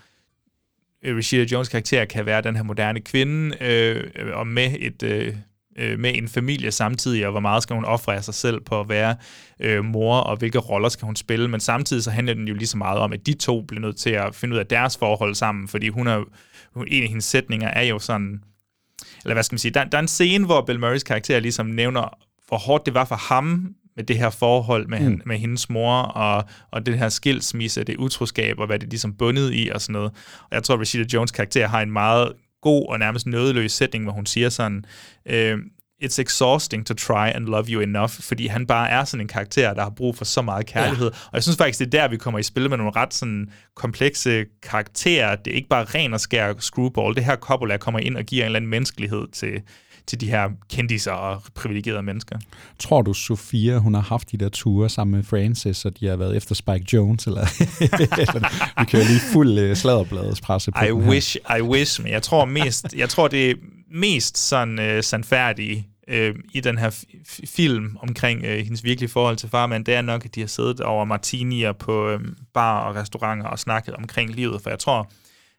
øh, Rashida Jones karakter kan være den her moderne kvinde, øh, og med et... Øh, øh, med en familie samtidig, og hvor meget skal hun ofre af sig selv på at være øh, mor, og hvilke roller skal hun spille. Men samtidig så handler den jo lige så meget om, at de to bliver nødt til at finde ud af deres forhold sammen, fordi hun er, en af hendes sætninger er jo sådan, eller hvad skal man sige, der, der er en scene, hvor Bill Murrays karakter ligesom nævner, hvor hårdt det var for ham med det her forhold med, mm. med hendes mor, og, og det her skilsmisse, det utroskab, og hvad det ligesom bundet i, og sådan noget. Og jeg tror, Rashida Jones karakter har en meget god og nærmest nødeløs sætning, hvor hun siger sådan, øh, it's exhausting to try and love you enough, fordi han bare er sådan en karakter, der har brug for så meget kærlighed. Ja. Og jeg synes faktisk, det er der, vi kommer i spil med nogle ret sådan komplekse karakterer. Det er ikke bare ren og skær screwball. Det her Coppola kommer ind og giver en eller anden menneskelighed til, til de her kendiser og privilegerede mennesker. Tror du, Sofia, hun har haft de der ture sammen med Francis, og de har været efter Spike Jones, eller, [laughs] vi kører lige fuld uh, sladderbladets presse på I her. wish, I wish, men jeg tror mest, jeg tror det er mest sådan uh, sandfærdige øh, i den her film omkring øh, hendes virkelige forhold til farmand, det er nok, at de har siddet over martinier på øh, bar og restauranter og snakket omkring livet, for jeg tror,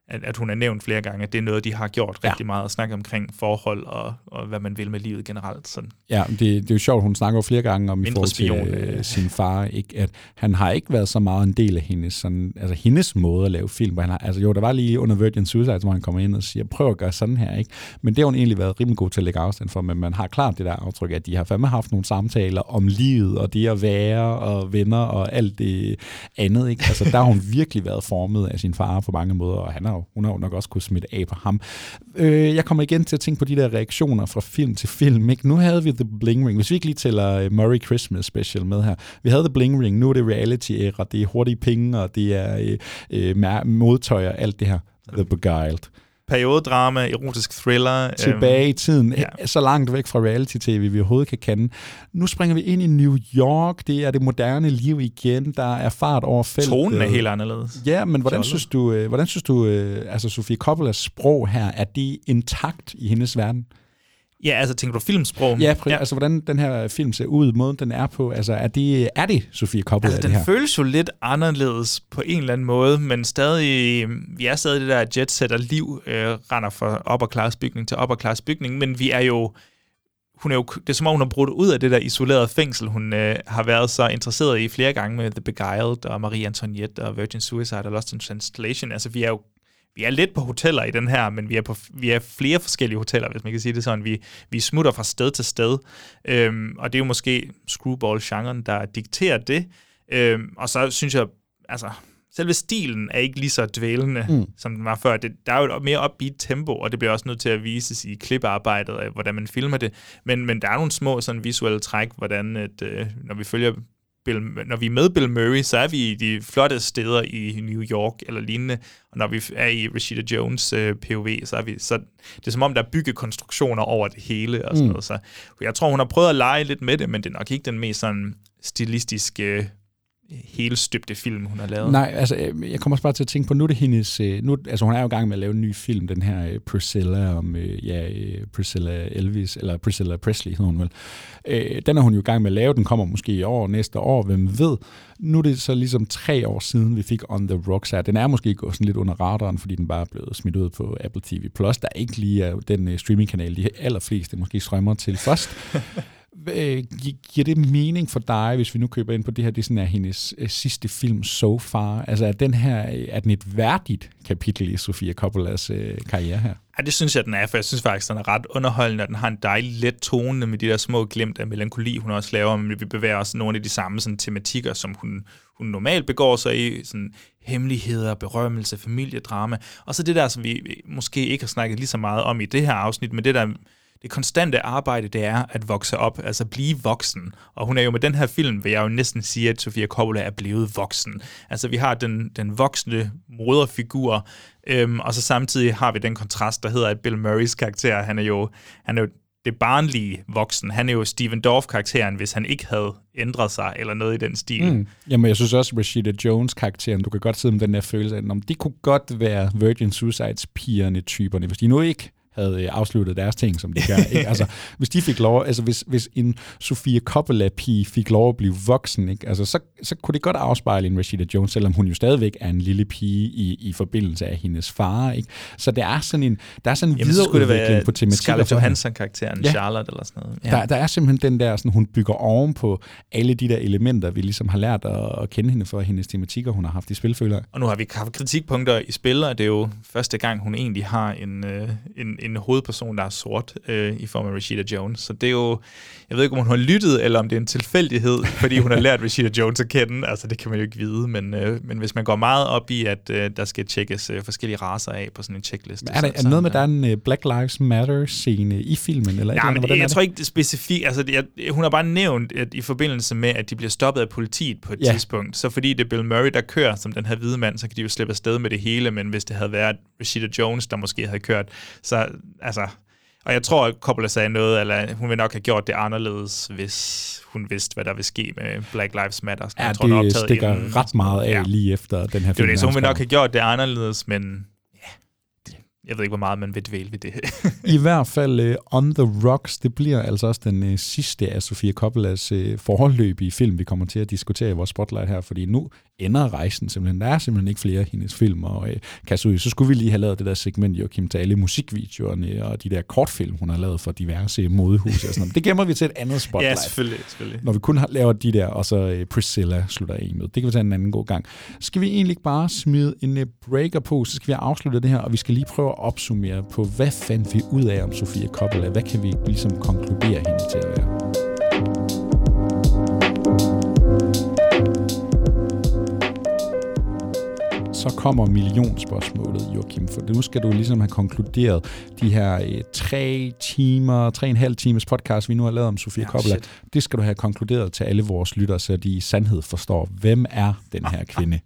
at, at hun er nævnt flere gange, at det er noget, de har gjort rigtig ja. meget, at snakke omkring forhold og, og hvad man vil med livet generelt. Sådan. Ja, det, det er jo sjovt, hun snakker jo flere gange om Mindre i forhold spion, til øh. øh, sin far, ikke, at han har ikke været så meget en del af hendes, sådan, altså hendes måde at lave film. Hvor han har, altså jo, der var lige under Virgin Suicide, hvor han kommer ind og siger, prøv at gøre sådan her, ikke? Men det har hun egentlig været rimelig god til at lægge afstand for, men man har klart det der aftryk, at de har fandme haft nogle samtaler om livet, og det at være, og venner, og alt det andet, ikke? Altså der har hun [laughs] virkelig været formet af sin far på mange måder, og han har jo, hun har jo nok også kunne smitte af på ham. Øh, jeg kommer igen til at tænke på de der reaktioner fra film til film, ikke? Nu havde vi The Bling Ring. Hvis vi ikke lige tæller øh, uh, Murray Christmas Special med her. Vi havde The Bling Ring, nu er det reality-æra, det er hurtige penge, og det er øh, øh, modtøj og alt det her. The Beguiled. Periodedrama, erotisk thriller. Tilbage øhm, i tiden, ja. så langt væk fra reality-tv, vi overhovedet kan kende. Nu springer vi ind i New York, det er det moderne liv igen, der er fart over feltet. Tonen er helt anderledes. Ja, men hvordan Fjollet. synes du, øh, hvordan synes du øh, altså Sofie Coppolas sprog her, er det intakt i hendes verden? Ja, altså tænker du filmsprog? Ja, ja, altså hvordan den her film ser ud, måden den er på, altså er det, er det Sofie Coppola, Altså, det den her? føles jo lidt anderledes på en eller anden måde, men stadig, vi er stadig det der jetset og liv øh, render fra upper bygning til upper bygning, men vi er jo, hun er jo, det er som om hun har brudt ud af det der isolerede fængsel, hun øh, har været så interesseret i flere gange med The Beguiled og Marie Antoinette og Virgin Suicide og Lost in Translation. Altså, vi er jo vi er lidt på hoteller i den her, men vi er på vi er flere forskellige hoteller, hvis man kan sige det sådan. Vi, vi smutter fra sted til sted, øhm, og det er jo måske screwball-genren, der dikterer det. Øhm, og så synes jeg, altså, selve stilen er ikke lige så dvælende, Mm. som den var før. Det, der er jo et mere upbeat tempo, og det bliver også nødt til at vises i klippearbejdet, af, hvordan man filmer det. Men, men der er nogle små sådan visuelle træk, hvordan et, øh, når vi følger Bill, når vi er med Bill Murray, så er vi i de flotte steder i New York eller lignende, og når vi er i Rashida Jones øh, POV, så er vi så det er som om der er byggekonstruktioner over det hele og sådan Mm. noget. Så jeg tror hun har prøvet at lege lidt med det, men det er nok ikke den mest sådan stilistiske helstøbte film, hun har lavet. Nej, altså, øh, jeg kommer også bare til at tænke på, nu er det hendes, øh, nu, altså hun er jo i gang med at lave en ny film, den her øh, Priscilla om, ja, Priscilla Elvis, eller Priscilla Presley hedder hun vel. Den er hun jo i gang med at lave, den kommer måske i år, næste år, hvem ved. Nu er det så ligesom tre år siden, vi fik On The Rocks her. Den er måske gået sådan lidt under radaren, fordi den bare er blevet smidt ud på Apple TV+, Plus, der ikke lige er den streamingkanal, de allerfleste måske strømmer til først. [laughs] Øh, giver det mening for dig, hvis vi nu køber ind på det her, det sådan er hendes øh, sidste film so far? Altså er den her, øh, er den et værdigt kapitel i Sofia Coppolas øh, karriere her? Ja, det synes jeg, den er, for jeg synes faktisk, den er ret underholdende, og den har en dejlig let tone med de der små glimt af melankoli, hun også laver, men vi bevæger os nogle af de samme sådan, tematikker, som hun, hun normalt begår sig i, sådan hemmeligheder, berømmelse, familiedrama, og så det der, som vi måske ikke har snakket lige så meget om i det her afsnit, men det der det konstante arbejde, det er at vokse op, altså blive voksen. Og hun er jo med den her film, vil jeg jo næsten sige, at Sofia Coppola er blevet voksen. Altså vi har den, den voksne moderfigur, øhm, og så samtidig har vi den kontrast, der hedder, at Bill Murrays karakter, han er jo, han er jo det barnlige voksen. Han er jo Steven Dorff-karakteren, hvis han ikke havde ændret sig, eller noget i den stil. Mm. Jamen, jeg synes også, Rashida Jones-karakteren, du kan godt sidde med den der følelse af, om det kunne godt være Virgin Suicides-pigerne-typerne, hvis de nu ikke havde øh, afsluttet deres ting, som de gør. Ikke? Altså, hvis de fik lov, altså hvis, hvis en Sofia Coppola-pige fik lov at blive voksen, ikke? Altså, så, så kunne det godt afspejle en Rashida Jones, selvom hun jo stadigvæk er en lille pige i, i forbindelse af hendes far. Ikke? Så det er sådan en, der er sådan en Jamen, det videreudvikling være på tematikker. Scarlett. Johansson-karakteren, Ja. Charlotte eller sådan noget. Ja. Der, der er simpelthen den der, sådan, hun bygger oven på alle de der elementer, vi ligesom har lært at, at kende hende for hendes tematikker, hun har haft i spil, føler jeg. Og nu har vi haft kritikpunkter i spil, og det er jo første gang, hun egentlig har en, øh, en, en hovedperson, der er sort øh, i form af Rashida Jones. Så det er jo, jeg ved ikke, om hun har lyttet, eller om det er en tilfældighed, [laughs] fordi hun har lært Rashida Jones at kende. Altså, det kan man jo ikke vide, men, øh, men hvis man går meget op i, at øh, der skal tjekkes øh, forskellige racer af på sådan en checkliste. Er der, er noget med, at der er en uh, Black Lives Matter-scene i filmen? Eller andet? men jeg er tror ikke det specifikt. Altså, det, jeg, hun har bare nævnt, at i forbindelse med, at de bliver stoppet af politiet på et Ja. ja. tidspunkt, så fordi det er Bill Murray, der kører som den her hvide mand, så kan de jo slippe afsted med det hele, men hvis det havde været Rashida Jones, der måske havde kørt, så altså, Og jeg tror, at Coppola sagde noget, eller hun ville nok have gjort det anderledes, hvis hun vidste, hvad der vil ske med Black Lives Matter. Så Ja, jeg tror, det optaget stikker inden. ret meget af Ja. lige efter den her Det er film. det, så hun ville nok have gjort det anderledes, men ja, det- jeg ved ikke, hvor meget man vil dvæle ved det. I hvert fald uh, On the Rocks, det bliver altså også den uh, sidste af Sofia Coppolas uh, forholdløbige film, vi kommer til at diskutere i vores spotlight her, fordi nu ender rejsen simpelthen. Der er simpelthen ikke flere af hendes film og kasse ud. Så skulle vi lige have lavet det der segment, Joachim, til alle musikvideoerne og de der kortfilm, hun har lavet for diverse modehuse og sådan noget. Det gemmer vi til et andet spotlight. ja, selvfølgelig. selvfølgelig. Når vi kun har, laver de der, og så uh, Priscilla slutter en med. Det kan vi tage en anden god gang. Skal vi egentlig bare smide en uh, breaker på, så skal vi afslutte det her, og vi skal lige prøve at opsummere på, hvad fandt vi ud af om Sofia Coppola? Hvad kan vi ligesom konkludere hende til at være? Så kommer millionspørgsmålet, Joachim, for nu skal du ligesom have konkluderet de her øh, tre timer, tre og en halv times podcast, vi nu har lavet om Sofia Ja, Coppola. shit. Det skal du have konkluderet til alle vores lyttere, så de i sandhed forstår, hvem er den her kvinde?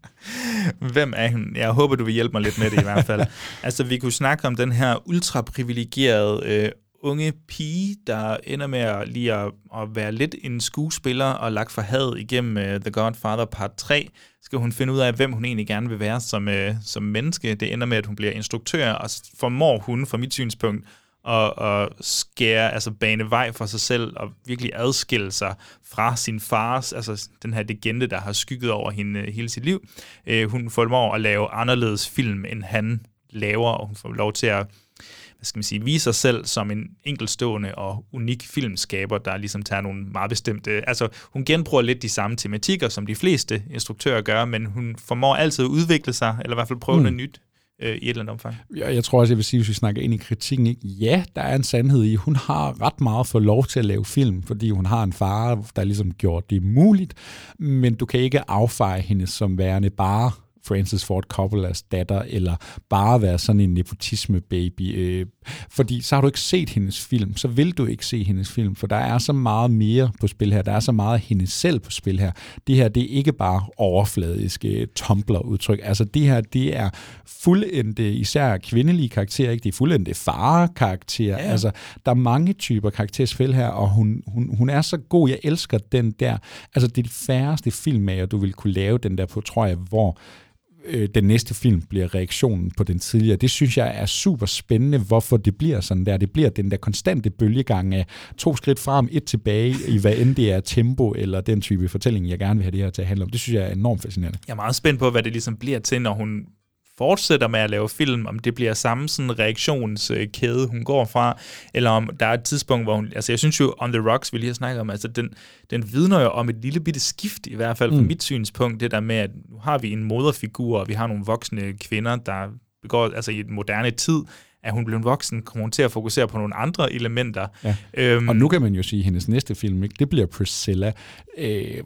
[laughs] Hvem er hun? Jeg håber, du vil hjælpe mig lidt med det i hvert fald. [laughs] altså, vi kunne snakke om den her ultra-privilegerede øh, unge pige, der ender med at, lige at, at være lidt en skuespiller og lagt for had igennem uh, The Godfather Part 3. Skal hun finde ud af, hvem hun egentlig gerne vil være som, uh, som menneske. Det ender med, at hun bliver instruktør, og formår hun, fra mit synspunkt, at, at skære, altså bane vej for sig selv og virkelig adskille sig fra sin fars, altså den her legende, der har skygget over hende øh, hele sit liv. Øh, hun formår at lave anderledes film, end han laver, og hun får lov til at skal man sige, vise sig selv som en enkeltstående og unik filmskaber, der ligesom tager nogle meget bestemte... Altså, hun genbruger lidt de samme tematikker, som de fleste instruktører gør, men hun formår altid at udvikle sig, eller i hvert fald prøve Mm. noget nyt øh, i et eller andet omfang. Jeg, jeg tror også, jeg vil sige, hvis vi snakker ind i kritikken, ikke? ja, der er en sandhed i, hun har ret meget for lov til at lave film, fordi hun har en far, der ligesom gjort det muligt, men du kan ikke affeje hende som værende bare Francis Ford Coppolas datter, eller bare være sådan en nepotisme-baby. Øh, fordi så har du ikke set hendes film, så vil du ikke se hendes film, for der er så meget mere på spil her. Der er så meget af hende selv på spil her. Det her, det er ikke bare overfladiske Tumblr-udtryk. Altså det her, det er fuldendte, især kvindelige karakterer, ikke? Det er fuldendte fare-karakterer. Ja. Altså, der er mange typer karakterspil her, og hun, hun, hun er så god. Jeg elsker den der. Altså, det er de færreste filmmager, du vil kunne lave den der på, tror jeg, hvor øh, den næste film bliver reaktionen på den tidligere. Det synes jeg er super spændende, hvorfor det bliver sådan der. Det bliver den der konstante bølgegang af to skridt frem, et tilbage, i hvad end det er tempo eller den type fortælling, jeg gerne vil have det her til at handle om. Det synes jeg er enormt fascinerende. Jeg er meget spændt på, hvad det ligesom bliver til, når hun fortsætter med at lave film, om det bliver samme sådan reaktionskæde, hun går fra, eller om der er et tidspunkt, hvor hun... Altså, jeg synes jo, On the Rocks, vi lige har snakket om, altså, den, den vidner jo om et lille bitte skift, i hvert fald fra Mm. mit synspunkt, det der med, at nu har vi en moderfigur, og vi har nogle voksne kvinder, der begår, altså i den moderne tid, at hun blev voksen, kommer hun til at fokusere på nogle andre elementer. Ja. Øhm, Og nu kan man jo sige, at hendes næste film, ikke, det bliver Priscilla. Øh,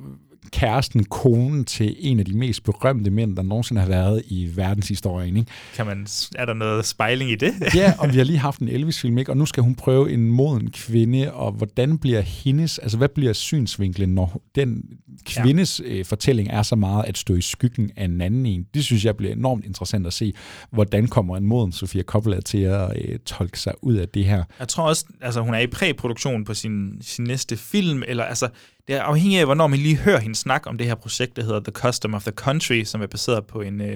kæresten, konen til en af de mest berømte mænd, der nogensinde har været i verdenshistorien. Ikke? kan man, er der noget spejling i det? [laughs] Ja, og vi har lige haft en Elvis-film, ikke? og nu skal hun prøve en moden kvinde, og hvordan bliver hendes, altså hvad bliver synsvinklen, når den kvindes ja. øh, fortælling er så meget at stå i skyggen af en anden en? Det synes jeg bliver enormt interessant at se, hvordan kommer en moden Sofia Coppola til at øh, tolke sig ud af det her. Jeg tror også, altså hun er i præproduktion på sin, sin næste film, eller altså, det er afhængigt af, hvornår man lige hører hende snakke om det her projekt, der hedder The Custom of the Country, som er baseret på en uh,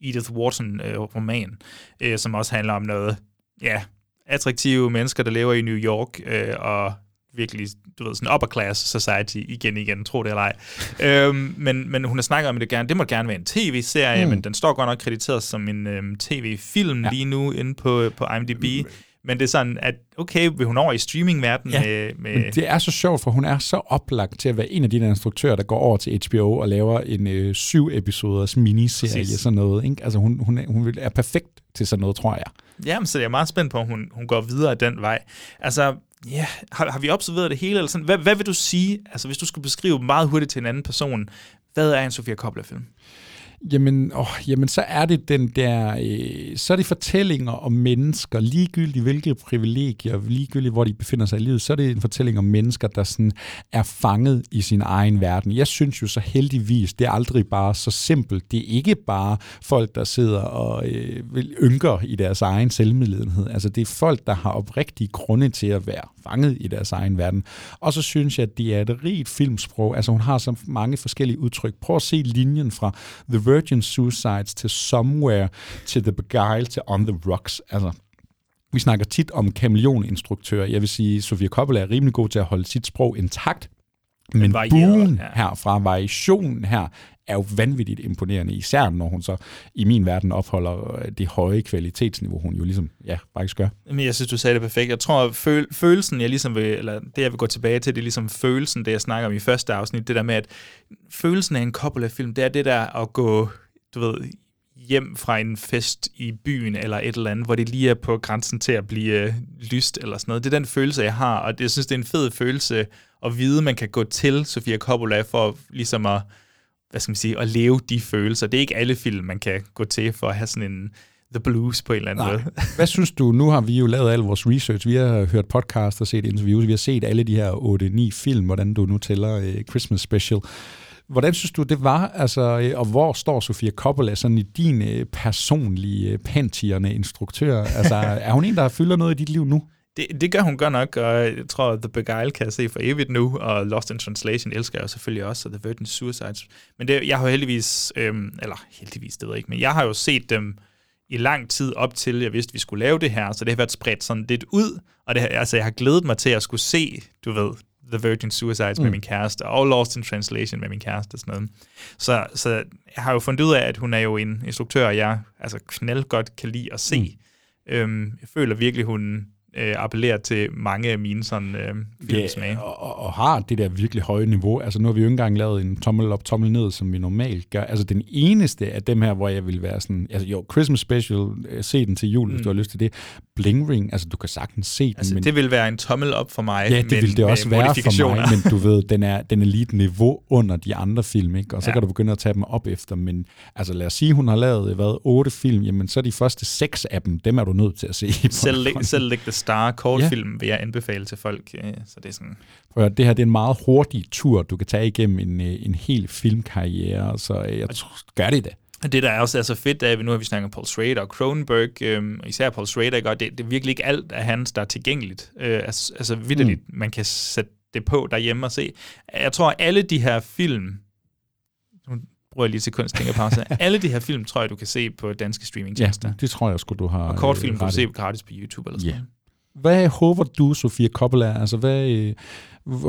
Edith Wharton-roman, uh, som også handler om noget, ja, attraktive mennesker, der lever i New York, uh, og virkelig, du ved, sådan upper class society, igen igen, tro det eller ej. [laughs] øhm, men, men hun har snakket om, det, gerne, det må gerne være en tv-serie, Mm. mm. men den står godt nok krediteret som en øhm, tv-film ja. lige nu inde på, på IMDb. Men det er sådan, at okay, vil hun over i streamingverdenen Ja, med, med Men det er så sjovt, for hun er så oplagt til at være en af de der instruktører, der går over til HBO og laver en øh, syv episoders miniserie, Præcis. sådan noget. Ikke? Altså hun, hun, er, hun er perfekt til sådan noget, tror jeg. Jamen, så jeg er meget spændt på, om hun, hun går videre den vej. Altså, ja, har, har vi observeret det hele? Eller sådan? Hvad, hvad vil du sige, altså hvis du skulle beskrive meget hurtigt til en anden person, hvad er en Sofia Coppola-film? Jamen, åh, jamen, så er det den der, øh, så er det fortællinger om mennesker, ligegyldigt hvilke privilegier, ligegyldigt hvor de befinder sig i livet, så er det en fortælling om mennesker, der sådan er fanget i sin egen verden. Jeg synes jo så heldigvis, det er aldrig bare så simpelt. Det er ikke bare folk, der sidder og øh, ynker i deres egen selvmedledenhed. Altså det er folk, der har oprigtige grunde til at være fanget i deres egen verden. Og så synes jeg, at det er et rigt filmsprog. Altså hun har så mange forskellige udtryk. Prøv at se linjen fra The Virgin Suicides til Somewhere til The Beguile til On the Rocks. Altså, vi snakker tit om kameleoninstruktører. Jeg vil sige, Sofia Coppola er rimelig god til at holde sit sprog intakt, men buen ja. her fra variationen her er jo vanvittigt imponerende, især når hun så i min verden opholder øh, det høje kvalitetsniveau, hun jo ligesom, ja, faktisk gør. Men jeg synes, du sagde det perfekt. Jeg tror, føl- følelsen, jeg ligesom vil, eller det, jeg vil gå tilbage til, det er ligesom følelsen, det jeg snakker om i første afsnit, det der med, at følelsen af en Coppola-film, det er det der at gå, du ved, hjem fra en fest i byen eller et eller andet, hvor det lige er på grænsen til at blive øh, lyst eller sådan noget. Det er den følelse, jeg har, og det, jeg synes, det er en fed følelse at vide, man kan gå til Sofia Coppola for ligesom at, hvad skal man sige, at leve de følelser. Det er ikke alle film, man kan gå til for at have sådan en the blues på en eller anden Nej. måde. [laughs] Hvad synes du? Nu har vi jo lavet al vores research. Vi har hørt podcast og set interviews. Vi har set alle de her 8-9 film, hvordan du nu tæller uh, Christmas Special. Hvordan synes du, det var, altså, øh, og hvor står Sofia Coppola sådan i din øh, personlige, øh, pentirende instruktør? Altså, er hun en, der fylder noget i dit liv nu? Det, det gør hun godt nok, og jeg tror, The Beguile kan jeg se for evigt nu, og Lost in Translation elsker jeg selvfølgelig også, og The Virgin Suicides. Men det, jeg har jo heldigvis, øhm, eller heldigvis, det ved jeg ikke, men jeg har jo set dem i lang tid op til, jeg vidste, vi skulle lave det her, så det har været spredt sådan lidt ud, og det, altså, jeg har glædet mig til at skulle se, du ved, The Virgin Suicides mm. med min kæreste, og Lost in Translation med min kæreste og sådan noget. Så, så jeg har jo fundet ud af, at hun er jo en instruktør, jeg altså knald godt kan lide at se. Mm. Øhm, jeg føler virkelig, hun øh, appellerer til mange af mine sådan, øh, filmsmage. Ja, og, og har det der virkelig høje niveau. Altså nu har vi jo ikke engang lavet en tommel op, tommel ned, som vi normalt gør. Altså den eneste af dem her, hvor jeg vil være sådan, altså jo, Christmas Special, øh, se den til jul, mm. hvis du har lyst til det. Bling Ring, altså du kan sagtens se den. Altså men, det vil være en tommel op for mig. Ja, det men, vil det også være for mig, men du [laughs] ved, den er, den er lige et niveau under de andre film, ikke? og så ja. kan du begynde at tage dem op efter. Men altså lad os sige, hun har lavet, hvad, otte film, jamen så de første seks af dem, dem er du nødt til at se. Selv Lick the [laughs] Star, kortfilm, ja. vil jeg anbefale til folk. Så det er sådan... Prøv, det her det er en meget hurtig tur, du kan tage igennem en, en hel filmkarriere, så jeg tror, gør det da. Det, der er også er så fedt, er, at nu har vi snakket Paul Schrader og Cronenberg, øhm, især Paul Schrader, gør, det, det er virkelig ikke alt af hans, der er tilgængeligt. Øh, altså, altså vidderligt, mm. man kan sætte det på derhjemme og se. Jeg tror, alle de her film, nu bruger jeg lige til kunstingerpause, [laughs] alle de her film, tror jeg, du kan se på danske streamingtjenester. Ja, det tror jeg skulle du har Og kortfilm kan du se gratis på YouTube eller sådan yeah. Hvad håber du, Sofia Coppola? Altså, hvad øh,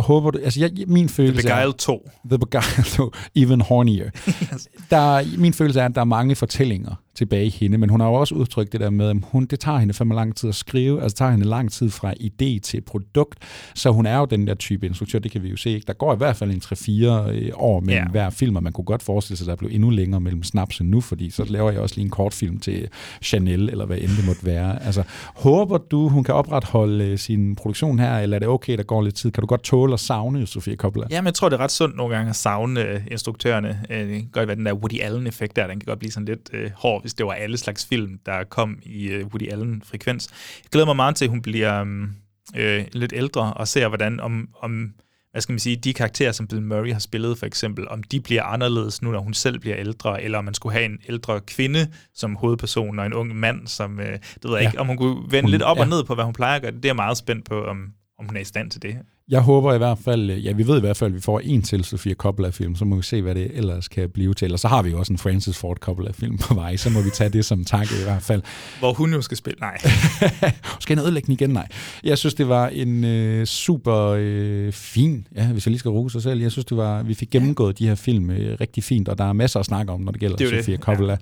håber du? Altså, jeg, min følelse The Beguiled 2. The Beguiled 2. Even hornier. [laughs] yes. der, min følelse er, at der er mange fortællinger tilbage i hende, men hun har jo også udtrykt det der med, at hun, det tager hende fandme lang tid at skrive, altså tager hende lang tid fra idé til produkt, så hun er jo den der type instruktør, det kan vi jo se. Ikke? Der går i hvert fald en 3-4 år mellem yeah. hver film, og man kunne godt forestille sig, at der blev endnu længere mellem snapsen nu, fordi så laver jeg også lige en kortfilm til Chanel, eller hvad end det måtte være. Altså, håber du, hun kan opretholde sin produktion her, eller er det okay, der går lidt tid? Kan du godt tåle at savne Sofia Coppola? Ja, men jeg tror, det er ret sundt nogle gange at savne instruktørerne. Det kan godt være den der Woody Allen-effekt der, den kan godt blive sådan lidt øh, hård, hvis det var alle slags film, der kom i uh, Woody Allen-frekvens. Jeg glæder mig meget til, at hun bliver um, øh, lidt ældre og ser, hvordan om, om hvad skal man sige, de karakterer, som Bill Murray har spillet for eksempel, om de bliver anderledes nu, når hun selv bliver ældre, eller om man skulle have en ældre kvinde som hovedperson, og en ung mand, som, øh, det ved jeg ja. ikke, om hun kunne vende hun, lidt op ja. og ned på, hvad hun plejer at gøre. Det er jeg meget spændt på, om, om hun er i stand til det. Jeg håber i hvert fald, ja, vi ved i hvert fald, at vi får en til Sofia Coppola-film, så må vi se, hvad det ellers kan blive til. Og så har vi jo også en Francis Ford Coppola-film på vej, så må vi tage det som tak i hvert fald. [laughs] Hvor hun jo skal spille, nej. [laughs] skal jeg ødelægge igen? Nej. Jeg synes, det var en øh, super øh, fin, ja, hvis jeg lige skal rose sig selv, jeg synes, det var, vi fik gennemgået de her film øh, rigtig fint, og der er masser at snakke om, når det gælder det Sofia det. Coppola. Ja.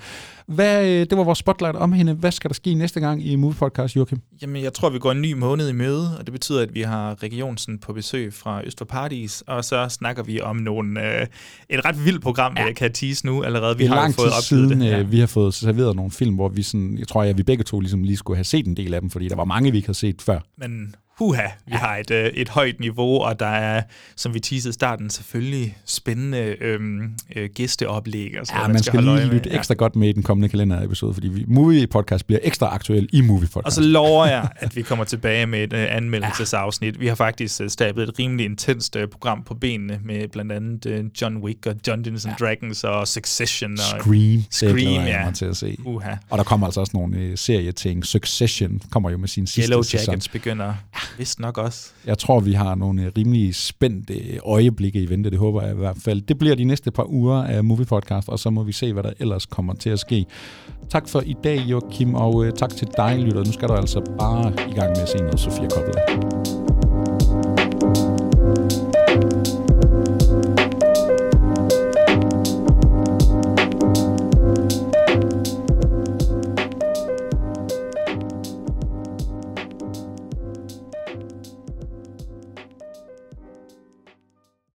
Hvad, øh, det var vores spotlight om hende. Hvad skal der ske næste gang i Movie Podcast, Joachim? Jamen, jeg tror, vi går en ny måned i møde, og det betyder, at vi har Regionsen på besøg fra Øst for Paradis, og så snakker vi om nogle, øh, et ret vildt program, ja. jeg kan tease nu allerede. Vi det er har lang fået tid siden, det. Ja. vi har fået serveret nogle film, hvor vi sådan, jeg tror, at vi begge to ligesom lige skulle have set en del af dem, fordi der var mange, vi ikke havde set før. Men huha, vi ja. har et, øh, et højt niveau, og der er, som vi teasede i starten, selvfølgelig spændende øhm, øh, gæsteoplæg. Og så, Ja, man skal, skal lige lytte ekstra godt med i den kommende kalenderepisode, fordi vi, Movie Podcast bliver ekstra aktuel i Movie Podcast. Og så lover jeg, at vi kommer tilbage med et øh, anmeldelsesafsnit. Vi har faktisk øh, stablet et rimelig intenst øh, program på benene med blandt andet øh, John Wick og Dungeons and Dragons og Succession. Og Scream, Scream, det jeg ja. mig til at se. Uha. Og der kommer altså også nogle øh, serieting. Succession kommer jo med sin sidste Yellow sæson. Jackets begynder vist nok også. Jeg tror, vi har nogle øh, rimelig spændte øh, øjeblikke i vente, det håber jeg i hvert fald. Det bliver de næste par uger af Movie Podcast, og så må vi se, hvad der ellers kommer til at ske. Tak for i dag, Joachim, og øh, tak til dig, lytter. Nu skal du altså bare i gang med at se noget Sofia Coppola.